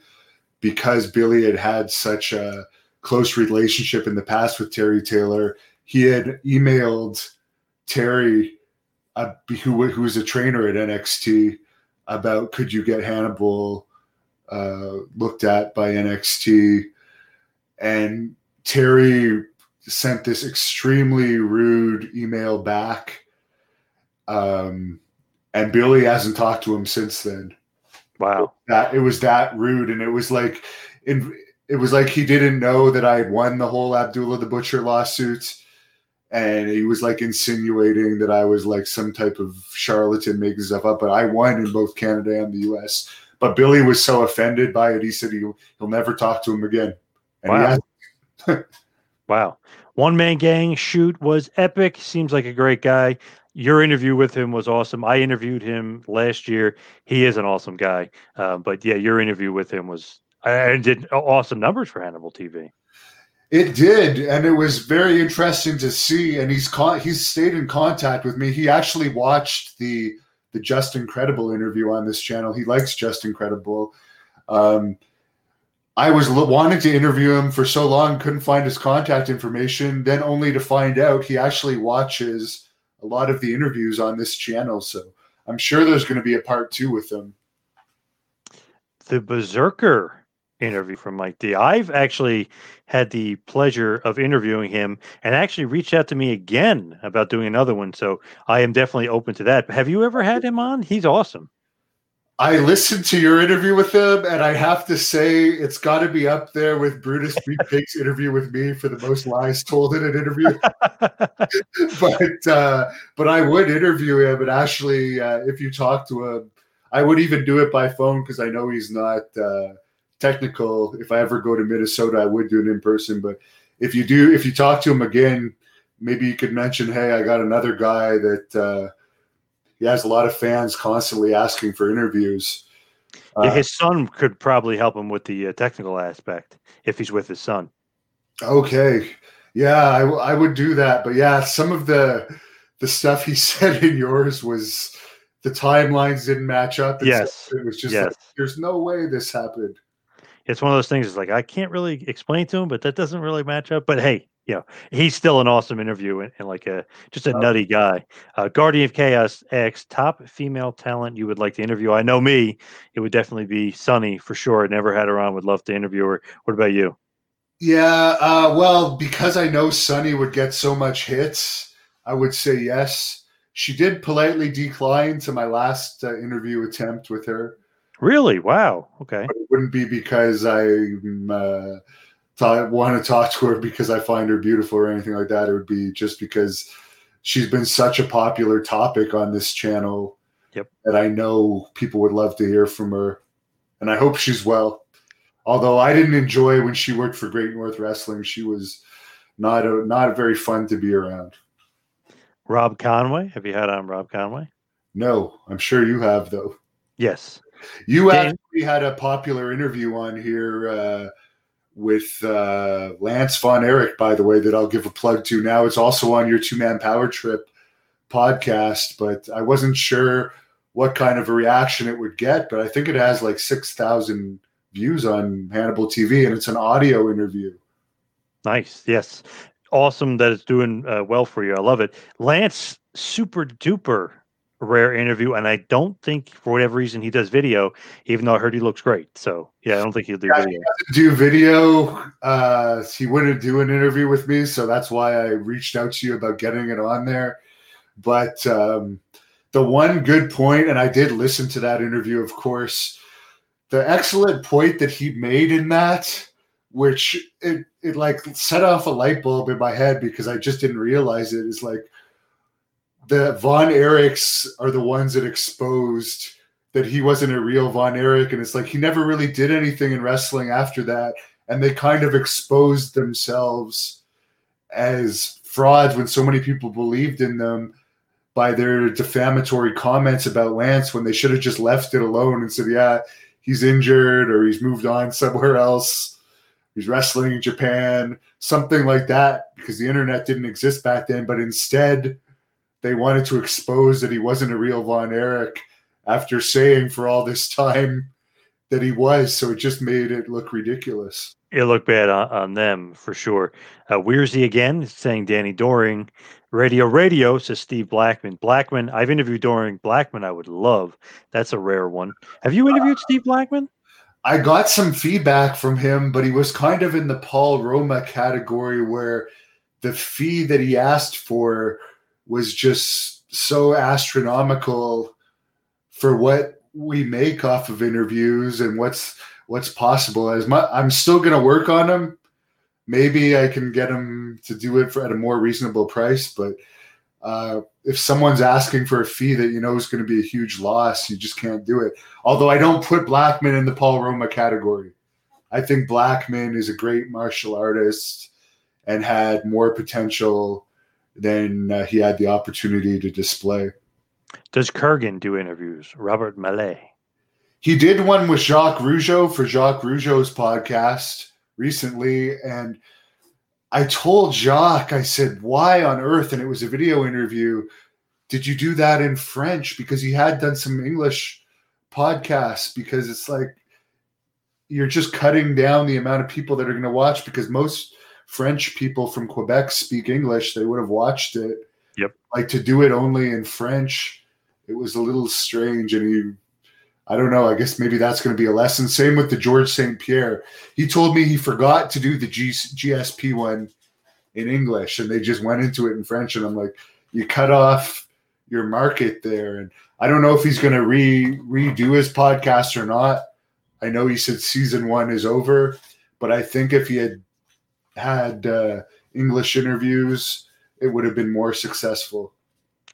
because Billy had had such a close relationship in the past with Terry Taylor. He had emailed Terry, uh, who, who was a trainer at NXT, about could you get Hannibal uh, looked at by NXT. And Terry sent this extremely rude email back. Um, and Billy hasn't talked to him since then. Wow. That it was that rude. And it was like in it was like he didn't know that I had won the whole Abdullah the Butcher lawsuit. And he was like insinuating that I was like some type of charlatan making stuff up. But I won in both Canada and the US. But Billy was so offended by it, he said he, he'll never talk to him again. And wow. (laughs) wow. One man gang shoot was epic. Seems like a great guy. Your interview with him was awesome. I interviewed him last year. He is an awesome guy. Uh, but yeah, your interview with him was and did awesome numbers for Hannibal TV. It did, and it was very interesting to see. And he's con- he's stayed in contact with me. He actually watched the the Justin Credible interview on this channel. He likes Justin Credible. Um, I was wanting to interview him for so long, couldn't find his contact information. Then only to find out he actually watches a lot of the interviews on this channel. So I'm sure there's going to be a part two with them. The Berserker interview from Mike D. I've actually had the pleasure of interviewing him and actually reached out to me again about doing another one. So I am definitely open to that. Have you ever had him on? He's awesome. I listened to your interview with him, and I have to say it's got to be up there with Brutus Beefcake's interview with me for the most lies told in an interview. (laughs) (laughs) but uh, but I would interview him, and actually, uh, if you talk to him, I would even do it by phone because I know he's not uh, technical. If I ever go to Minnesota, I would do it in person. But if you do, if you talk to him again, maybe you could mention, "Hey, I got another guy that." Uh, he has a lot of fans constantly asking for interviews. Yeah, his son could probably help him with the uh, technical aspect if he's with his son. Okay, yeah, I, I would do that. But yeah, some of the the stuff he (laughs) said in yours was the timelines didn't match up. yes, it was just yes. like, there's no way this happened. It's one of those things. It's like I can't really explain to him, but that doesn't really match up. But hey, you know, he's still an awesome interview and, and like a just a Oh. nutty guy. Uh, Guardian of Chaos X, top female talent you would like to interview. I know me, it would definitely be Sunny for sure. I never had her on, would love to interview her. What about you? Yeah, uh, well, because I know Sunny would get so much hits, I would say yes. She did politely decline to my last uh, interview attempt with her. Really? Wow. Okay. But it wouldn't be because I thought, want to talk to her because I find her beautiful or anything like that. It would be just because she's been such a popular topic on this channel Yep. that I know people would love to hear from her. And I hope she's well. Although I didn't enjoy when she worked for Great North Wrestling, she was not a, not very fun to be around. Rob Conway. Have you had on Rob Conway? No, I'm sure you have though. Yes. You Dan- actually had a popular interview on here uh, with uh, Lance Von Erich, by the way, that I'll give a plug to now. It's also on your two man power trip podcast, but I wasn't sure what kind of a reaction it would get. But I think it has like 6,000 views on Hannibal TV, and it's an audio interview. Nice. Yes. Awesome that it's doing uh, well for you. I love it. Lance, super duper rare interview, and I don't think for whatever reason he does video, even though I heard he looks great. So yeah, I don't think he'll do Yeah, video. do video. Uh, he wouldn't do an interview with me, so that's why I reached out to you about getting it on there. But um, the one good point, and I did listen to that interview, of course. The excellent point that he made in that, which it it like set off a light bulb in my head because I just didn't realize it, is like the Von Erichs are the ones that exposed that he wasn't a real Von Erich, and it's like he never really did anything in wrestling after that, and they kind of exposed themselves as frauds when so many people believed in them by their defamatory comments about Lance when they should have just left it alone and said, "Yeah, he's injured or he's moved on somewhere else. He's wrestling in Japan, something like that." Because the internet didn't exist back then, but instead they wanted to expose that he wasn't a real Von Erich after saying for all this time that he was. So it just made it look ridiculous. It looked bad on, on them for sure. Uh, Weirzy again saying Danny Doring. Radio Radio says Steve Blackman. Blackman, I've interviewed Doring. Blackman, I would love. That's a rare one. Have you interviewed Steve Blackman? I got some feedback from him, but he was kind of in the Paul Roma category where the fee that he asked for was just so astronomical for what we make off of interviews and what's what's possible. As I'm still going to work on him. Maybe I can get him to do it for at a more reasonable price, but uh, if someone's asking for a fee that you know is going to be a huge loss, you just can't do it. Although I don't put Blackman in the Paul Roma category. I think Blackman is a great martial artist and had more potential than uh, he had the opportunity to display. Does Kurgan do interviews? Robert Maillet. He did one with Jacques Rougeau for Jacques Rougeau's podcast recently, and I told Jacques, I said, "Why on earth?" And it was a video interview. Did you do that in French? Because he had done some English podcasts. Because it's like you're just cutting down the amount of people that are going to watch. Because most French people from Quebec speak English; they would have watched it. Yep. Like to do it only in French, it was a little strange, and he I don't know. I guess maybe that's going to be a lesson. Same with the George St. Pierre. He told me he forgot to do the G- GSP one in English and they just went into it in French. And I'm like, you cut off your market there. And I don't know if he's going to re redo his podcast or not. I know he said season one is over, but I think if he had had uh, English interviews, it would have been more successful.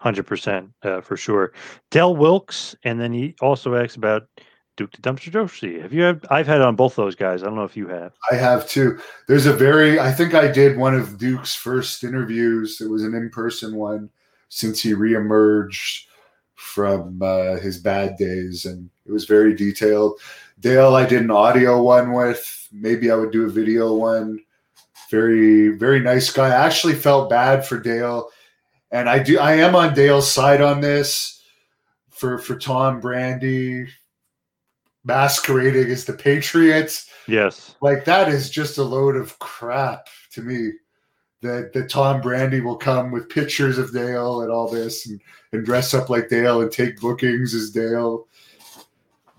Hundred percent uh, for sure. Del Wilkes, and then he also asks about Duke the Dumpster Droese. Have you had? I've had on both those guys. I don't know if you have. I have too. There's a very. I think I did one of Duke's first interviews. It was an in-person one since he reemerged from uh, his bad days, and it was very detailed. Dale, I did an audio one with. Maybe I would do a video one. Very, very nice guy. I actually felt bad for Dale and I do I am on Dale's side on this for for Tom Brandi masquerading as the Patriots. Yes. Like that is just a load of crap to me. That that Tom Brandi will come with pictures of Dale and all this and, and dress up like Dale and take bookings as Dale.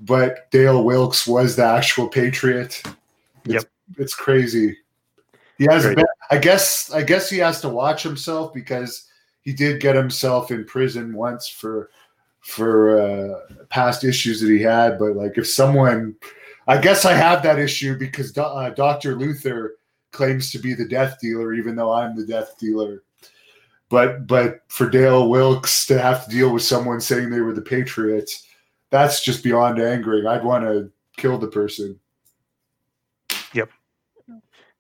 But Dale Wilkes was the actual Patriot. It's, yep. It's crazy. He has been, I guess I guess he has to watch himself because he did get himself in prison once for for uh, past issues that he had. But like, if someone, I guess I have that issue because uh, Doctor Luther claims to be the death dealer, even though I'm the death dealer. But but for Dale Wilkes to have to deal with someone saying they were the Patriots, that's just beyond angering. I'd want to kill the person.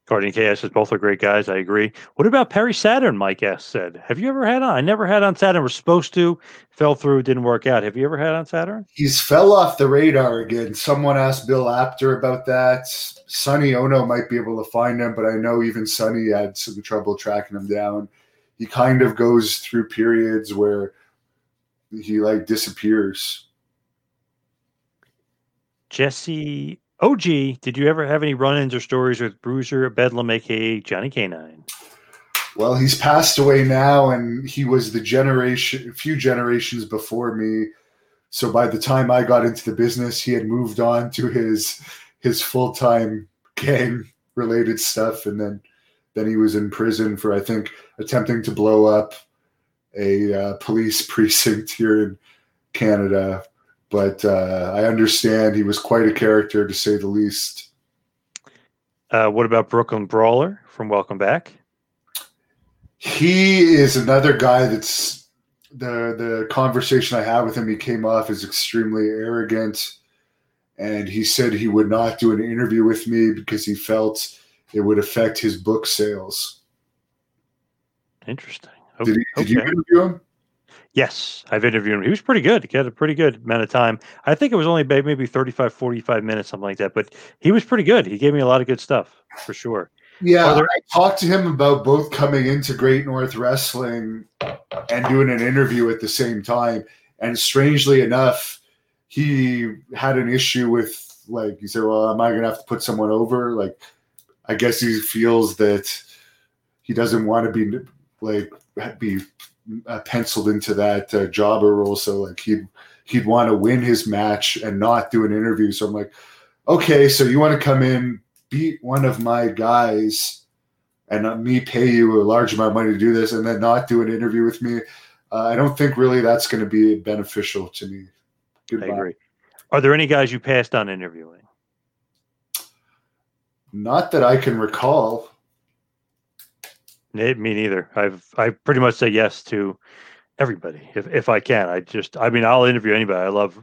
Yep. Guardian Chaos says both are great guys. I agree. What about Perry Saturn? Mike S said. Have you ever had on? I never had on Saturn. We're supposed to. Fell through. Didn't work out. Have you ever had on Saturn? He's fell off the radar again. Someone asked Bill Apter about that. Sonny Onoo might be able to find him, but I know even Sonny had some trouble tracking him down. He kind of goes through periods where he like disappears. Jesse OG, did you ever have any run-ins or stories with Bruiser Bedlam, aka Johnny K-9? Well, he's passed away now, and he was the generation, a few generations before me. So by the time I got into the business, he had moved on to his his full time gang related stuff, and then then he was in prison for I think attempting to blow up a uh, police (laughs) precinct here in Canada. But uh, I understand he was quite a character to say the least. Uh, what about Brooklyn Brawler from Welcome Back? He is another guy that's the the conversation I had with him. He came off as extremely arrogant, and he said he would not do an interview with me because he felt it would affect his book sales. Interesting. Did, he, did you interview him? Yes, I've interviewed him. He was pretty good. He had a pretty good amount of time. I think it was only maybe 35, 45 minutes, something like that. But he was pretty good. He gave me a lot of good stuff for sure. Yeah, there- I talked to him about both coming into Great North Wrestling and doing an interview at the same time. And strangely enough, he had an issue with like he said, "Well, am I going to have to put someone over?" Like, I guess he feels that he doesn't want to be like be uh, penciled into that uh, jobber role. So like he'd he'd want to win his match and not do an interview. So I'm like, okay, so you want to come in, beat one of my guys, and not me pay you a large amount of money to do this, and then not do an interview with me. Uh, I don't think really that's going to be beneficial to me. Goodbye. I agree. Are there any guys you passed on interviewing? Not that I can recall. Me neither. I've I pretty much say yes to everybody if if I can. I just I mean I'll interview anybody. I love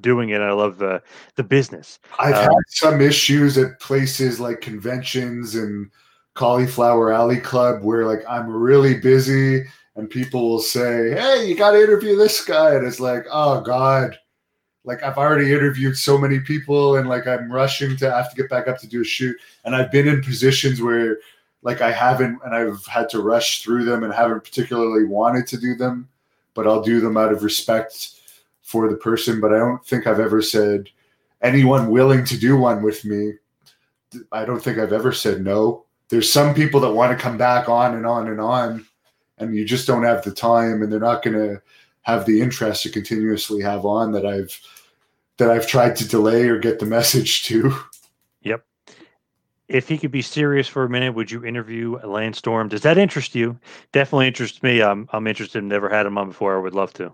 doing it. I love the the business. I've Um, had some issues at places like conventions and Cauliflower Alley Club where like I'm really busy and people will say, "Hey, you got to interview this guy," and it's like, "Oh God." Like I've already interviewed so many people, and like I'm rushing to have to get back up to do a shoot, and I've been in positions where like I haven't, and I've had to rush through them, and haven't particularly wanted to do them, but I'll do them out of respect for the person. But I don't think I've ever said anyone willing to do one with me. I don't think I've ever said no. There's some people that want to come back on and on and on, and you just don't have the time, and they're not going to have the interest to continuously have on that I've that I've tried to delay or get the (laughs) message to. If he could be serious for a minute, would you interview Lance Storm? Does that interest you? Definitely interests me. I'm I'm interested. Never had him on before. I would love to.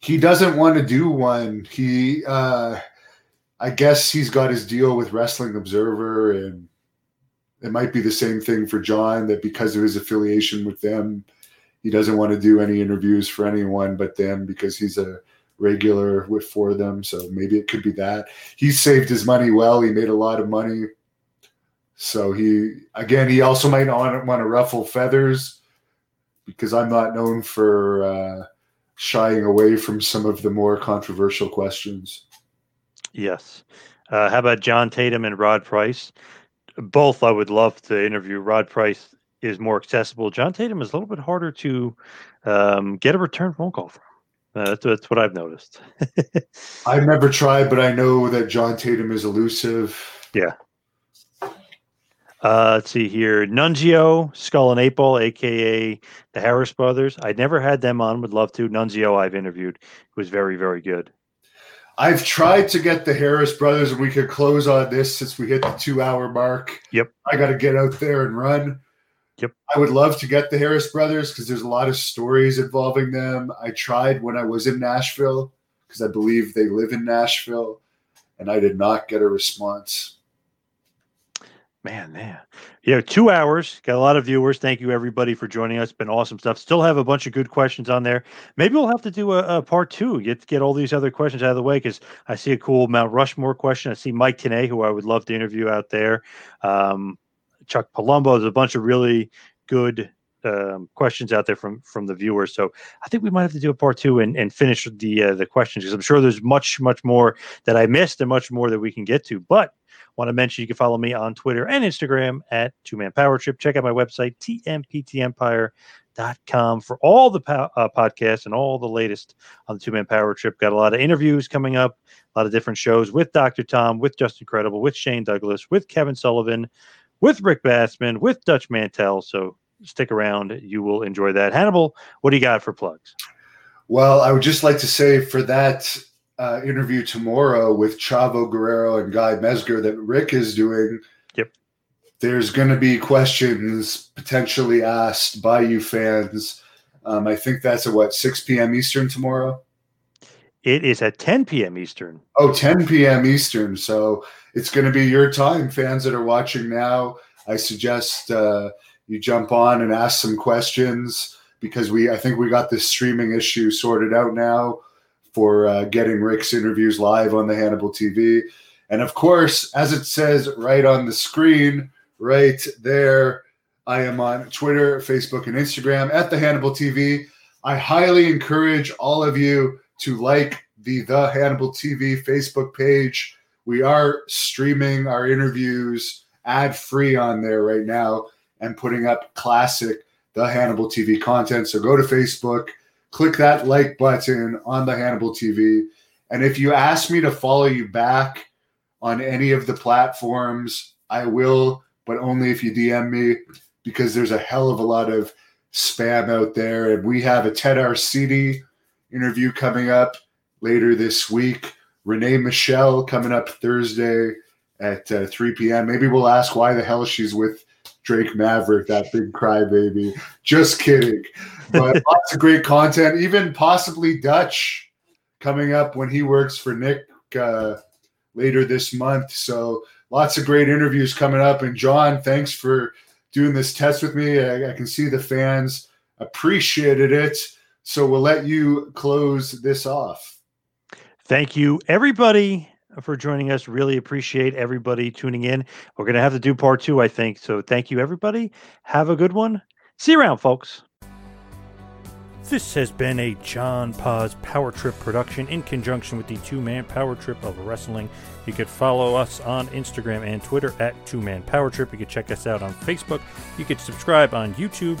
he doesn't want to do one. He, uh, I guess he's got his deal with Wrestling Observer, and it might be the same thing for John that because of his affiliation with them, he doesn't want to do any interviews for anyone but them because he's a regular with for them. So maybe it could be that he saved his money well. He made a lot of money. So he again, he also might not want to ruffle feathers because I'm not known for. Uh, shying away from some of the more controversial questions. Yes. Uh, how about John Tatum and Rod Price? Both I would love to interview. Rod Price is more accessible. John Tatum is a little bit harder to um, get a return phone call from. Uh, that's, that's what I've noticed. (laughs) I've never tried, but I know that John Tatum is elusive. Yeah. Uh, let's see here. Nunzio, Skull and Ball, aka the Harris Brothers. I never had them on. Would love to. Nunzio, I've interviewed. Was very, very good. I've tried to get the Harris brothers, and we could close on this since we hit the two hour mark. Yep. I got to get out there and run. Yep. I would love to get the Harris brothers because there's a lot of stories involving them. I tried when I was in Nashville because I believe they live in Nashville, and I did not get a response. Man, man. Yeah, two hours. Got a lot of viewers. Thank you, everybody, for joining us. Been awesome stuff. Still have a bunch of good questions on there. Maybe we'll have to do a, a part two. Get get all these other questions out of the way because I see a cool Mount Rushmore question. I see Mike Tenay, who I would love to interview out there. Um, Chuck Palumbo. There's a bunch of really good um, questions out there from from the viewers. So I think we might have to do a part two and, and finish the uh, the questions because I'm sure there's much much more that I missed and much more that we can get to. But want to mention you can follow me on Twitter and Instagram at Two Man Power Trip. Check out my website tmptempire.com for all the po- uh, podcasts and all the latest on the Two Man Power Trip. Got a lot of interviews coming up, a lot of different shows with Dr. Tom, with Justin Credible, with Shane Douglas, with Kevin Sullivan, with Rick Bassman, with Dutch Mantell. So stick around. You will enjoy that. Hannibal, what do you got for plugs? Well, I would just like to say for that uh, interview tomorrow with Chavo Guerrero and Guy Mezger that Rick is doing. Yep. There's going to be questions potentially asked by you fans. Um, I think that's at what 6 p.m. Eastern tomorrow. It is at 10 p.m. Eastern. Oh, 10 p.m. Eastern. So it's going to be your time, fans that are watching now. I suggest uh, you jump on and ask some questions because we, I think we got this streaming issue sorted out now for uh, getting Rick's interviews live on the Hannibal TV. And of course, as it says right on the screen, right there, I am on Twitter, Facebook, and Instagram at the Hannibal TV. I highly encourage all of you to like the The Hannibal TV Facebook page. We are streaming our interviews ad free on there right now and putting up classic The Hannibal TV content. So go to Facebook, click that like button on The Hannibal TV. And if you ask me to follow you back on any of the platforms, I will, but only if you DM me because there's a hell of a lot of spam out there. And we have a Ted Arcidi interview coming up later this week. Renee Michelle coming up Thursday at uh, 3 p.m. Maybe we'll ask why the hell she's with Drake Maverick, that big crybaby. Just kidding. But (laughs) lots of great content, even possibly Dutch coming up when he works for Nick uh, later this month. So lots of great interviews coming up. And John, thanks for doing this test with me. I, I can see the fans appreciated it. So we'll let you close this off. Thank you, everybody, for joining us. Really appreciate everybody tuning in. We're going to have to do part two, I think. So thank you, everybody. Have a good one. See you around, folks. This has been a John Poz Power Trip production in conjunction with the Two Man Power Trip of Wrestling. You could follow us on Instagram and Twitter at Two Man Power Trip. You could check us out on Facebook. You could subscribe on YouTube.